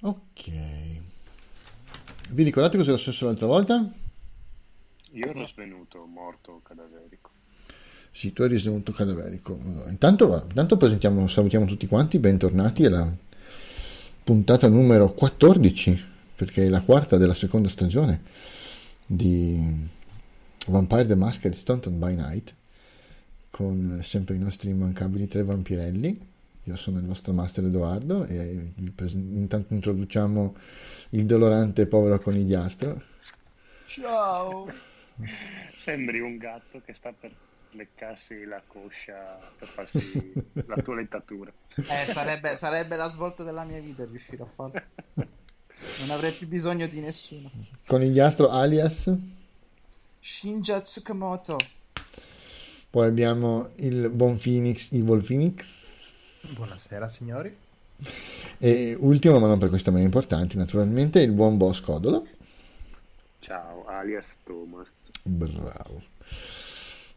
Ok. Vi ricordate cosa era successo l'altra volta? Io ero svenuto, morto, cadaverico. Sì, tu eri svenuto cadaverico. Intanto, intanto presentiamo, salutiamo tutti quanti, bentornati alla puntata numero 14, perché è la quarta della seconda stagione di Vampire the Masquerade Stunted by Night, con sempre i nostri immancabili tre vampirelli. Io sono il vostro master Edoardo e intanto introduciamo il dolorante povero conigliastro. Ciao! Sembri un gatto che sta per leccarsi la coscia per farsi la toilettatura. Eh, sarebbe, sarebbe la svolta della mia vita riuscire a farlo. Non avrei più bisogno di nessuno. Conigliastro alias? Shinja Tsukamoto. Poi abbiamo il buon Phoenix, Evil Phoenix. Buonasera signori. E ultimo, ma non per questo meno importante, naturalmente, il buon boss Codolo. Ciao, alias Thomas. Bravo.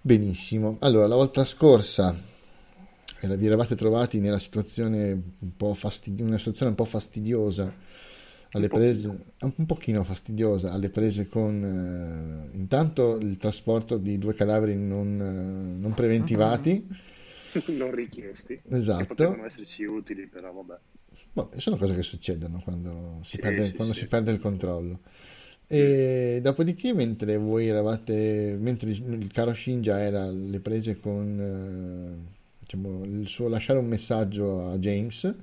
Benissimo. Allora, la volta scorsa eh, vi eravate trovati nella situazione un po' fastidiosa, una situazione un po' fastidiosa alle un prese, un pochino fastidiosa alle prese con eh, intanto il trasporto di due cadaveri non, eh, non preventivati. non richiesti. Esatto. potevano esserci utili, però vabbè. Vabbè, sono cose che succedono quando si, sì, perde, sì, quando sì. si perde il controllo. E dopodiché, mentre voi eravate, mentre il caro Shinja era alle prese con diciamo, il suo lasciare un messaggio a James,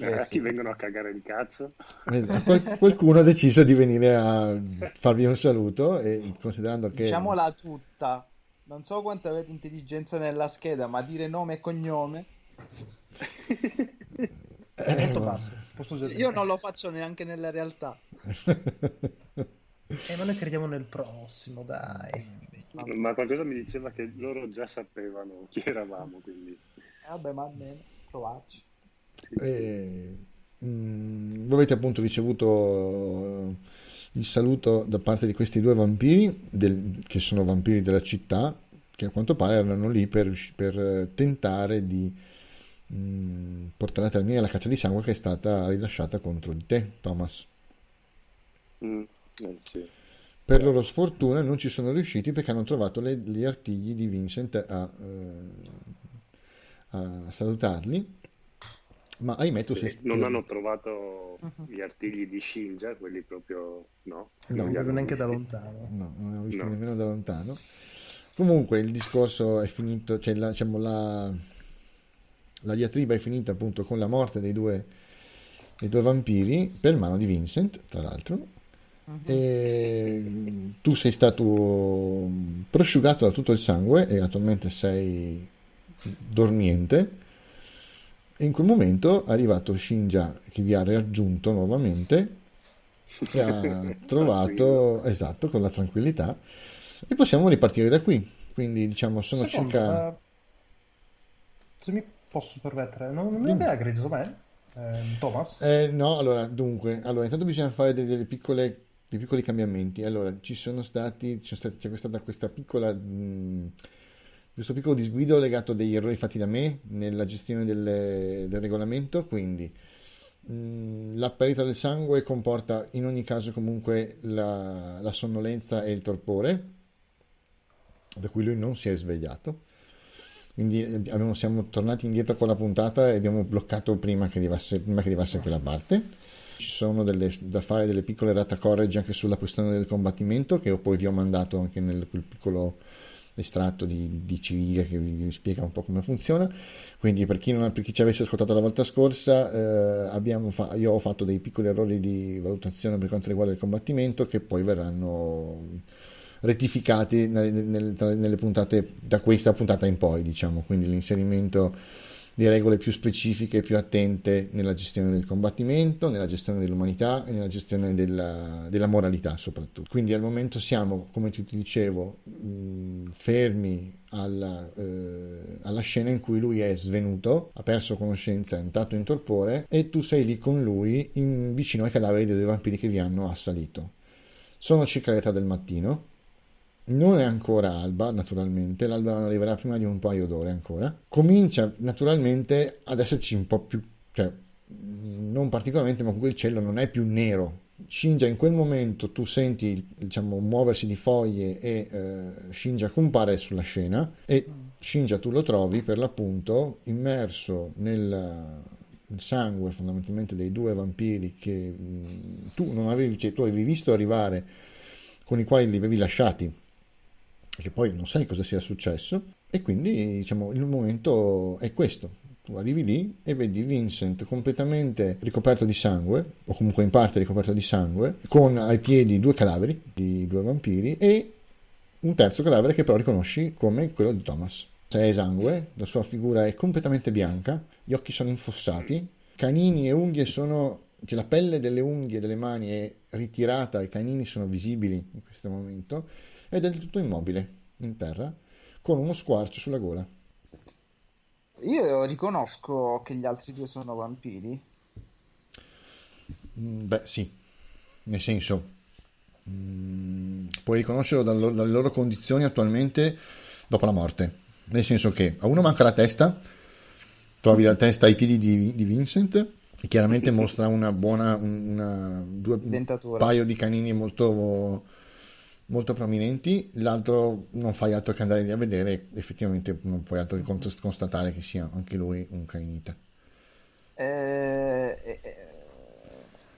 eh, a chi vengono a cagare il cazzo? qualcuno ha deciso di venire a farvi un saluto e considerando che diciamola tutta non so quanto avete intelligenza nella scheda ma dire nome e cognome è molto basso io non lo faccio neanche nella realtà. E ma noi crediamo nel prossimo dai. Ma qualcosa mi diceva che loro già sapevano chi eravamo quindi. Eh, vabbè ma almeno provarci. E, mh, mm, voi avete appunto ricevuto il saluto da parte di questi due vampiri, del, che sono vampiri della città, che a quanto pare erano lì per, per tentare di mh, mm, portare a termine la caccia di sangue che è stata rilasciata contro di te, Thomas. Mm, eh, sì. Per loro sfortuna non ci sono riusciti perché hanno trovato le, gli artigli di Vincent a, eh, a salutarli ma ahimè tu sei... Non hanno trovato uh-huh. gli artigli di Shinja, quelli proprio... No, no non neanche da lontano. No, non l'ho visto no. nemmeno da lontano. Comunque il discorso è finito, cioè la, diciamo, la, la diatriba è finita appunto con la morte dei due, dei due vampiri per mano di Vincent, tra l'altro. Uh-huh. E tu sei stato prosciugato da tutto il sangue e attualmente sei dormiente e in quel momento è arrivato Shinja che vi ha raggiunto nuovamente e ha trovato, esatto, con la tranquillità. E possiamo ripartire da qui. Quindi diciamo sono Secondo, circa... Uh, se mi posso permettere, non, non mi aveva aggredito me? Eh, Thomas? Eh, no, allora, dunque, allora, intanto bisogna fare delle, delle piccole, dei piccoli cambiamenti. Allora, ci sono stati, c'è stata, c'è stata questa piccola... Mh, questo piccolo disguido legato a degli errori fatti da me nella gestione del, del regolamento, quindi mh, la perdita del sangue comporta in ogni caso comunque la, la sonnolenza e il torpore, da cui lui non si è svegliato. Quindi eh, abbiamo, siamo tornati indietro con la puntata e abbiamo bloccato prima che arrivasse, prima che arrivasse quella parte. Ci sono delle, da fare delle piccole rata corregge anche sulla questione del combattimento, che poi vi ho mandato anche nel piccolo estratto di, di civile che vi, spiega un po' come funziona. Quindi per chi, non, per chi ci avesse ascoltato la volta scorsa, eh, fa- io ho fatto dei piccoli errori di valutazione per quanto riguarda il combattimento che poi verranno rettificati nelle, nelle, nelle puntate da questa puntata in poi, diciamo, quindi l'inserimento di regole più specifiche e più attente nella gestione del combattimento, nella gestione dell'umanità e nella gestione della, della moralità soprattutto. Quindi al momento siamo, come ti dicevo, fermi alla, eh, alla, scena in cui lui è svenuto, ha perso conoscenza, è entrato in torpore e tu sei lì con lui in, vicino ai cadaveri dei due vampiri che vi hanno assalito. Sono circa l'età del mattino non è ancora alba, naturalmente, l'alba non arriverà prima di un paio d'ore ancora. Comincia naturalmente ad esserci un po' più, cioè non particolarmente, ma comunque il cielo non è più nero. Shinja in quel momento tu senti diciamo, muoversi di foglie e eh, Shinja compare sulla scena e Shinja tu lo trovi per l'appunto immerso nel, sangue fondamentalmente dei due vampiri che mh, tu non avevi, cioè, tu avevi visto arrivare con i quali li avevi lasciati che poi non sai cosa sia successo e quindi diciamo il momento è questo tu arrivi lì e vedi Vincent completamente ricoperto di sangue, o comunque in parte ricoperto di sangue, con ai piedi due cadaveri di due vampiri e un terzo cadavere che però riconosci come quello di Thomas. C'è sangue, la sua figura è completamente bianca, gli occhi sono infossati, canini e unghie sono cioè la pelle delle unghie delle mani è ritirata, i canini sono visibili in questo momento ed è del tutto immobile in terra con uno squarcio sulla gola. Io riconosco che gli altri due sono vampiri. Mm, Beh, sì, nel senso, mm, puoi riconoscerlo dal loro- dalle loro condizioni attualmente dopo la morte. Nel senso che a uno manca la testa, trovi la testa ai piedi di, di Vincent e chiaramente mostra una buona, un- una, due, un paio di canini molto, molto prominenti. L'altro non fai altro che andare lì a vedere, effettivamente non puoi altro che constatare che sia anche lui un caninita. Eh, eh, eh,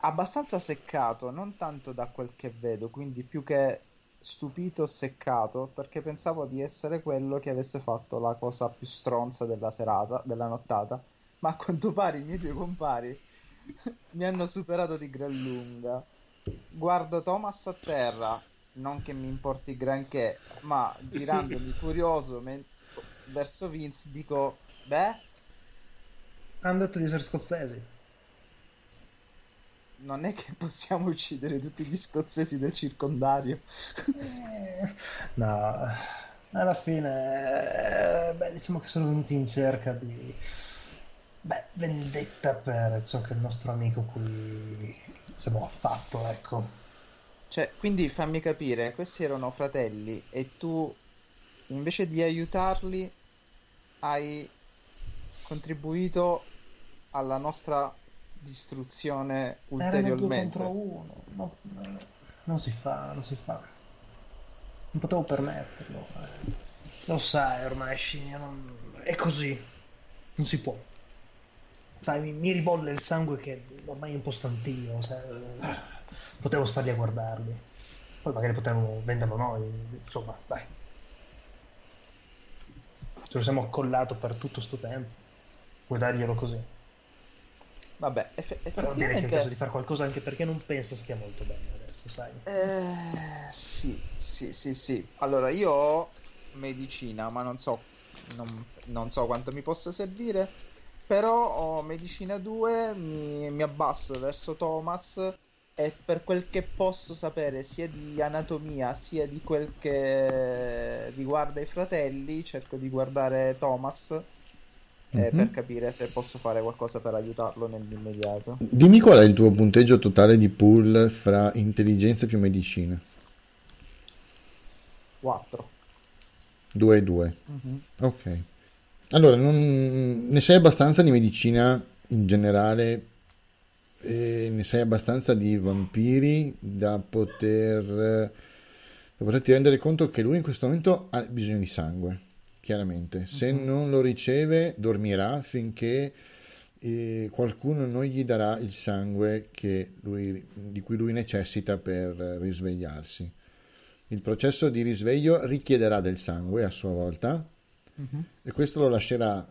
abbastanza seccato, non tanto da quel che vedo, quindi più che stupito, seccato, perché pensavo di essere quello che avesse fatto la cosa più stronza della serata, della nottata, ma a quanto pare i miei due compari mi hanno superato di gran lunga. Guardo Thomas a terra, non che mi importi granché, ma girandomi curioso men- verso Vince dico, beh, Hanno detto di essere scozzesi. non è che possiamo uccidere tutti gli scozzesi del circondario. Eh, No, alla fine, eh, beh, diciamo che sono venuti in cerca di, beh, vendetta per ciò che il nostro amico qui, diciamo, ha fatto, ecco. Cioè, quindi fammi capire, questi erano fratelli e tu invece di aiutarli hai contribuito alla nostra distruzione Erano due ulteriormente. contro uno, no, no, non si fa, non si fa. Non potevo permetterlo. eh. Lo sai, ormai Scimmia non... è così, non si può. Sai, mi, mi ribolle il sangue che ormai è un po' stantino, sai, eh, potevo starli a guardarli. Poi magari potevamo venderlo noi, insomma, dai. Ce lo siamo accollato per tutto sto tempo. Puoi darglielo così. Vabbè, eff- Però direi che è il caso di effettivamente fare qualcosa anche perché non penso stia molto bene adesso, sai. eh, sì, sì, sì, sì. Allora, io ho medicina, ma non so, non, non so quanto mi possa servire, però ho medicina 2, mi, mi abbasso verso Thomas e per quel che posso sapere sia di anatomia sia di quel che riguarda i fratelli, cerco di guardare Thomas eh, Mhm. per capire se posso fare qualcosa per aiutarlo nell'immediato. Dimmi qual è il tuo punteggio totale di pool fra intelligenza più medicina? 4. 2 e 2. Ok. Allora, non- ne sai abbastanza di medicina in generale e ne sai abbastanza di vampiri da poter, da poterti rendere conto che lui in questo momento ha bisogno di sangue, chiaramente. Se non lo riceve, dormirà finché eh, qualcuno non gli darà il sangue che lui- di cui lui necessita per risvegliarsi. Il processo di risveglio richiederà del sangue a sua volta e questo lo lascerà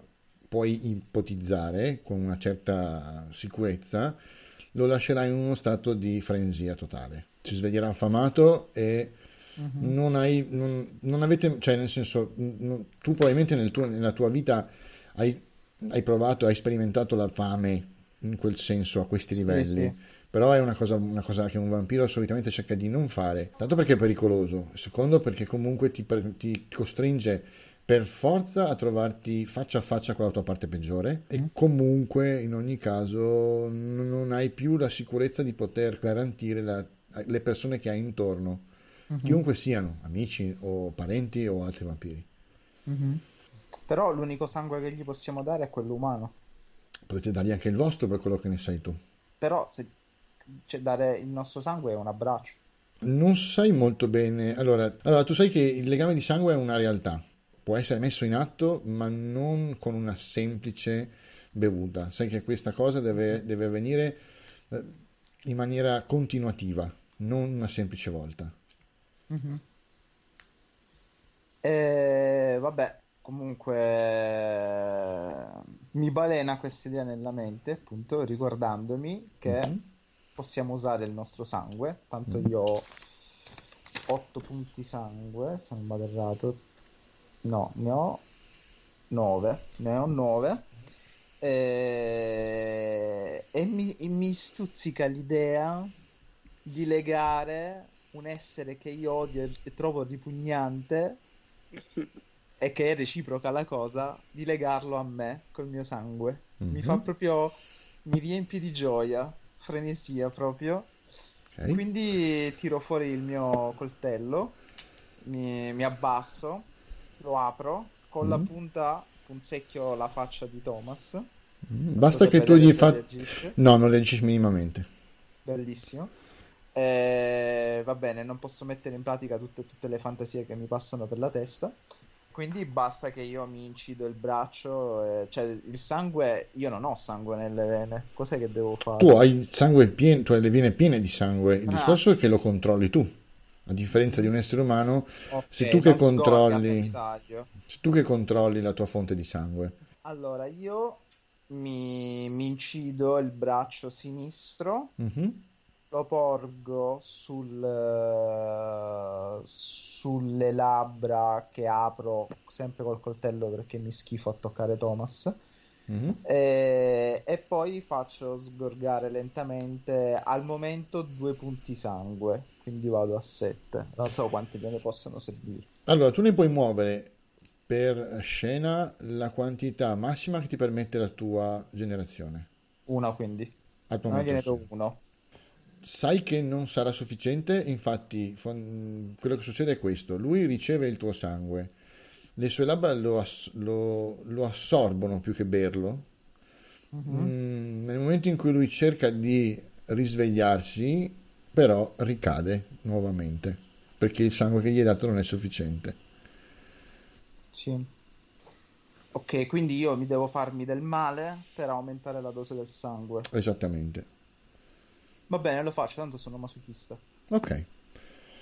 poi ipotizzare con una certa sicurezza, lo lascerà in uno stato di frensia totale. Si sveglierà affamato e non hai, non, non avete, cioè nel senso, non- tu probabilmente nel tuo- nella tua vita hai, hai provato, hai sperimentato la fame in quel senso a questi Sì, livelli. sì. Però è una cosa, una cosa che un vampiro solitamente cerca di non fare, tanto perché è pericoloso, secondo perché comunque ti, ti costringe per forza a trovarti faccia a faccia con la tua parte peggiore e comunque in ogni caso non hai più la sicurezza di poter garantire la- le persone che hai intorno, chiunque siano, amici o parenti o altri vampiri. Però l'unico sangue che gli possiamo dare è quello umano. Potete dargli anche il vostro per quello che ne sai tu. Però se cioè, dare il nostro sangue è un abbraccio. Non sai molto bene. Allora, allora, tu sai che il legame di sangue è una realtà. Può essere messo in atto, ma non con una semplice bevuta. Sai che questa cosa deve, deve avvenire eh, in maniera continuativa, non una semplice volta. Mm-hmm. E, vabbè, comunque mi balena questa idea nella mente, appunto, ricordandomi che mm-hmm. possiamo usare il nostro sangue. Tanto mm-hmm. io ho 8 punti sangue, se non vado errato. No, ne ho 9. Ne ho 9. E, e mi, mi stuzzica l'idea di legare un essere che io odio e trovo ripugnante e che è reciproca la cosa di legarlo a me col mio sangue. Mm-hmm. Mi fa proprio. mi riempie di gioia, frenesia proprio. Okay. Quindi tiro fuori il mio coltello, mi, mi abbasso, lo apro, con mm la punta punzecchio la faccia di Thomas. Mm, basta che tu gli faccia. No, non reagisci minimamente. Bellissimo. Eh, va bene, non posso mettere in pratica tutte, tutte, le fantasie che mi passano per la testa. Quindi basta che io mi incido il braccio, eh, cioè il sangue, io non ho sangue nelle vene, cos'è che devo fare? Tu hai il sangue pieno, tu hai le vene piene di sangue, il ah. discorso è che lo controlli tu, a differenza di un essere umano, okay, se, tu che controlli, se tu che controlli la tua fonte di sangue. Allora, io mi, mi incido il braccio sinistro. Mm-hmm lo porgo sul, sulle labbra che apro sempre col coltello perché mi schifo a toccare Thomas. Mm-hmm. E, e, poi faccio sgorgare lentamente al momento due punti sangue quindi vado a 7 non so quanti me ne possono servire. Allora tu ne puoi muovere per scena la quantità massima che ti permette la tua generazione. Una quindi. Al momento ne do uno. Sai che non sarà sufficiente, infatti quello che succede è questo, lui riceve il tuo sangue, le sue labbra lo, ass- lo, lo assorbono più che berlo, uh-huh. mm, nel momento in cui lui cerca di risvegliarsi, però ricade nuovamente, perché il sangue che gli hai dato non è sufficiente. Sì. Ok, quindi io mi devo farmi del male per aumentare la dose del sangue. Esattamente. Va bene, lo faccio, tanto sono masochista. Ok.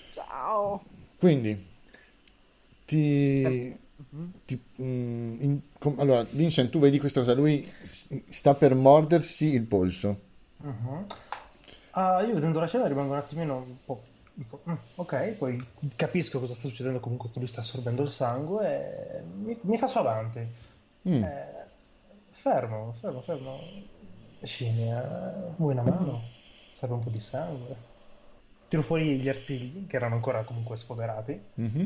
Ciao. Quindi, ti... Mm-hmm. ti mm, in, com, allora, Vincent, tu vedi questa cosa, lui sta per mordersi il polso. Uh-huh. Uh, io vedendo la scena rimango un attimino un po'... Dico, mm, ok, poi capisco cosa sta succedendo comunque che lui sta assorbendo il sangue e mi, mi faccio avanti. Mm. Eh, fermo, fermo, fermo. Scimmia, vuoi una mano? serve un po' di sangue. Tiro fuori gli artigli, che erano ancora comunque sfoderati, mm-hmm.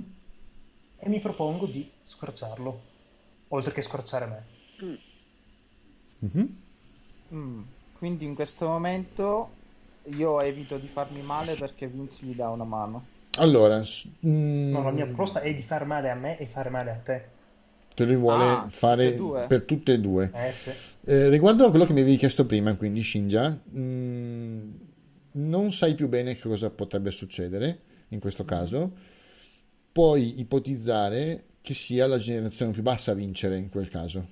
e mi propongo di scorciarlo, oltre che scorciare me. Mm-hmm. Mm. Quindi in questo momento io evito di farmi male perché Vince mi dà una mano. Allora, mm... no, la mia proposta è di far male a me e fare male a te. Te li vuole ah, fare tutte per tutte e due. Eh, sì. eh, riguardo a quello che mi avevi chiesto prima, quindi Shinja, mm, non sai più bene che cosa potrebbe succedere in questo mm. caso, puoi ipotizzare che sia la generazione più bassa a vincere in quel caso,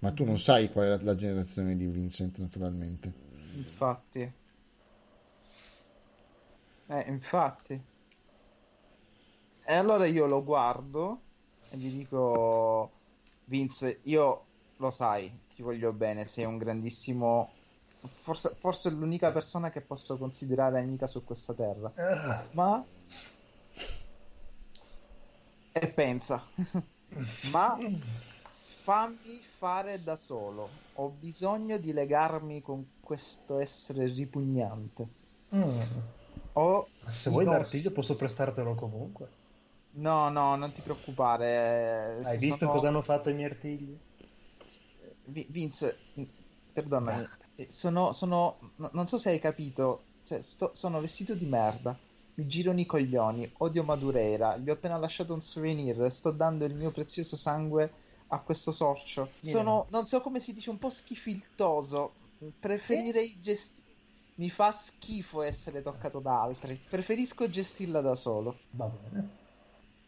ma tu non mm. sai qual è la generazione di Vincent naturalmente. Infatti. Eh, infatti. E allora io lo guardo e gli dico, Vince, io lo sai, ti voglio bene, sei un grandissimo forse, forse l'unica persona che posso considerare amica su questa terra. Uh. Ma... E pensa. Ma fammi fare da solo. Ho bisogno di legarmi con questo essere ripugnante. Mm. Ho Se vuoi l'artiglio posso prestartelo comunque. No, no, non ti preoccupare. Hai visto sono... cosa hanno fatto i miei artigli? Vince, perdonami, sono, sono, non so se hai capito, cioè, sto, sono vestito di merda, mi girano i coglioni, odio Madureira, gli ho appena lasciato un souvenir, sto dando il mio prezioso sangue a questo sorcio. Sono, non so come si dice, un po' schifiltoso. Preferirei gestire. Mi fa schifo essere toccato da altri. Preferisco gestirla da solo. Va bene.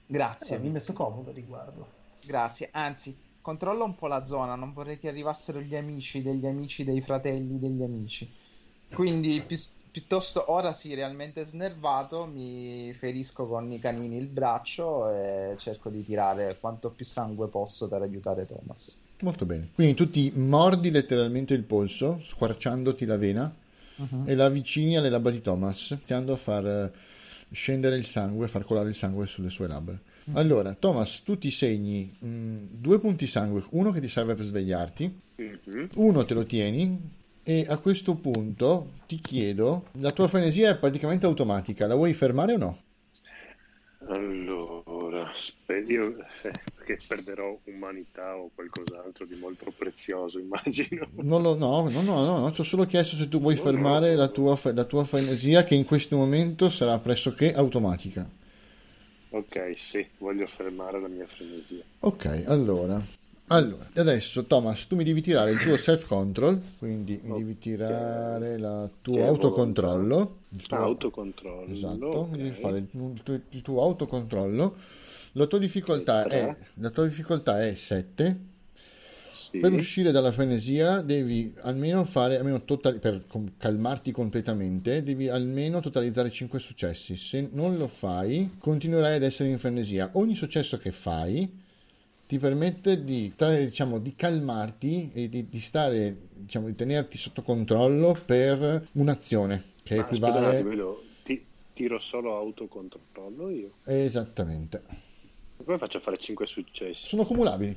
Grazie. Eh, mi metto comodo a riguardo. Grazie. Anzi, controlla un po' la zona. Non vorrei che arrivassero gli amici degli amici dei fratelli degli amici. Quindi, pi- piuttosto ora sì, realmente snervato, mi ferisco con i canini il braccio e cerco di tirare quanto più sangue posso per aiutare Thomas. Molto bene. Quindi tu ti mordi letteralmente il polso, squarciandoti la vena e la avvicini alle labbra di Thomas, iniziando a far eh, scendere il sangue, far colare il sangue sulle sue labbra. Allora, Thomas, tu ti segni mh, due punti sangue, uno che ti serve per svegliarti, Mhm. uno te lo tieni e a questo punto ti chiedo, la tua frenesia è praticamente automatica, la vuoi fermare o no? Allora, spe- perché perderò umanità o qualcos'altro di molto prezioso, immagino. Non lo, no, no, no, no, no, ti ho solo chiesto se tu vuoi fermare la tua, la tua frenesia che in questo momento sarà pressoché automatica. Ok, sì, voglio fermare la mia frenesia. Ok, allora. Allora, adesso Thomas, tu mi devi tirare il tuo self-control, quindi mi devi tirare il tuo Che autocontrollo. Il tuo- Autocontrollo. Esatto, ok. devi fare il, il tuo, il tuo autocontrollo. La tua difficoltà è, la tua difficoltà è 7. Sì. Per uscire dalla frenesia devi almeno fare, almeno totali- per calmarti completamente, devi almeno totalizzare 5 successi. Se non lo fai, continuerai ad essere in frenesia. Ogni successo che fai ti permette di, diciamo, di calmarti e di, di stare, diciamo, di tenerti sotto controllo per un'azione che aspetta un equivale ti- tiro solo autocontrollo io. esattamente. Come faccio a fare 5 successi? Sono cumulabili.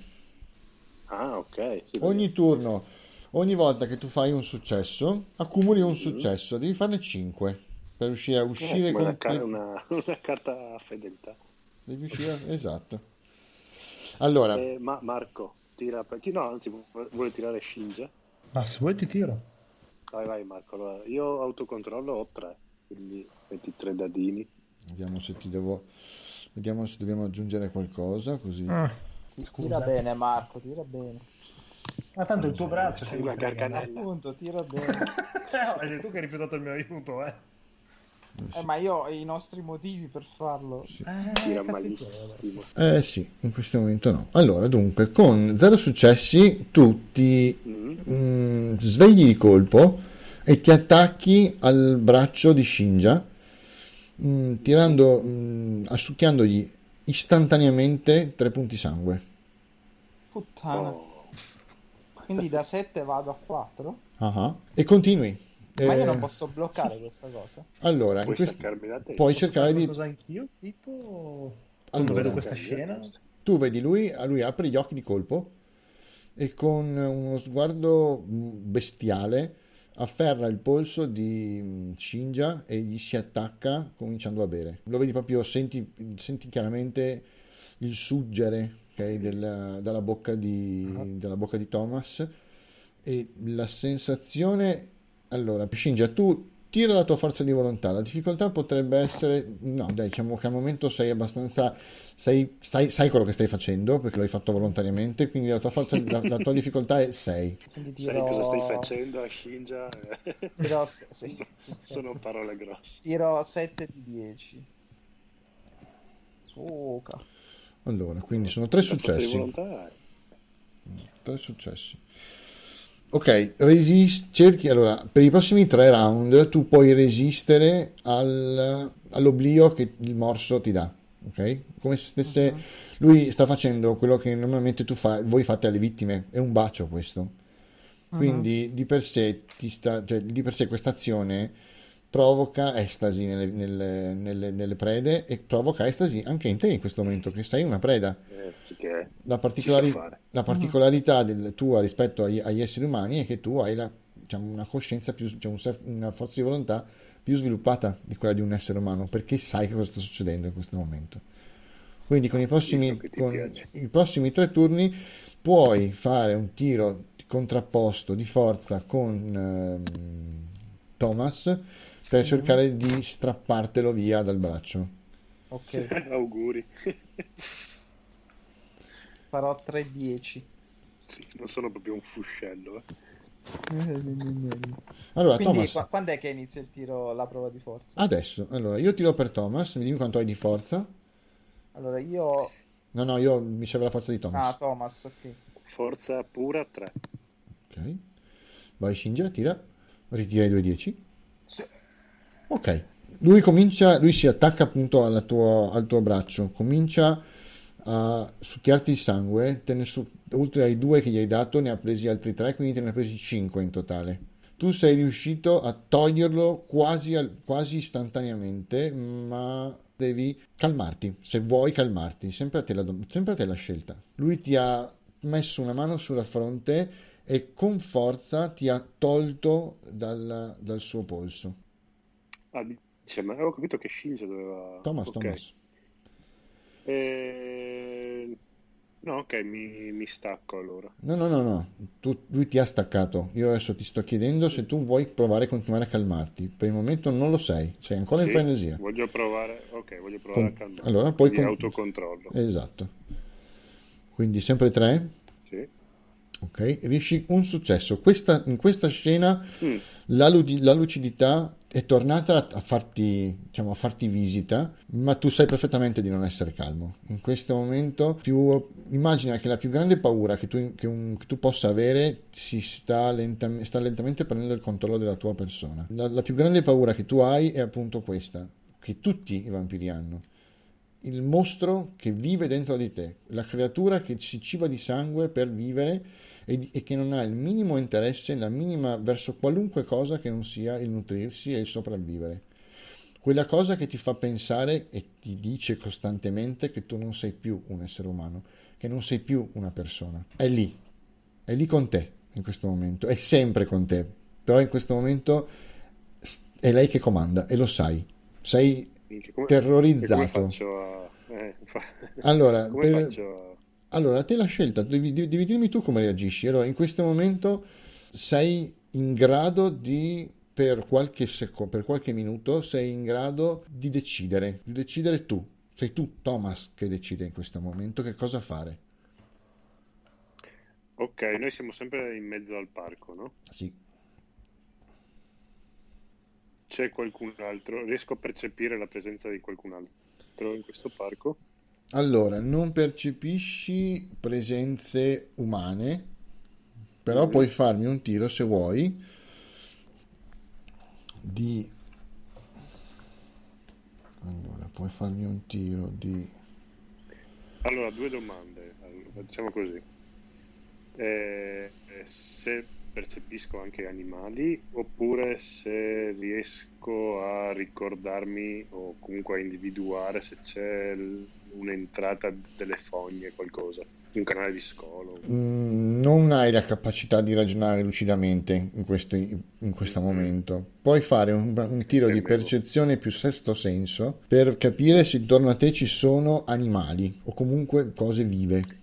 Ah, ok. Sì, Ogni turno, ogni volta che tu fai un successo, accumuli un successo, devi farne 5 per riuscire a Eh, uscire come una, comple- una- una carta a fedeltà. devi uscire- esatto. Allora, Eh, ma Marco, tira per... chi- No, anzi, vu- vuole tirare Shinja? Ma se vuoi ti tiro. Vai, vai Marco. Allora, io autocontrollo ho 3, quindi metti 3 dadini. vediamo se ti devo vediamo se dobbiamo aggiungere qualcosa così. Ah. Tira bene, Marco, tira bene. Ma tanto il tuo braccio Sei una garganella. Appunto, tira bene. Eh, sei tu che hai rifiutato il mio aiuto, eh. Eh, ma io ho i nostri motivi per farlo. Eh, vabbè. malissimo. Eh sì, in questo momento no. Allora, dunque, con zero successi tu ti Mm. mm, svegli di colpo e ti attacchi al braccio di Shinja, mm, tirando, mm, assucchiandogli istantaneamente tre punti sangue. Puttana. Oh, Quindi da 7 vado a 4? Ah ah. E continui. Ma io Eh, non posso bloccare questa cosa. Allora, puoi quest- puoi cercare di... Qualcosa anch'io, tipo... Quando Allora, vedo questa scena... tu vedi lui, a lui apre gli occhi di colpo e con uno sguardo mm, bestiale afferra il polso di mm, Shinja e gli si attacca cominciando a bere. Lo vedi proprio, senti, senti chiaramente il suggere ok, del- dalla, bocca di, dalla bocca di Thomas e la sensazione... Allora, Shinja, tu tira la tua forza di volontà. La difficoltà potrebbe essere... No, dai, diciamo che al momento sei abbastanza... Sei, sai, sai quello che stai facendo perché l'hai fatto volontariamente, quindi la tua, forza, la, la tua difficoltà è 6. Quindi Sai cosa stai facendo a Shinja? Sì, sì. Sono parole grosse. Tiro 7 di 10. Suca. Allora, quindi sono tre successi. Tre successi. Ok, resist, cerchi, allora, per i prossimi tre round tu puoi resistere al- all'oblio che il morso ti dà, ok? Come se stesse, lui sta facendo quello che normalmente tu fai, voi fate alle vittime, è un bacio questo. Quindi di per sé, ti sta, cioè, di per sé questa azione provoca estasi nelle, nelle- nelle- nelle prede e provoca estasi anche in te in questo momento che sei una preda. eh, La, particolari- la particolarità del- tua rispetto agli, agli esseri umani è che tu hai la- diciamo, una coscienza più, cioè un una forza di volontà più sviluppata di quella di un essere umano perché sai che cosa sta succedendo in questo momento. Quindi con i prossimi, con i prossimi tre turni puoi fare un tiro contrapposto di forza con ehm, Thomas per cercare di strappartelo via dal braccio. Ok. auguri. Farò 3-10. Sì, non sono proprio un fuscello. eh. Allora, Quindi Thomas, qua- quando è che inizia il tiro, la prova di forza? adesso, allora, io tiro per Thomas, mi dimmi quanto hai di forza. Allora io... No, no, io mi serve la forza di Ah, Thomas. Thomas, ok. Forza pura 3. Ok. Vai Shinja, tira. Ritira i 2-10. Sì. Ok. Lui comincia, lui si attacca appunto tua- al tuo braccio, comincia a succhiarti il sangue, su- oltre ai due che gli hai dato ne ha presi altri tre, quindi te ne ha presi cinque in totale. Tu sei riuscito a toglierlo quasi, quasi istantaneamente, ma devi calmarti, se vuoi calmarti, sempre a te la, sempre a te la scelta. Lui ti ha messo una mano sulla fronte e con forza ti ha tolto dal, dal suo polso. Ah, dice, ma avevo capito che Shinja doveva... Thomas, Ok. Thomas. Eh, No, ok, mi, mi stacco allora. No, no, no, no, Tu- lui ti ha staccato. Io adesso ti sto chiedendo se tu vuoi provare a continuare a calmarti. Per il momento non lo sei, sei ancora in Sì, frenesia. Voglio provare, ok, voglio provare Con- a calmare. allora, poi con- autocontrollo. Esatto. Quindi sempre tre. Sì. Ok, riesci un successo. Questa- in questa scena Mm, la, la lucidità è tornata a farti, diciamo, a farti visita, ma tu sai perfettamente di non essere calmo. In questo momento, più, immagina che la più grande paura che tu, che un- che tu possa avere si sta, lentam- sta lentamente prendendo il controllo della tua persona. La, la più grande paura che tu hai è appunto questa, che tutti i vampiri hanno. Il mostro che vive dentro di te, la creatura che si ciba di sangue per vivere e, e che non ha il minimo interesse, la minima verso qualunque cosa che non sia il nutrirsi e il sopravvivere. Quella cosa che ti fa pensare e ti dice costantemente che tu non sei più un essere umano, che non sei più una persona. È lì, è lì con te in questo momento, è sempre con te, però in questo momento è lei che comanda e lo sai. Sei come- terrorizzato. Come faccio a... eh, fa- Allora, come per- faccio a... Allora, te la scelta, devi, devi- dirmi tu come reagisci. Allora, in questo momento sei in grado di, per qualche secondo, per qualche minuto, sei in grado di decidere, di decidere tu. Sei tu, Thomas, che decide in questo momento che cosa fare. Ok, noi siamo sempre in mezzo al parco, no? Sì. C'è qualcun altro? Riesco a percepire la presenza di qualcun altro in questo parco? Allora, non percepisci presenze umane, però puoi farmi un tiro se vuoi di... Allora, puoi farmi un tiro di... Allora, due domande. Allora, diciamo così. Eh, eh, se percepisco anche animali oppure se riesco a ricordarmi o comunque a individuare se c'è un'entrata delle fogne, qualcosa, un canale di scolo. Mm, non hai la capacità di ragionare lucidamente in questo, in questo momento. Puoi fare un, un tiro di percezione più sesto senso per capire se intorno a te ci sono animali o comunque cose vive.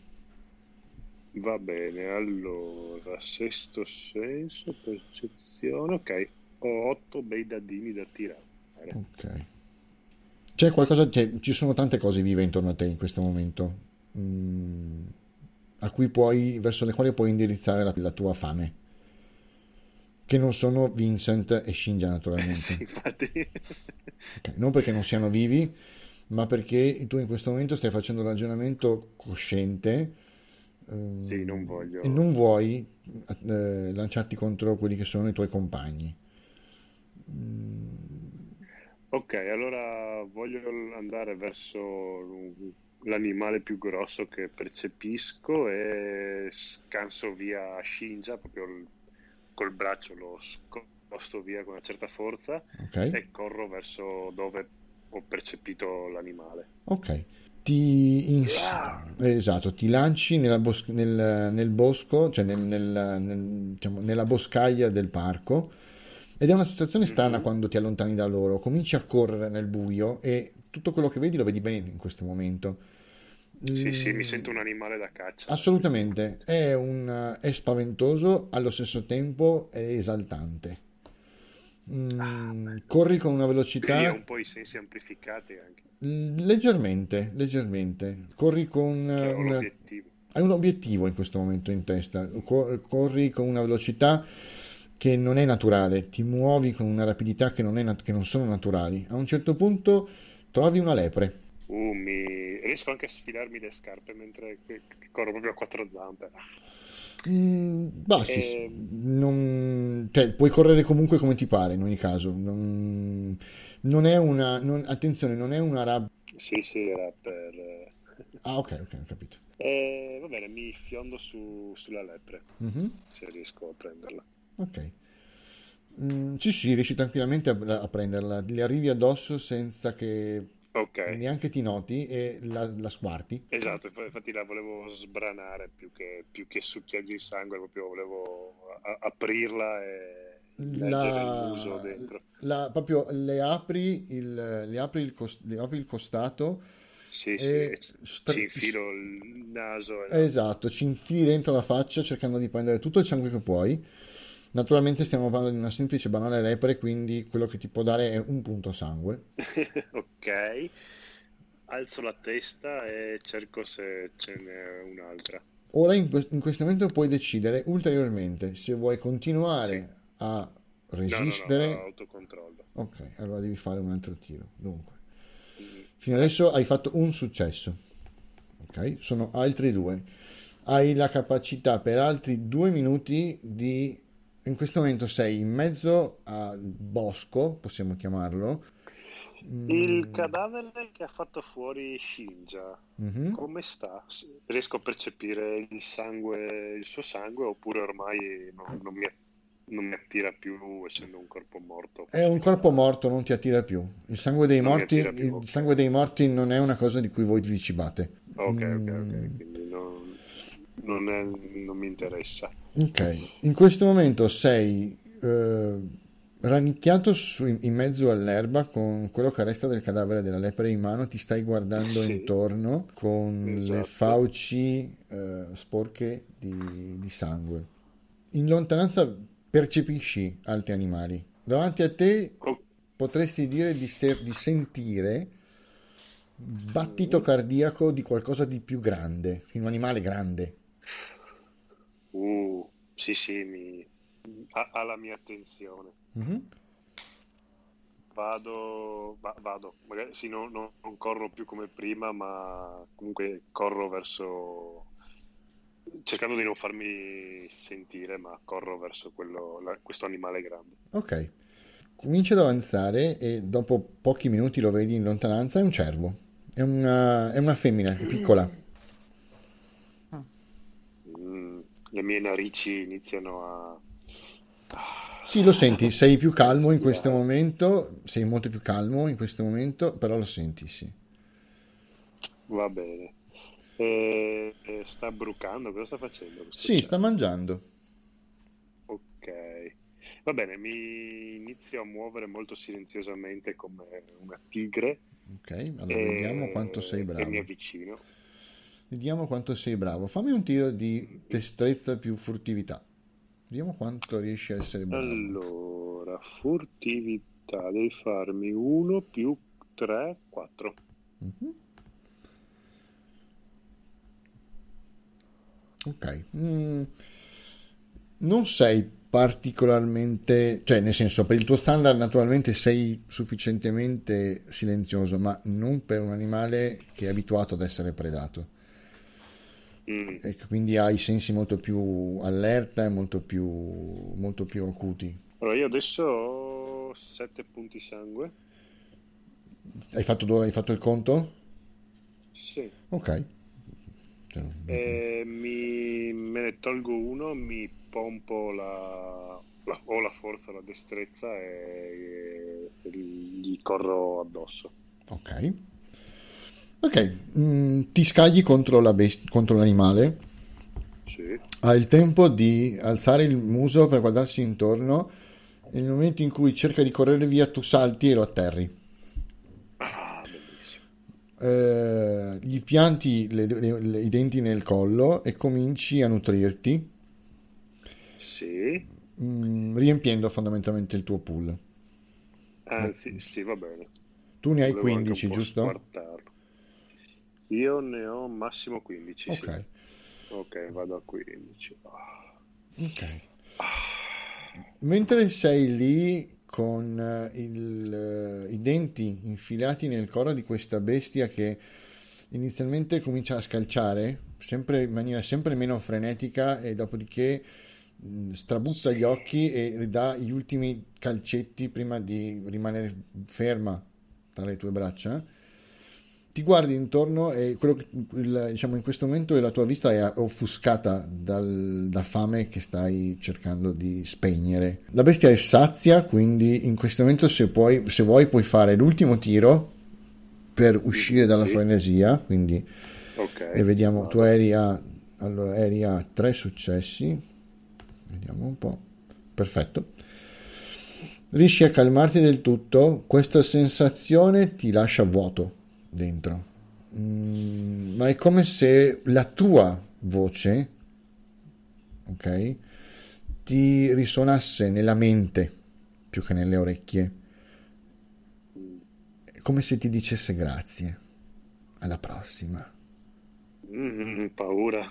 Va bene, allora, sesto senso, percezione, ok. Ho otto bei dadini da tirare. Ok. C'è qualcosa, cioè, ci sono tante cose vive intorno a te in questo momento, mm, a cui puoi, verso le quali puoi indirizzare la, la tua fame, che non sono Vincent e Shinja naturalmente. Sì, infatti. Ok, Non perché non siano vivi, ma perché tu in questo momento stai facendo un ragionamento cosciente ehm, Sì, non voglio- e non vuoi eh, lanciarti contro quelli che sono i tuoi compagni. Ok, allora voglio andare verso l'animale più grosso che percepisco e scanso via Shinja, proprio col braccio lo scosto via con una certa forza Ok? e corro verso dove ho percepito l'animale. Ok, ti, ins- esatto, ti lanci bos- nel, nel bosco, cioè nel- nel- diciamo, nella boscaglia del parco ed è una sensazione strana quando ti allontani da loro, cominci a correre nel buio e tutto quello che vedi lo vedi bene in questo momento. Sì, sì, Mm, mi sento un animale da caccia. Assolutamente, è, un, è spaventoso, allo stesso tempo è esaltante. Mm, corri con una Quindi velocità ho un po' i sensi amplificati anche, leggermente, leggermente. Corri con che ho una... hai un obiettivo in questo momento in testa, cor- corri con una velocità che non è naturale, ti muovi con una rapidità che non, è nat- che non sono naturali. A un certo punto trovi una lepre. Uh, mi... Riesco anche a sfilarmi le scarpe mentre corro proprio a quattro zampe. Mm, bah, sì, Eh, non- cioè, puoi correre comunque come ti pare in ogni caso. Non, non è una. non- attenzione, non è una rabbia. Sì, sì, era per... eh, Ah, ok, ok, ho capito. eh, va bene, mi fiondo su- sulla lepre, Mhm, se riesco a prenderla. Ok. Mm, sì, sì, riesci tranquillamente a, a prenderla. Le arrivi addosso senza che Ok, neanche ti noti e la, la squarti. esatto, inf- infatti la volevo sbranare più che, più che succhiargli il sangue, proprio volevo a- aprirla e La, dentro. la- proprio le apri il, le apri il, cos- le apri il costato Sì, e sì, stra- ci infilo il naso. Esatto, ci infili dentro la faccia cercando di prendere tutto il sangue che puoi. Naturalmente stiamo parlando di una semplice banale lepre, quindi quello che ti può dare è un punto sangue. Ok, alzo la testa e cerco se ce n'è un'altra. Ora in, que- in questo momento puoi decidere ulteriormente se vuoi continuare a No, no, resistere. no, autocontrollo. Ok, allora devi fare un altro tiro. Dunque, Mm, fino adesso hai fatto un successo. Ok, sono altri due. Hai la capacità per altri due minuti di... In questo momento sei in mezzo al bosco, possiamo chiamarlo. Il cadavere che ha fatto fuori Shinja, Mhm. come sta? Riesco a percepire il sangue, il suo sangue, oppure ormai non, non mi, non mi attira più, essendo un corpo morto? È un corpo morto, non ti attira più. Il sangue dei morti, più, il sangue dei morti non è una cosa di cui voi vi cibate. Ok, ok, Mm, ok, quindi non, non è- non mi interessa. Ok, in questo momento sei eh, rannicchiato su- in mezzo all'erba con quello che resta del cadavere della lepre in mano, ti stai guardando Sì. intorno con le Esatto. fauci eh, sporche di, di sangue. In lontananza percepisci altri animali. Davanti a te Oh, potresti dire di, ste- di sentire battito cardiaco di qualcosa di più grande, un animale grande. Uh, sì, sì, mi, ha, ha la mia attenzione. Mhm. Vado, va- vado, magari sì, no- no- non corro più come prima, ma comunque corro verso, cercando di non farmi sentire, ma corro verso quello, la- questo animale grande. Ok, comincia ad avanzare e dopo pochi minuti lo vedi in lontananza, è un cervo, è una, è una femmina, è piccola. Mm, le mie narici iniziano a... Sì, lo senti, sei più calmo in questo momento, sei molto più calmo in questo momento, però lo senti, sì. Va bene. Eh, eh, sta brucando, cosa sta facendo? Sì, sta cervo? mangiando. Ok, va bene, mi inizio a muovere molto silenziosamente come una tigre Ok, allora e, vediamo quanto sei e mi bravo. avvicino. Vediamo quanto sei bravo. Fammi un tiro di destrezza più furtività. Vediamo quanto riesci a essere bravo. Allora, furtività, devi farmi 1 più 3, 4. Mhm. Ok. Mm, non sei particolarmente, cioè nel senso per il tuo standard naturalmente sei sufficientemente silenzioso, ma non per un animale che è abituato ad essere predato. Mm, E quindi hai i sensi molto più allerta e molto più, molto più acuti. Allora, io adesso ho 7 punti sangue. Hai fatto, dove hai fatto il conto? Sì. Ok. Cioè, E mi, me ne tolgo uno, mi pompo la, la- o la forza, la destrezza e, e gli corro addosso. Ok. Ok, mm, ti scagli contro, la best- contro l'animale, Sì. ha il tempo di alzare il muso per guardarsi intorno e nel momento in cui cerca di correre via tu salti e lo atterri. Ah. Eh, gli pianti le- le- le- i denti nel collo e cominci a nutrirti, Sì. mm, riempiendo fondamentalmente il tuo pool. Anzi, sì, va bene. Tu ne hai Volevo anche 15, un po' giusto? squartarlo. Io ne ho massimo 15, sì. Ok. Ok, vado a 15. Ok. Mentre sei lì con eh, il, eh, i denti infilati nel corpo di questa bestia che inizialmente comincia a scalciare, sempre in maniera sempre meno frenetica e dopodiché mh, strabuzza gli occhi e dà gli ultimi calcetti prima di rimanere ferma tra le tue braccia ti guardi intorno e quello che, il, diciamo, in questo momento la tua vista è offuscata dal, da fame che stai cercando di spegnere. La bestia è sazia, quindi in questo momento se, puoi, se vuoi puoi fare l'ultimo tiro per uscire dalla frenesia, quindi Ok. e vediamo, tu eri a, allora, eri a tre successi, vediamo un po', perfetto. Riesci a calmarti del tutto, questa sensazione ti lascia vuoto dentro, Mm, ma è come se la tua voce, ok, ti risuonasse nella mente più che nelle orecchie, è come se ti dicesse grazie, alla prossima. Mm, paura.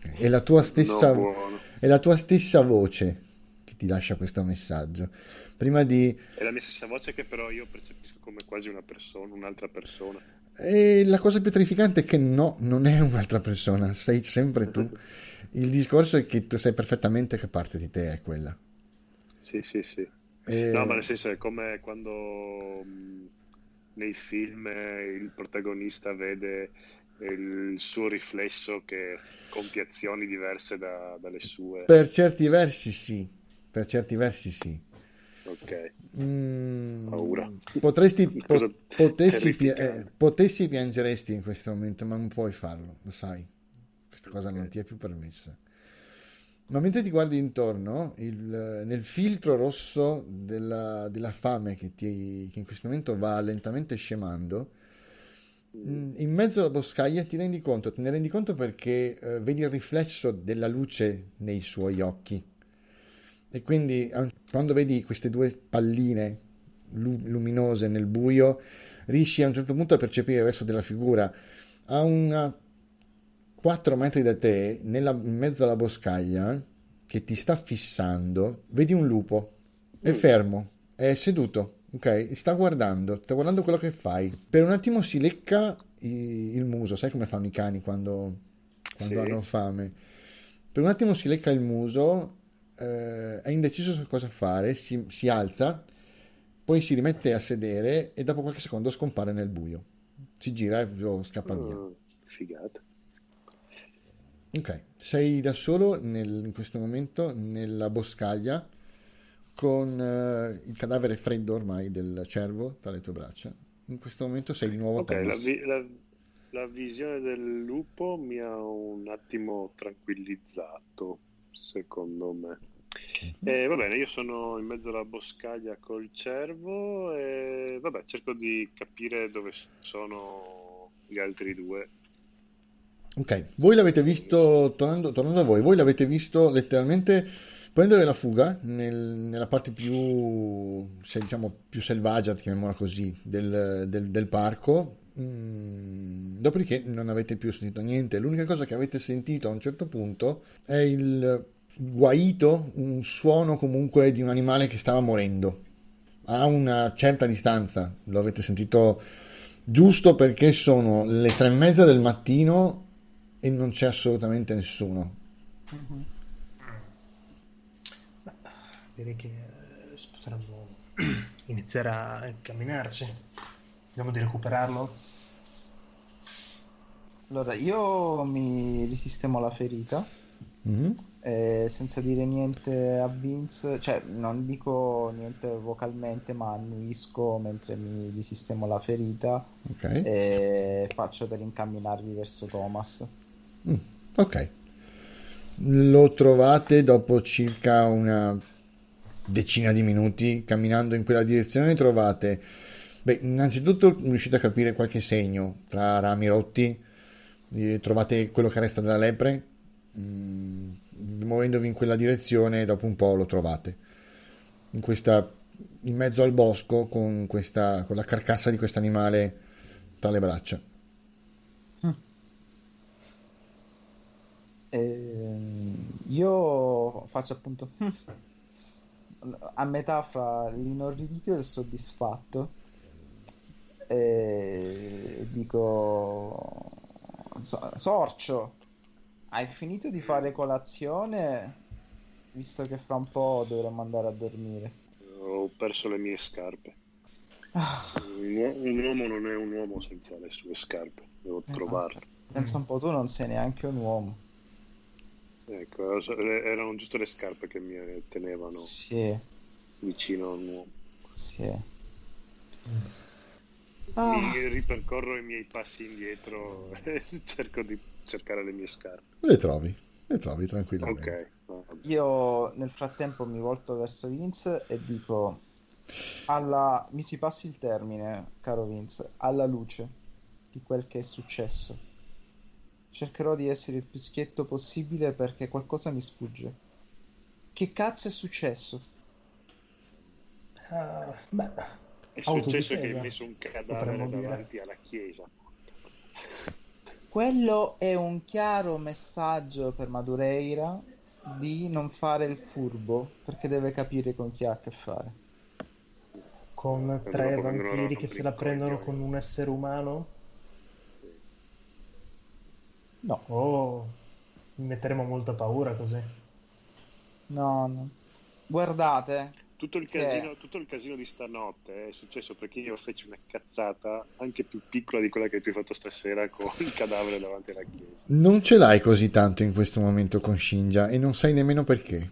È la tua stessa, No, è la tua stessa voce che ti lascia questo messaggio. Prima di... È la mia stessa voce che però io percepisco come quasi una persona, un'altra persona. E la cosa più terrificante è che no, non è un'altra persona, sei sempre tu. Il discorso è che tu sai perfettamente che parte di te è quella. Sì, sì, sì. E- No, ma nel senso è come quando mh, nei film eh, il protagonista vede il suo riflesso che compie azioni diverse da- dalle sue. Per certi versi sì, per certi versi sì. Ok. Mm, Paura. Potresti, po- potessi, pi- eh, potessi piangeresti in questo momento, ma non puoi farlo, lo sai. Questa cosa non Ok. ti è più permessa. Ma mentre ti guardi intorno, il- nel filtro rosso della, della fame che, ti- che in questo momento va lentamente scemando, mm, in mezzo alla boscaglia ti rendi conto, te ne rendi conto perché eh, vedi il riflesso della luce nei suoi occhi. E quindi quando vedi queste due palline lu- luminose nel buio, riesci a un certo punto a percepire il resto della figura. A una 4 metri da te, nella- in mezzo alla boscaglia, che ti sta fissando, vedi un lupo. È fermo, è seduto, ok? Sta guardando, sta guardando quello che fai. Per un attimo si lecca il muso, sai come fanno i cani quando, quando Sì. hanno fame. Per un attimo si lecca il muso, eh, è indeciso su cosa fare, si, si alza, poi si rimette a sedere e dopo qualche secondo scompare nel buio. Si gira e scappa via. Ah, figata. Ok, sei da solo nel- in questo momento nella boscaglia con eh, il cadavere freddo ormai del cervo tra le tue braccia. In questo momento sei di nuovo Ok, la, vi- la- la visione del lupo mi ha un attimo tranquillizzato, secondo me. Mhm. Eh, va bene, io sono in mezzo alla boscaglia col cervo e vabbè, cerco di capire dove sono gli altri due. Ok, voi l'avete visto, tornando, tornando a voi, voi l'avete visto letteralmente prendere la fuga nel- nella parte più, se, diciamo, più selvaggia, chiamiamola così, del, del- del parco. Mm, dopodiché non avete più sentito niente. L'unica cosa che avete sentito a un certo punto è il guaito, un suono comunque di un animale che stava morendo. A una certa distanza, lo avete sentito giusto perché sono le tre e mezza del mattino e non c'è assolutamente nessuno. Direi che eh, potremmo iniziare a camminarci. Vediamo di recuperarlo. Allora, io mi risistemo la ferita, Mhm. eh, senza dire niente a Vince, cioè non dico niente vocalmente, ma annuisco mentre mi risistemo la ferita Ok. e faccio per incamminarvi verso Thomas. Mm, ok. Lo trovate dopo circa una decina di minuti camminando in quella direzione. Trovate, beh, innanzitutto riuscite a capire qualche segno tra rami rotti. Eh, Trovate quello che resta della lepre. Mm, muovendovi in quella direzione, dopo un po' lo trovate. In questa, in mezzo al bosco con questa, con la carcassa di questo animale tra le braccia. Ehm, io faccio appunto a metà fra l'inorridito e il soddisfatto. E dico: "So- Sorcio, hai finito di fare colazione? Visto che fra un po' dovremmo andare a dormire. Ho perso le mie scarpe. Ah, Un, uo- un uomo non è un uomo senza le sue scarpe, devo esatto. trovarle. Pensa un po', tu non sei neanche un uomo. Ecco, eh, erano giusto le scarpe che mi tenevano Sì, vicino a un uomo. sì. Ah, Mi ripercorro i miei passi indietro e cerco di cercare le mie scarpe. Le trovi, le trovi tranquillamente. Ok. va bene. io nel frattempo mi volto verso Vince e dico: alla... Mi si passi il termine, caro Vince, alla luce di quel che è successo. Cercherò di essere il più schietto possibile perché qualcosa mi sfugge. Che cazzo è successo? Ah, beh, È successo che hai messo un cadavere davanti alla chiesa. Quello è un chiaro messaggio per Madureira di non fare il furbo perché deve capire con chi ha a che fare. con tre vampiri che se la prendono con un essere umano. No, Oh, mi metteremo molta paura così. no, no. Guardate, Tutto il, casino, tutto il casino di stanotte è successo perché io feci una cazzata anche più piccola di quella che tu hai fatto stasera con il cadavere davanti alla chiesa. Non ce l'hai così tanto in questo momento con Shinja e non sai nemmeno perché.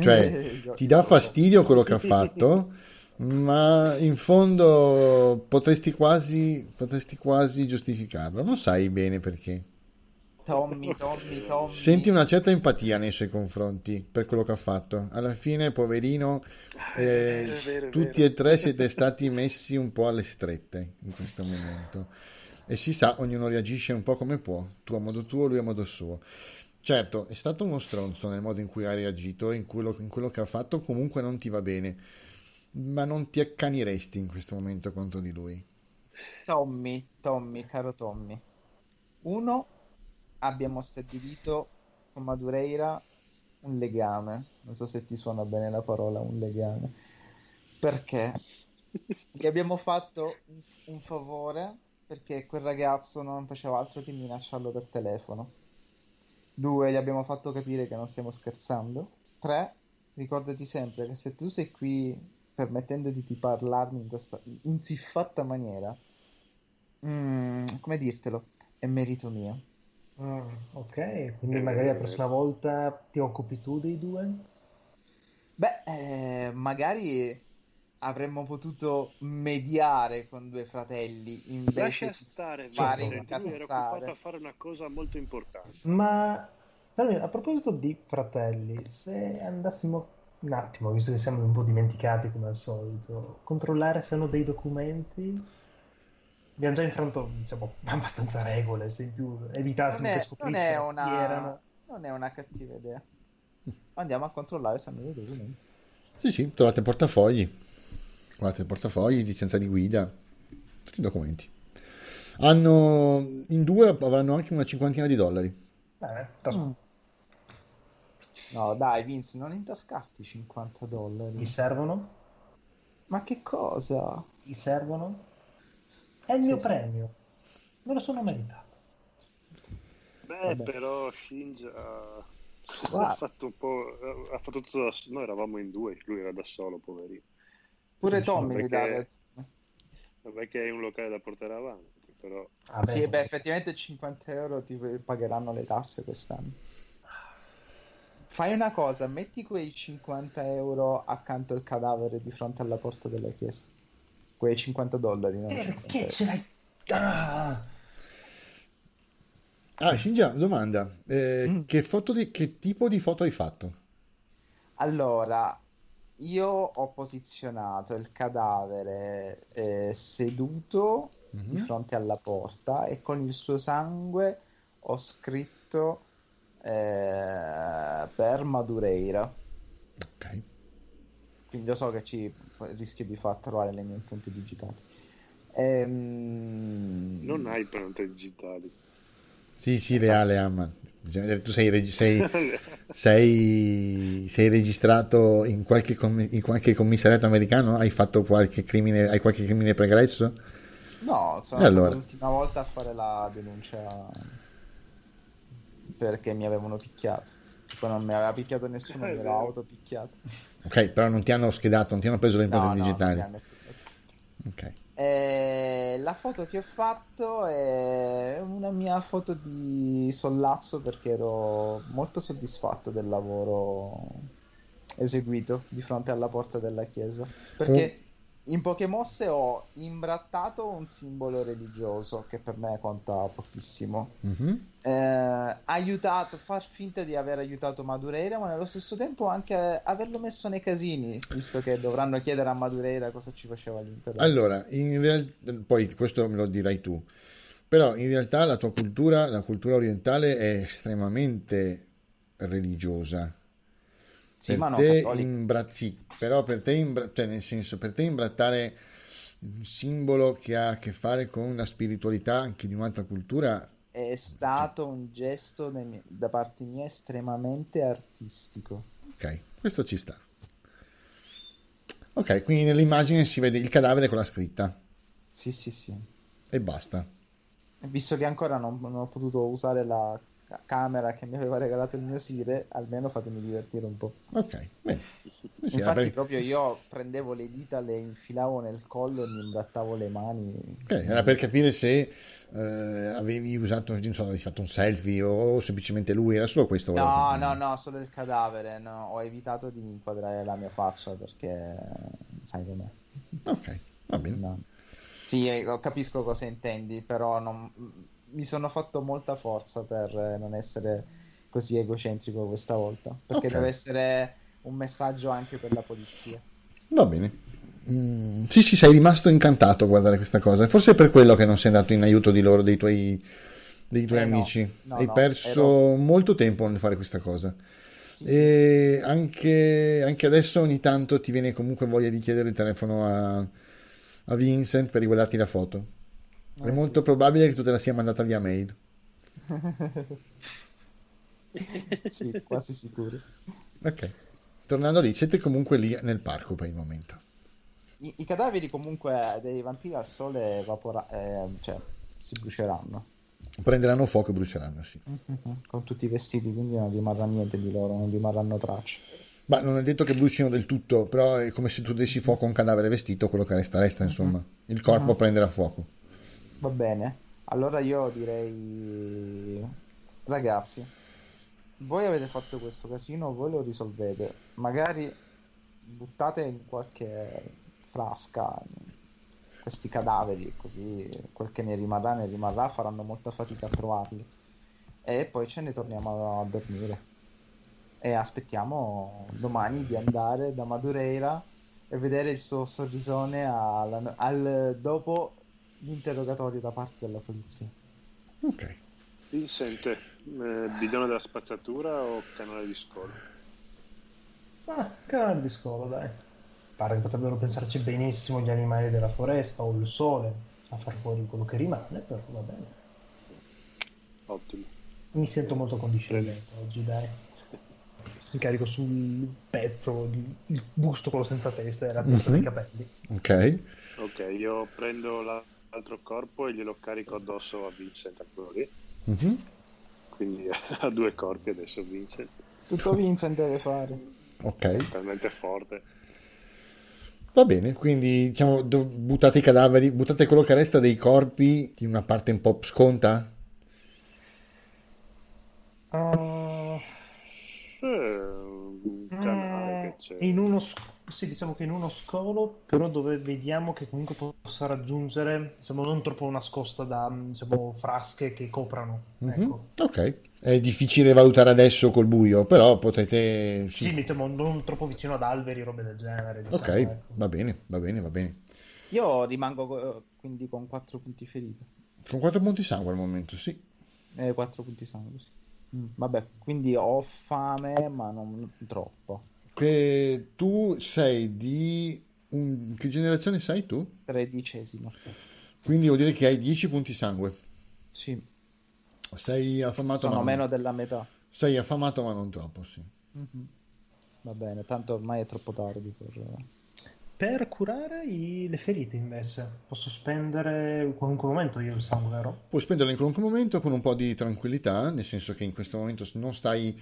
Cioè, Io- ti dà fastidio quello che ha fatto, ma in fondo potresti quasi, potresti quasi giustificarlo. Non sai bene perché. Tommy, Tommy, Tommy. Senti una certa empatia nei suoi confronti per quello che ha fatto. Alla fine, poverino, eh, È vero, vero, tutti vero. e tre siete stati messi un po' alle strette in questo momento. E si sa, ognuno reagisce un po' come può, tu a modo tuo, lui a modo suo. Certo, è stato uno stronzo nel modo in cui ha reagito, in quello, in quello che ha fatto, comunque non ti va bene, ma non ti accaniresti in questo momento contro di lui. Tommy, Tommy, caro Tommy. Uno, abbiamo stabilito con Madureira un legame. Non so se ti suona bene la parola un legame. Perché? Gli abbiamo fatto un, un favore perché quel ragazzo non faceva altro che minacciarlo per telefono. Due, gli abbiamo fatto capire che non stiamo scherzando. Tre, ricordati sempre che se tu sei qui permettendoti di parlarmi in questa in siffatta maniera, mm, come dirtelo, è merito mio. Mm, ok, quindi Eh, magari la prossima volta ti occupi tu dei due? Beh, eh, magari avremmo potuto mediare con due fratelli invece Lascia di stare, fare Vincent, lui era incazzare. occupato a fare una cosa molto importante. Ma a proposito di fratelli, se andassimo un attimo, visto che siamo un po' dimenticati come al solito, controllare se hanno dei documenti. Abbiamo già infranto, diciamo, abbastanza regole, se in più Non evitassimo che è, non scoprissero è chi una, erano. non è una cattiva idea. Andiamo a controllare se hanno dei documenti. Sì, sì, trovate portafogli, guardate portafogli, licenza di guida, tutti i documenti. Hanno, in due avranno anche una cinquantina di dollari. Bene, tas- Mm. No, dai, Vince, non intascarti 50 Gli dollari. servono? Ma che cosa? Gli servono? È il Sì, mio sì. premio. Me lo sono meritato. Beh, Vabbè. però Shinja ha Guarda. fatto un po', ha fatto tutto da solo. Noi eravamo in due, lui era da solo, poverino. Pure Tommy mi perché- dà. Vabbè che è un locale da portare avanti, però Ah, Sì, beh, beh, effettivamente 50 euro ti pagheranno le tasse quest'anno. Fai una cosa, metti quei 50 euro accanto al cadavere di fronte alla porta della chiesa. Quei 50 dollari, no? 50 Perché euro. ce l'hai? Ah! Ah, Shinja, domanda, eh, Mm. che, foto di- che tipo di foto hai fatto? Allora, io ho posizionato il cadavere eh, seduto di Mhm. fronte alla porta e con il suo sangue ho scritto eh, per Madureira. Ok. Quindi io so che ci rischio di far trovare le mie impronte digitali. Ehm, non hai impronte digitali. Sì, sì, le ha, le ha, ma Bisogna vedere, tu sei, sei, sei, sei registrato in qualche, com- in qualche commissariato americano? Hai fatto qualche crimine, hai qualche crimine pregresso? No, sono E stato allora? l'ultima volta a fare la denuncia perché mi avevano picchiato. Poi non mi aveva picchiato nessuno, mi ero autopicchiato. Ok, però non ti hanno schedato, non ti hanno preso le No, impronte no, digitali. schierato. Ok. Eh, la foto che ho fatto è una mia foto di sollazzo perché ero molto soddisfatto del lavoro eseguito di fronte alla porta della chiesa. Perché in poche mosse ho imbrattato un simbolo religioso che per me conta pochissimo. Mhm. Eh, aiutato, far finta di aver aiutato Madureira, ma nello stesso tempo anche averlo messo nei casini, visto che dovranno chiedere a Madureira cosa ci faceva lì. per- Allora, in real- poi questo me lo dirai tu, però in realtà la tua cultura, la cultura orientale è estremamente religiosa. Sì, per ma no, te cattolico. Però per te, imbra- cioè nel senso, per te imbrattare un simbolo che ha a che fare con la spiritualità anche di un'altra cultura, È stato un gesto miei- da parte mia estremamente artistico. ok, questo ci sta. Ok, quindi nell'immagine si vede il cadavere con la scritta Sì, sì, sì. e basta. Visto che ancora non, non ho potuto usare la camera che mi aveva regalato il mio Sire, almeno fatemi divertire un po'. Ok, bene. Infatti, proprio io prendevo le dita, le infilavo nel collo e mi imbrattavo le mani. Ok, era per capire se eh, avevi usato, non so, avevi fatto un selfie o semplicemente lui, era solo questo. No, no, no, solo il cadavere. No, ho evitato di inquadrare la mia faccia perché sai com'è. Ok, va bene. No. Sì, eh, capisco cosa intendi, però non- mi sono fatto molta forza per eh, non essere così egocentrico questa volta, perché Ok. deve essere un messaggio anche per la polizia. Va bene. Mm, sì, sì, sei rimasto incantato a guardare questa cosa. Forse è per quello che non sei andato in aiuto di loro, dei tuoi, dei tuoi Eh, no. amici. No, Hai no, perso ero- molto tempo nel fare questa cosa. Sì, sì. E anche, anche adesso ogni tanto ti viene comunque voglia di chiedere il telefono a, a Vincent per riguardarti la foto. È Eh, molto probabile che tu te la sia mandata via mail. Sì, quasi sicuro. Ok. Tornando lì, siete comunque lì nel parco per il momento. I, i cadaveri comunque dei vampiri al sole evapora- eh, cioè, si bruceranno Prenderanno fuoco e bruceranno, sì. con tutti i vestiti, quindi non rimarrà niente di loro, non rimarranno tracce. Ma non è detto che brucino del tutto, però è come se tu dessi fuoco a un cadavere vestito, quello che resta resta, insomma. Il corpo Ah. prenderà fuoco. Va bene, allora io direi, ragazzi, voi avete fatto questo casino, voi lo risolvete, magari buttate in qualche frasca questi cadaveri, così quel che ne rimarrà ne rimarrà, faranno molta fatica a trovarli. E poi ce ne torniamo a dormire. E aspettiamo domani di andare da Madureira e vedere il suo sorrisone alla- al, dopo l'interrogatorio da parte della polizia. Ok. Vincent, eh, bidone della spazzatura o canale di scolo? Ah, canale di scolo, dai. Pare che potrebbero pensarci benissimo gli animali della foresta o il sole a far fuori quello che rimane, però va bene. Ottimo. Mi sento molto condiscendente oggi, dai. Mi carico sul pezzo, il, busto quello senza testa e la testa Mhm. dei capelli. Ok. Ok, io prendo la- l'altro corpo e glielo carico addosso a Vincent, a quello lì. Mhm. Quindi ha due corpi adesso Vincent, Tutto Vincent deve fare. Ok. talmente forte. Va bene, quindi diciamo buttate i cadaveri, buttate quello che resta dei corpi in una parte un po' sconta. Eh, un canale che c'è. in uno sc- sì, diciamo che in uno scolo, però dove vediamo che comunque possa raggiungere, diciamo, non troppo nascosta da diciamo, frasche che coprano. Mhm. Ecco. Ok. È difficile valutare adesso col buio, però potete... Sì, Sì. diciamo, non troppo vicino ad alberi, robe del genere. diciamo, Ok, ecco. va bene, va bene, va bene. Io rimango co- quindi con 4 punti feriti. Con 4 punti sangue al momento, sì. Eh, 4 punti sangue, sì. Mm, vabbè, quindi ho fame, ma non troppo. Che tu sei di... un- Che generazione sei tu? Tredicesimo. Quindi vuol dire che hai 10 punti sangue. Sì. Sei affamato, Sono ma non- meno della metà. sei affamato, ma non troppo, sì. Va bene, tanto ormai è troppo tardi per... Per curare i- le ferite invece, posso spendere in qualunque momento io il sangue, vero? Puoi spenderlo in qualunque momento con un po' di tranquillità, nel senso che in questo momento non stai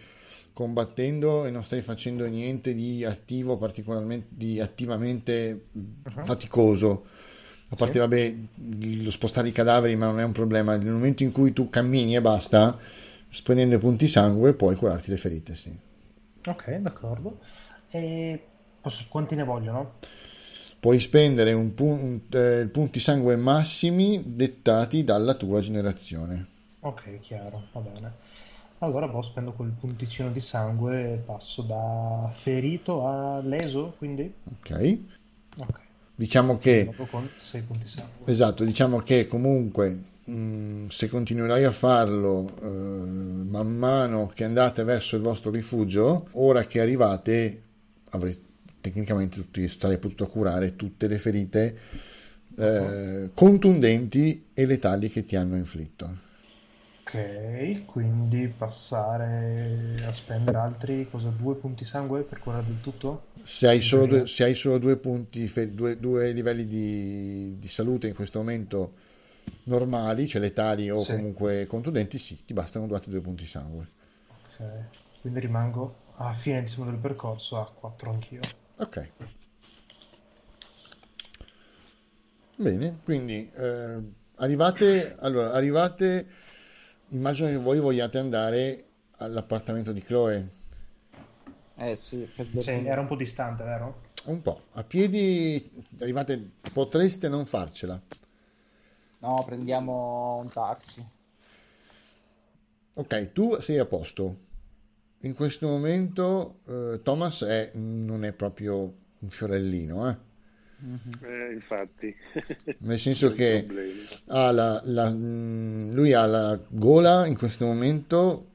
combattendo e non stai facendo niente di attivo, particolarmente di attivamente Uh-huh. faticoso. A parte, vabbè, lo spostare i cadaveri, ma non è un problema. Nel momento in cui tu cammini e basta, spendendo i punti sangue, puoi curarti le ferite, sì. Ok, d'accordo. E posso- quanti ne vogliono? Puoi spendere un pun- un- eh, punti sangue massimi dettati dalla tua generazione. Ok, chiaro, va bene. Allora, boh, spendo quel punticino di sangue e passo da ferito a leso, quindi? Ok? Ok, Diciamo che con 6 punti sangue. Esatto, diciamo che comunque mh, se continuerai a farlo eh, man mano che andate verso il vostro rifugio, ora che arrivate avrete tecnicamente tutti, sarei potuto curare tutte le ferite eh, contundenti e letali che ti hanno inflitto. Ok, quindi passare a spendere altri, cosa, due punti sangue per curare del tutto? Se hai solo due, se hai solo due punti, due, due livelli di, di salute in questo momento normali, cioè letali o Sì. comunque contundenti, sì, ti bastano due due punti sangue. Ok, quindi rimango a fine del percorso a 4 anch'io. Ok. Bene, quindi eh, arrivate, allora, arrivate, immagino che voi vogliate andare all'appartamento di Chloe, Eh sì, dormire. era un po' distante, vero? un po', a piedi, arrivate, potreste non farcela. No, prendiamo un taxi. Ok, tu sei a posto. In questo momento eh, Thomas è- non è proprio un fiorellino, eh? Eh, infatti, Nel senso che ha la, la- mm, lui ha la gola in questo momento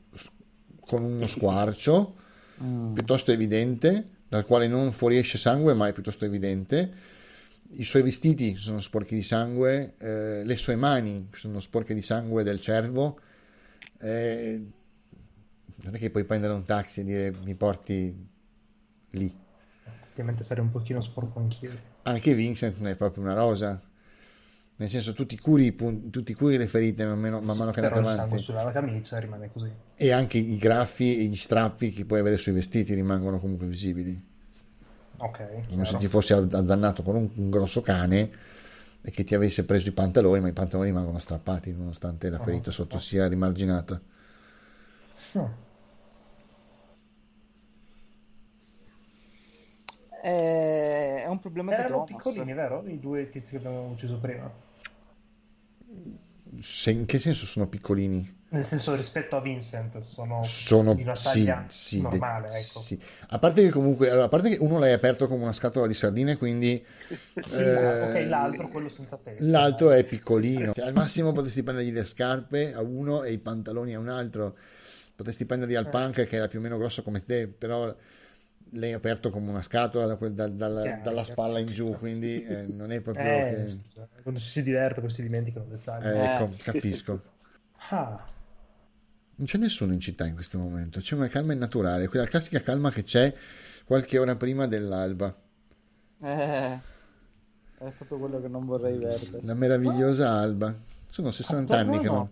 con uno squarcio piuttosto evidente, dal quale non fuoriesce sangue, ma è piuttosto evidente. I suoi vestiti sono sporchi di sangue, eh, le sue mani sono sporche di sangue del cervo. eh, non è che puoi prendere un taxi e dire mi porti lì. Effettivamente sarei un pochino sporco anch'io. Anche Vincent non è proprio una rosa. Nel senso, tu ti curi, tu ti curi le ferite man mano, man mano che andate avanti. sulla camicia rimane così. E anche i graffi e gli strappi che puoi avere sui vestiti rimangono comunque visibili. Ok, Come se ti fossi azzannato con un, un grosso cane e che ti avesse preso i pantaloni, ma i pantaloni rimangono strappati nonostante la ferita sotto sia rimarginata. Hmm. È un problema di Erano Thomas. piccolini, vero? I due tizi che abbiamo ucciso prima. Se- in che senso sono piccolini? Nel senso, rispetto a Vincent, sono, Sono di una sì, taglia sì, de- normale, ecco. sì. A parte che comunque, allora, a parte che uno l'hai aperto come una scatola di sardine, quindi Sì, eh, ok, l'altro, quello senza testa. L'altro è piccolino. Cioè, al massimo potresti prendergli le scarpe a uno e i pantaloni a un altro. Potresti prenderli Eh. al punk che era più o meno grosso come te, però l'hai aperto come una scatola da dal- dalla, Chiaro, dalla spalla in giù, quindi eh, non è proprio Eh, che... quando si diverte poi si dimenticano dettagli. Eh, ecco, capisco. Ah, Non c'è nessuno in città in questo momento, c'è una calma innaturale, quella classica calma che c'è qualche ora prima dell'alba. Eh, è proprio quello che non vorrei vedere. La meravigliosa alba. Sono 60 anni che non...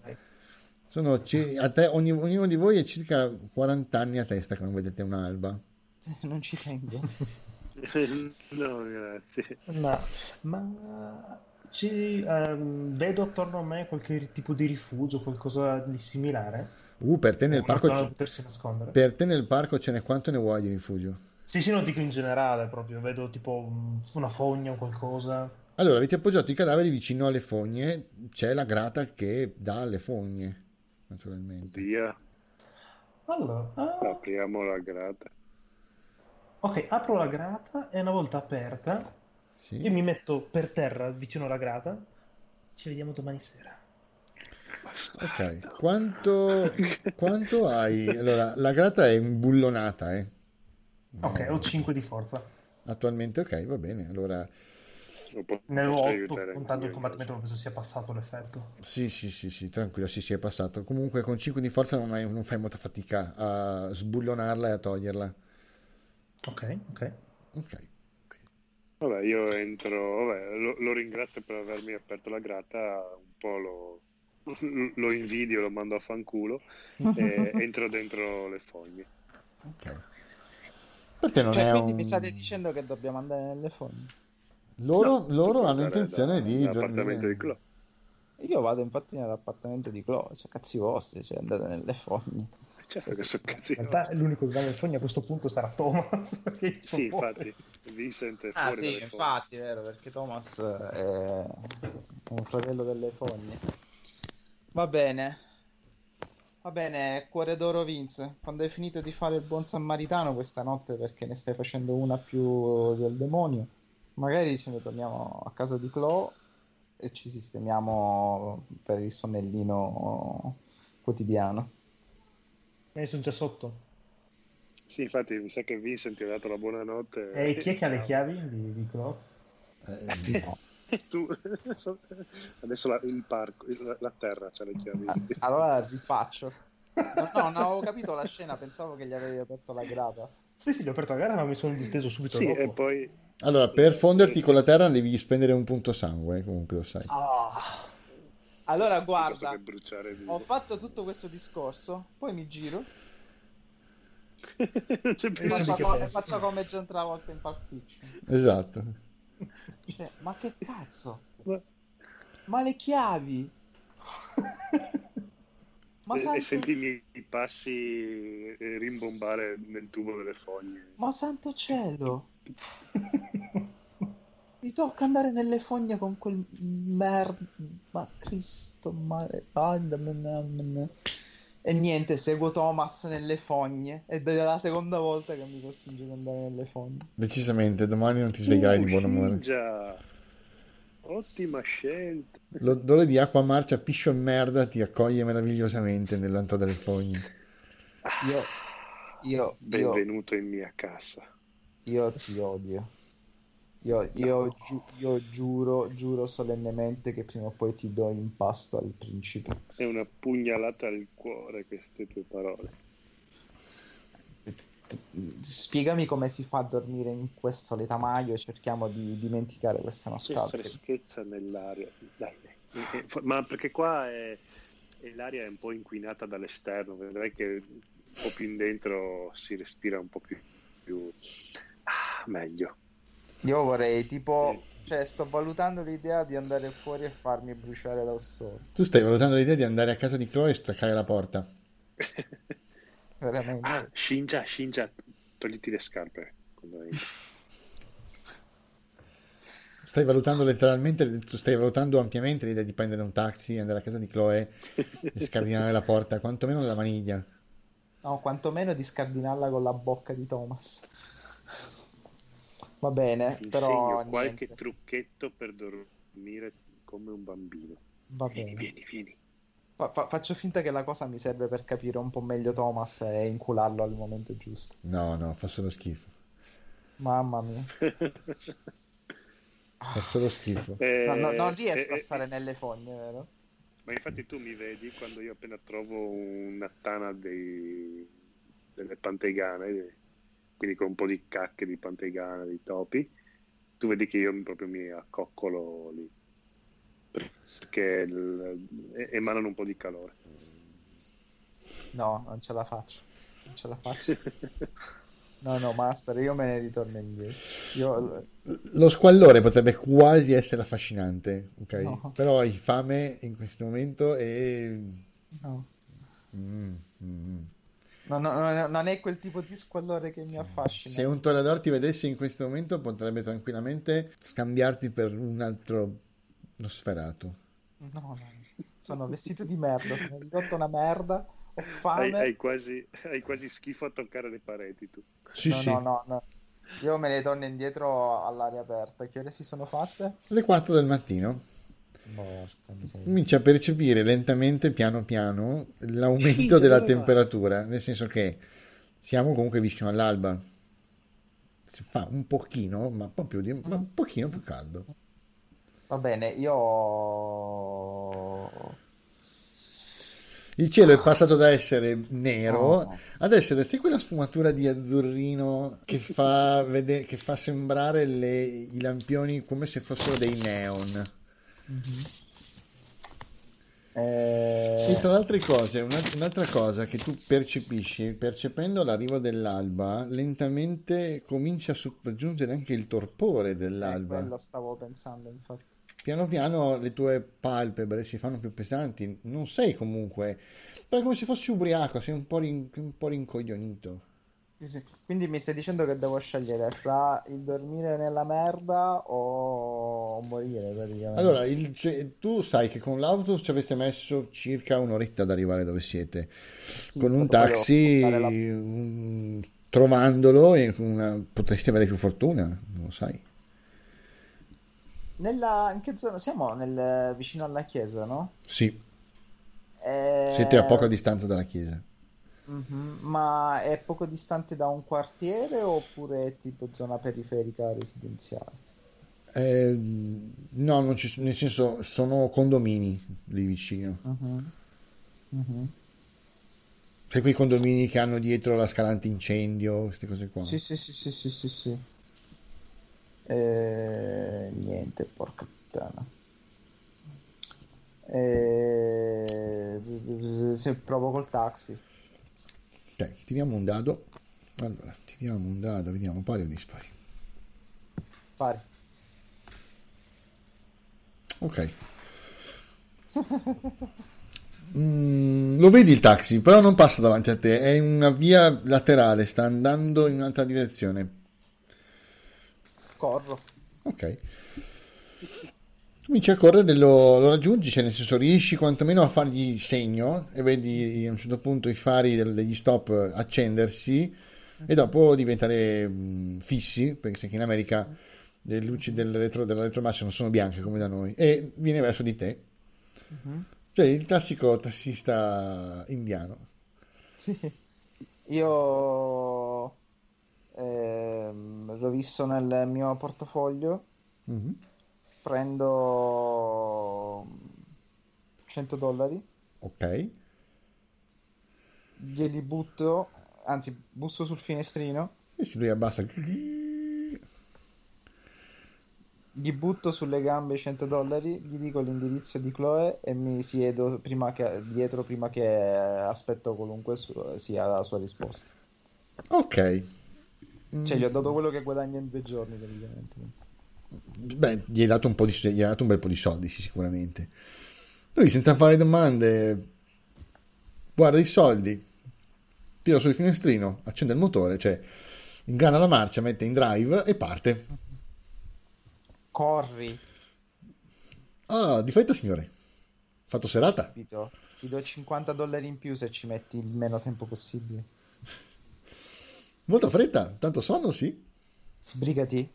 Sono a te- ogni- ognuno di voi è circa 40 anni a testa che non vedete un'alba. Non ci tengo. no, grazie. No, ma ci, ehm, vedo attorno a me qualche tipo di rifugio, qualcosa di similare. Uh, per te nel parco, c- per te nel parco ce n'è quanto ne vuoi di rifugio? Sì, sì, lo dico in generale proprio, vedo tipo una fogna o qualcosa. Allora, avete appoggiato i cadaveri vicino alle fogne, c'è la grata che dà alle fogne, naturalmente. Via, Allora, ah, apriamo la grata. Ok, apro la grata e una volta aperta, io Sì. mi metto per terra vicino alla grata. Ci vediamo domani sera. Ok, quanto, quanto hai? Allora, la grata è imbullonata, eh. Ok, ho 5 di forza. Attualmente ok, va bene. Allora, O po- Nel posso nuoto, aiutare puntando io il combattimento, penso sia passato l'effetto. Sì, sì, sì, sì, tranquillo, sì, sì, è passato. Comunque con 5 di forza non, hai- non fai molta fatica a sbullonarla e a toglierla. Ok, ok. Ok. Vabbè, io entro, vabbè, lo, lo ringrazio per avermi aperto la grata, un po' lo, lo invidio, lo mando a fanculo e entro dentro le fogne. Ok. Per te non Cioè, è quindi un... mi state dicendo che dobbiamo andare nelle fogne? Loro, No, loro hanno intenzione da- di dall'appartamento di. Clo. Io vado infatti nell'appartamento di Chloe, cioè cazzi vostri, cioè andate nelle fogne. Certo Sì, che sì. sono cazzi. In realtà l'unico che nel fogno a questo punto sarà Thomas. io Sì, infatti, Vincent è Ah fuori sì, dalle fogne. infatti, vero, perché Thomas è un fratello delle fogne. Va bene. Va bene, cuore d'oro Vince, quando hai finito di fare il buon sammaritano questa notte perché ne stai facendo una più del demonio, magari ce ne torniamo a casa di Chloe e ci sistemiamo per il sonnellino quotidiano. Eh, sono già sotto. Sì, infatti mi sa che Vincent ti ha dato la buonanotte. E chi è che ha le chiavi di, di Clo? Eh, Tu, adesso la, il parco, la, la terra c'ha le chiavi. Ah, Allora rifaccio. No, no, non avevo capito la scena, pensavo che gli avevi aperto la grata. Sì, sì, gli ho aperto la gara, ma mi sono disteso subito Sì, dopo. e poi Allora, per fonderti con la terra devi spendere un punto sangue, eh, comunque lo sai. Ah, Allora, guarda, ho fatto tutto questo discorso, poi mi giro non c'è e più faccio, co- e faccio come John Travolta in Pulp Fiction. Esatto. Cioè, ma che cazzo? Ma- Ma le chiavi? Ma e, e santo, senti i miei passi eh, rimbombare nel tubo delle fogne. ma santo cielo! Mi tocca andare nelle fogne con quel merda. Ma Cristo, mare. E niente, seguo Thomas nelle fogne. Ed è la seconda volta che mi costringe ad andare nelle fogne. Decisamente, domani non ti sveglierai di buon umore. Già. Ottima scelta. L'odore di acqua marcia, piscio e merda ti accoglie meravigliosamente nell'antro delle fogne. Io, io, io, Benvenuto in mia casa. io ti odio. Io, io, No. giu- io giuro, giuro solennemente che prima o poi ti do in pasto al principe. È una pugnalata al cuore queste tue parole. Spiegami come si fa a dormire in questo letamaio e cerchiamo di dimenticare questa C'è nostalgia. freschezza nell'aria. Dai, dai. Eh, eh, Ma perché qua è, è- l'aria è un po' inquinata dall'esterno, vedrai che un po' più in dentro si respira un po' più, più- ah, meglio. Io vorrei tipo, cioè sto valutando l'idea di andare fuori e farmi bruciare dal sole. Tu stai valutando l'idea di andare a casa di Chloe e staccare la porta. Veramente. Ah, Shinja, Shinja, togliti le scarpe. Stai valutando letteralmente, stai valutando ampiamente l'idea di prendere un taxi, andare a casa di Chloe e scardinare la porta, quantomeno la maniglia. No, quantomeno di scardinarla con la bocca di Thomas. Va bene, Ti però qualche niente. trucchetto per dormire come un bambino. Va Vieni, bene. vieni, vieni. Fa- fa- faccio finta che la cosa mi serve per capire un po' meglio Thomas e incularlo al momento giusto. No, no, fa solo schifo. Mamma mia. Fa solo schifo. Eh, No, no- non riesco eh, a eh, stare nelle fogne, vero? Ma infatti tu mi vedi quando io appena trovo una tana dei- delle pantegane, quindi con un po' di cacche di pantegana, di topi, tu vedi che io proprio mi accoccolo lì, perché il- emanano un po' di calore. No, non ce la faccio. Non ce la faccio. No, no, Master, io me ne ritorno indietro. Io... Lo squallore potrebbe quasi essere affascinante, ok? No. Però hai fame in questo momento e... No. Mm, mm. No, no, no, non è quel tipo di squallore che mi affascina. Se un toreador ti vedesse in questo momento potrebbe tranquillamente scambiarti per un altro sferato. No, no, sono vestito di merda, sono ridotto una merda, ho Hai, fame. hai quasi, hai quasi schifo a toccare le pareti tu. Sì, no, sì. no, no, no. Io me ne torno indietro all'aria aperta. Che ore si sono fatte? Alle 4 del mattino. Comincia a percepire lentamente, piano piano, l'aumento della temperatura, nel senso che siamo comunque vicino all'alba. Si fa un pochino, ma proprio di, ma un pochino più caldo. Va bene, io... Il cielo è passato da essere nero No. ad essere, sai quella sfumatura di azzurrino che fa, vede- che fa sembrare le- i lampioni come se fossero dei neon. Eh, E tra le altre cose, una- un'altra cosa che tu percepisci, percependo l'arrivo dell'alba, lentamente comincia a sopraggiungere anche il torpore eh, dell'alba. quello stavo pensando, infatti. Piano piano le tue palpebre si fanno più pesanti, non sei comunque, però come se fossi ubriaco, sei un po', rin- un po' rincoglionito. Sì. Quindi mi stai dicendo che devo scegliere fra il dormire nella merda o morire praticamente. Allora, il- cioè, tu sai che con l'auto ci avreste messo circa un'oretta ad arrivare dove siete. Sì, Con un taxi, la- un- trovandolo, e con una- potresti avere più fortuna, non lo sai. Nella... In che zona? Siamo nel... vicino alla chiesa, no? Sì, Eh, siete a poca distanza dalla chiesa. Mhm, Ma è poco distante da un quartiere oppure è tipo zona periferica residenziale? Eh, no, non ci, nel senso, sono condomini lì vicino. Mhm, mhm. Sai quei condomini che hanno dietro la scala antincendio, queste cose qua. Sì, sì, sì, sì, sì, sì, sì. Eh, niente, porca puttana. Eh, se provo col taxi. Ok, tiriamo un dado. Allora, tiriamo un dado, vediamo pari o dispari. Pari. Ok. Mm, lo vedi il taxi, però non passa davanti a te, è in una via laterale, sta andando in un'altra direzione. Corro. Ok. Cominci a correre, lo, lo raggiungi, cioè nel senso riesci quantomeno a fargli segno e vedi a un certo punto i fari degli stop accendersi e dopo diventare fissi, perché sai che in America le luci del retro, della retromarcia non sono bianche come da noi, e viene verso di te. Cioè il classico tassista indiano. Sì. Io ehm, rovisso nel mio portafoglio, Mhm. Prendo 100 dollari, Ok. glieli butto, anzi busso sul finestrino, E se lui abbassa... gli butto sulle gambe i 100 dollari, gli dico l'indirizzo di Chloe e mi siedo prima che, dietro prima che aspetto qualunque su- sia la sua risposta. Ok. Cioè gli ho dato quello che guadagna in due giorni praticamente. Beh, gli hai dato un po' di, gli hai dato un bel po' di soldi, sicuramente. Lui, senza fare domande, guarda i soldi, tira sul finestrino, accende il motore, cioè ingrana la marcia, mette in drive e parte. Corri, Ah, di fretta, signore. Fatto serata? capito? Ti do 50 dollari in più se ci metti il meno tempo possibile. Molta fretta, tanto sonno, sì. Sbrigati.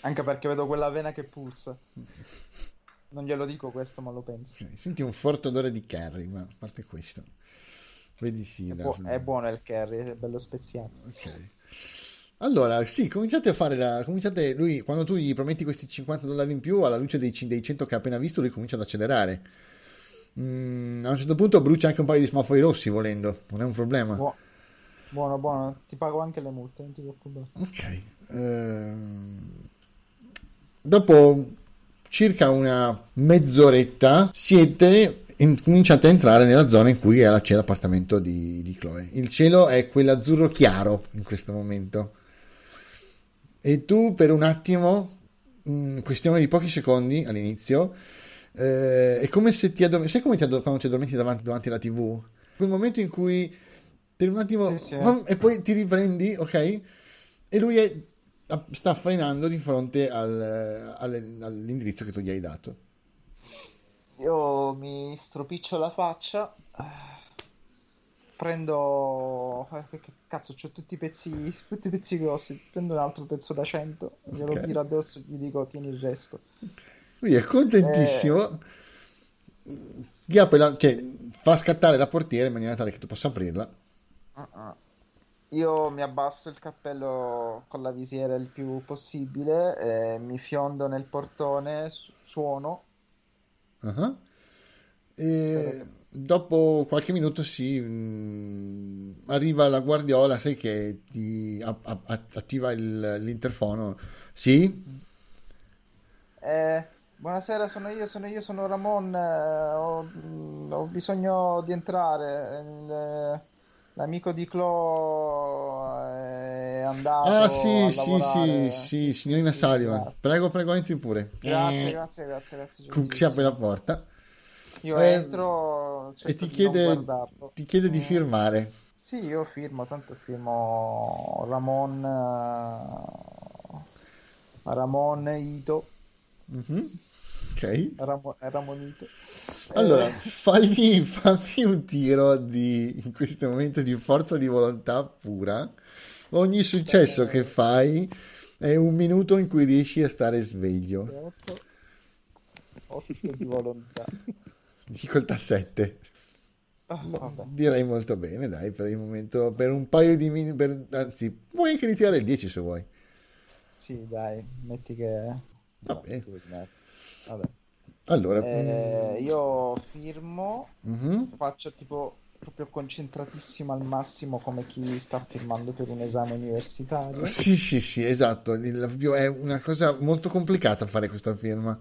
Anche perché vedo quella vena che pulsa. Non glielo dico questo, ma lo penso. Senti un forte odore di curry, ma a parte questo. Vedi sì. È, buo- è buono il curry, è bello speziato. Ok. Allora, sì, cominciate a fare la... Cominciate, lui, quando tu gli prometti questi 50 dollari in più, alla luce dei, dei 100 che ha appena visto, lui comincia ad accelerare. Mm, a un certo punto brucia anche un paio di semafori rossi, volendo. Non è un problema. Buo- buono, buono. Ti pago anche le multe, non ti preoccupare. Ok. Ehm, Dopo circa una mezz'oretta siete in- cominciate a entrare nella zona in cui è- c'è l'appartamento di, di Chloe. Il cielo è quell'azzurro chiaro in questo momento. E tu per un attimo, in questione di pochi secondi all'inizio, eh, è come se ti addormenti. Sai come ti addor- quando ti addormenti davanti, davanti alla TV? Quel momento in cui per un attimo Sì, sì. e poi ti riprendi, ok? E lui è- sta frenando di fronte al- alle- all'indirizzo che tu gli hai dato. Io mi stropiccio la faccia. Prendo. eh, che cazzo, c'ho tutti i pezzi, tutti i pezzi grossi. Prendo un altro pezzo da 100, glielo Ok. tiro addosso e gli dico: Tieni il resto. Lui è contentissimo. Apre la- cioè, fa scattare la portiera in maniera tale che tu possa aprirla. Ah. Io mi abbasso il cappello con la visiera il più possibile, eh, mi fiondo nel portone, su- suono. Ah. E dopo qualche minuto si arriva la guardiola, sai che ti a- a- attiva il- l'interfono. Sì? Eh, buonasera, sono io, sono io, sono Ramon. eh, ho, mm, ho bisogno di entrare. il- l'amico di Clo è andato Ah, sì, sì, sì, sì, signorina Sullivan. grazie. Prego, prego, entri pure. Grazie, Eh, grazie, grazie, grazie. Si apre la porta Io Eh, entro, e ti chiede, ti chiede di Mm, firmare. Sì, io firmo, tanto firmo Ramon, eh, Ramon Ito, Mhm. Ok. Ramo- Ramonito. Allora, Eh, fagli, fammi un tiro di, in questo momento di forza di volontà pura. Ogni successo che fai è un minuto in cui riesci a stare sveglio. 8, 8 di volontà. Difficoltà 7. Ah, vabbè. Direi molto bene, dai, per il momento, per un paio di minuti, anzi, puoi anche ritirare il 10 se vuoi. Sì, dai, metti che... Va no, bene. Vabbè. Allora, Eh, io firmo, mhm. faccio tipo proprio concentratissimo al massimo come chi sta firmando per un esame universitario. Sì, sì, sì, esatto. È una cosa molto complicata fare questa firma.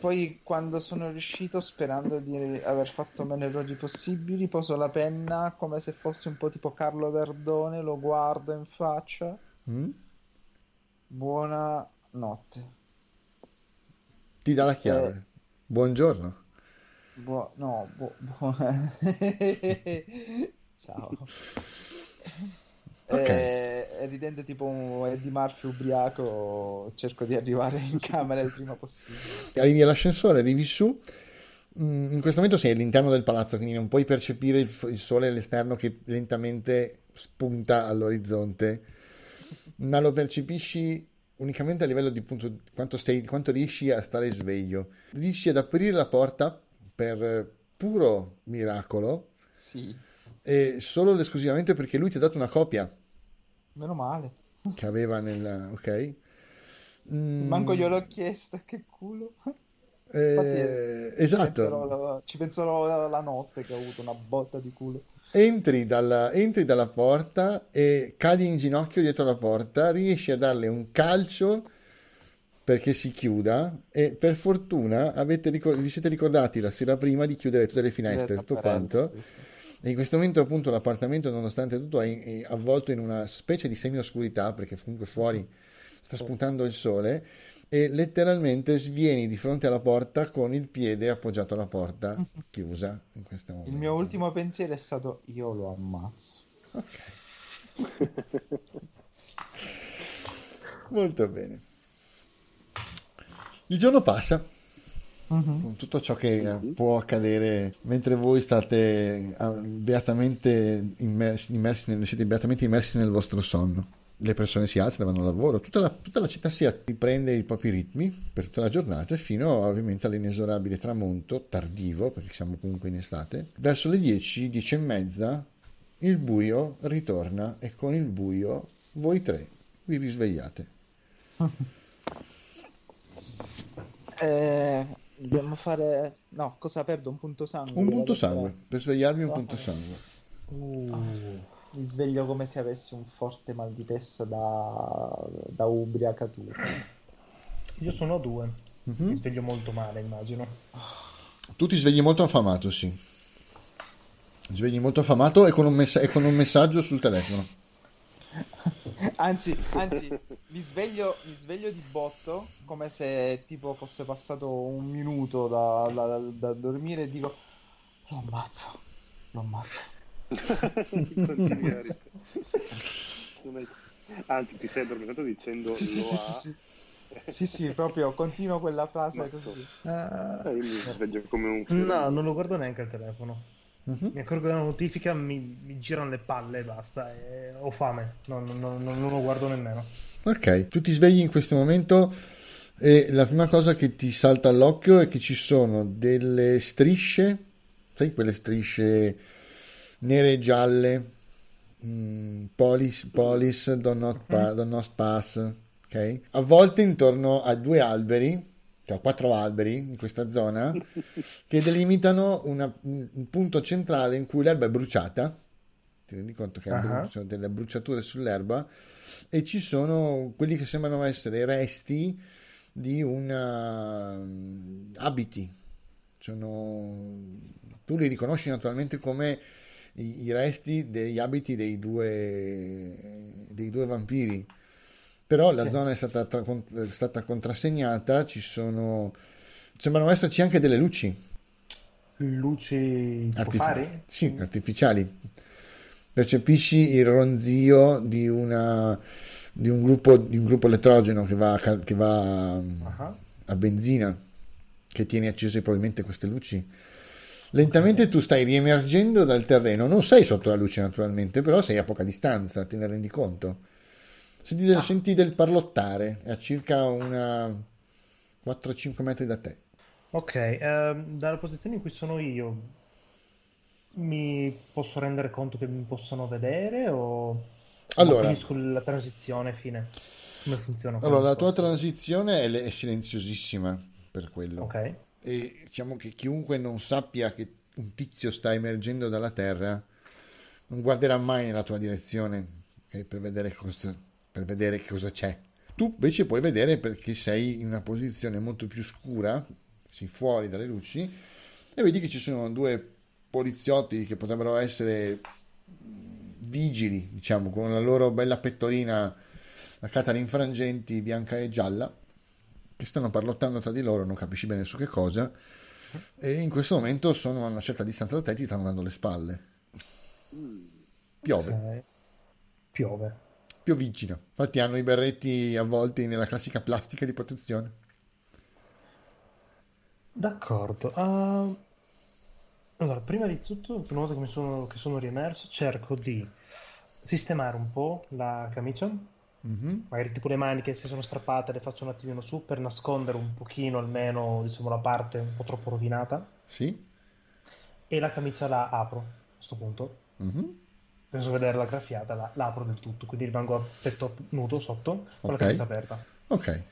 Poi quando sono riuscito, sperando di aver fatto meno errori possibili, poso la penna come se fosse un po' tipo Carlo Verdone, lo guardo in faccia. Mm? Buona notte. Ti dà la chiave. Buongiorno. Buo- no, buo- buo- Ciao. Ok. Eh, ridendo tipo un Eddie Murphy ubriaco, cerco di arrivare in camera il prima possibile. Arrivi all'ascensore, arrivi su. Mm, In questo momento sei all'interno del palazzo, quindi non puoi percepire il sole all'esterno che lentamente spunta all'orizzonte, ma lo percepisci unicamente a livello di punto, quanto, stai, quanto riesci a stare sveglio. Riesci ad aprire la porta per eh, puro miracolo Sì, e solo ed esclusivamente perché lui ti ha dato una copia meno male. che aveva nel... ok? Mm, Manco gliel'ho chiesto, che culo. eh, Infatti, esatto. penserò- ci penserò la, la notte che ho avuto una botta di culo. Entri dalla, entri dalla porta e cadi in ginocchio dietro la porta, riesci a darle un calcio perché si chiuda e per fortuna avete vi siete ricordati la sera prima di chiudere tutte le finestre, tutto quanto. Sì, sì. E in questo momento appunto l'appartamento nonostante tutto è, è avvolto in una specie di semi-oscurità perché comunque fuori sta spuntando il sole e letteralmente svieni di fronte alla porta con il piede appoggiato alla porta chiusa in questo Il momento. mio ultimo pensiero è stato: io lo ammazzo. Molto bene. Il giorno passa Mhm. con tutto ciò che eh, può accadere mentre voi state ah, beatamente immersi, immersi nel- siete beatamente immersi nel vostro sonno. Le persone si alzano, vanno al lavoro, tutta la, tutta la città si riprende i propri ritmi per tutta la giornata fino ovviamente all'inesorabile tramonto tardivo, perché siamo comunque in estate. Verso le 10, 10 e mezza, il buio ritorna e con il buio voi tre vi risvegliate. Eh, dobbiamo fare. No, cosa perdo? Un punto sangue. Un punto sangue, per svegliarvi un punto sangue. fare- Mi sveglio come se avessi un forte mal di testa da, da ubriacatura. Io sono a due. Mhm. Mi sveglio molto male, immagino. Tu ti svegli molto affamato, sì. Svegli molto affamato e con un, messa- e con un messaggio sul telefono. Anzi, anzi, mi sveglio, mi sveglio di botto come se tipo fosse passato un minuto da, da- da dormire e dico: Lo ammazzo, lo ammazzo. Anzi, ti sei addormentato dicendo Sì, sì, lo sì, ha. sì, sì. Sì, sì, proprio continuo quella frase Ma così. Eh, Eh, io mi sveglio come un fiore. no, non lo guardo neanche al telefono. Mhm. Mi accorgo della notifica, mi, mi girano le palle e basta. e ho fame. Non, non- non- non lo guardo nemmeno. Ok, tu ti svegli in questo momento e la prima cosa che ti salta all'occhio è che ci sono delle strisce, sai quelle strisce nere e gialle mm, police, police do not, pa- do not pass, ok? A volte intorno a due alberi, cioè quattro alberi in questa zona, che delimitano una- un punto centrale in cui l'erba è bruciata. Ti rendi conto che Ah. ci sono delle bruciature sull'erba e ci sono quelli che sembrano essere i resti di una abiti. Sono... Tu li riconosci naturalmente come i, i resti degli abiti dei due, dei due vampiri. Però la Sì. zona è stata, tra- è stata contrassegnata, ci sono... sembrano esserci anche delle luci Luci tipo artifi- fari? sì, artificiali. Percepisci il ronzio di, una, di, un gruppo, di un gruppo elettrogeno che va, che va Ah, a benzina, che tiene accese probabilmente queste luci. Lentamente tu stai riemergendo dal terreno, non sei sotto la luce naturalmente, però sei a poca distanza, te ne rendi conto. Senti del, senti del parlottare, è a circa una 4-5 metri da te. Ok, ehm, dalla posizione in cui sono io, mi posso rendere conto che mi possono vedere o Allora. finisco la transizione fine? Come funziona? Allora, la tua transizione è, è silenziosissima per quello. Ok, E diciamo che chiunque non sappia che un tizio sta emergendo dalla terra non guarderà mai nella tua direzione ok, per vedere cosa, per vedere cosa c'è. Tu invece puoi vedere perché sei in una posizione molto più scura, sei fuori dalle luci, e vedi che ci sono due poliziotti che potrebbero essere vigili, diciamo, con la loro bella pettorina a catare infrangenti bianca e gialla, che stanno parlottando tra di loro, non capisci bene su che cosa, e in questo momento sono a una certa distanza da te e ti stanno dando le spalle. Piove, ok. Piove. pioviggina. Infatti hanno i berretti avvolti nella classica plastica di protezione. D'accordo. ah, allora, prima di tutto, una volta che, mi sono, che sono riemerso, cerco di sistemare un po' la camicia, Mhm. magari tipo le maniche se sono strappate le faccio un attimino su per nascondere un pochino almeno, diciamo, la parte un po' troppo rovinata Sì? e la camicia la apro a questo punto. Mhm. Penso vedere la graffiata, la, la apro del tutto, quindi rimango a petto nudo sotto con la Ok. camicia aperta. Ok.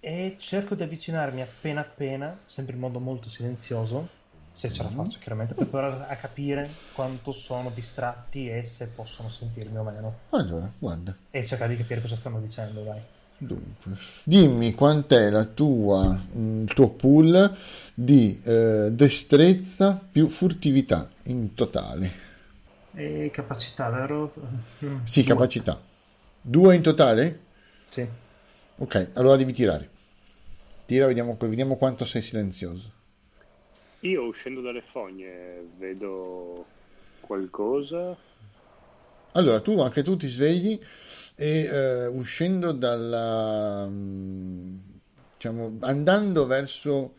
E cerco di avvicinarmi appena appena, sempre in modo molto silenzioso, se ce la Mhm. faccio chiaramente, per provare a capire quanto sono distratti e se possono sentirmi o meno. Allora, guarda. E cercare di capire cosa stanno dicendo, dai. Dunque, dimmi quant'è la tua, mm, il tuo pool di eh, destrezza più furtività in totale. E capacità, vero? Sì, due. capacità. Due in totale? Sì. Ok, allora devi tirare. Tira, vediamo, vediamo quanto sei silenzioso. Io uscendo dalle fogne vedo qualcosa. Allora, tu anche tu ti svegli e eh, uscendo dalla, mm, diciamo, andando verso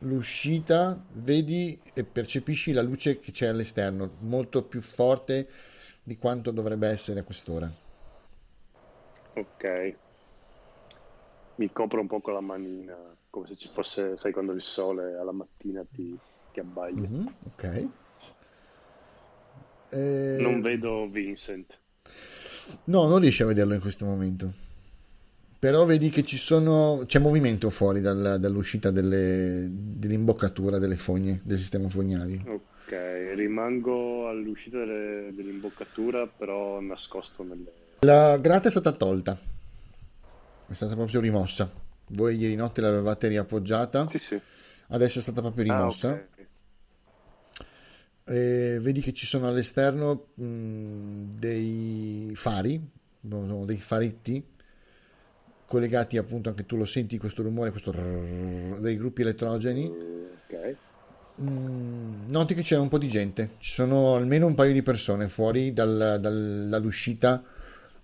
l'uscita, vedi e percepisci la luce che c'è all'esterno, molto più forte di quanto dovrebbe essere a quest'ora. Ok. Mi copro un po' con la manina, come se ci fosse, sai, quando il sole alla mattina ti, ti abbaglia. Mhm, ok. Eh, Non vedo Vincent. No, non riesci a vederlo in questo momento. Però vedi che ci sono, c'è movimento fuori dal- dall'uscita delle- dell'imboccatura delle fogne, del sistema fognario. Ok, rimango all'uscita delle- dell'imboccatura, però nascosto nelle... La grata è stata tolta, è stata proprio rimossa. Voi ieri notte l'avevate riappoggiata, Sì, sì. adesso è stata proprio Ah, rimossa. ok. E vedi che ci sono all'esterno mh, dei fari, no, dei faretti collegati appunto, anche tu lo senti questo rumore, questo rrrr dei gruppi elettrogeni. Ok. Mm, noti che c'è un po' di gente, ci sono almeno un paio di persone fuori dal- dal- dall'uscita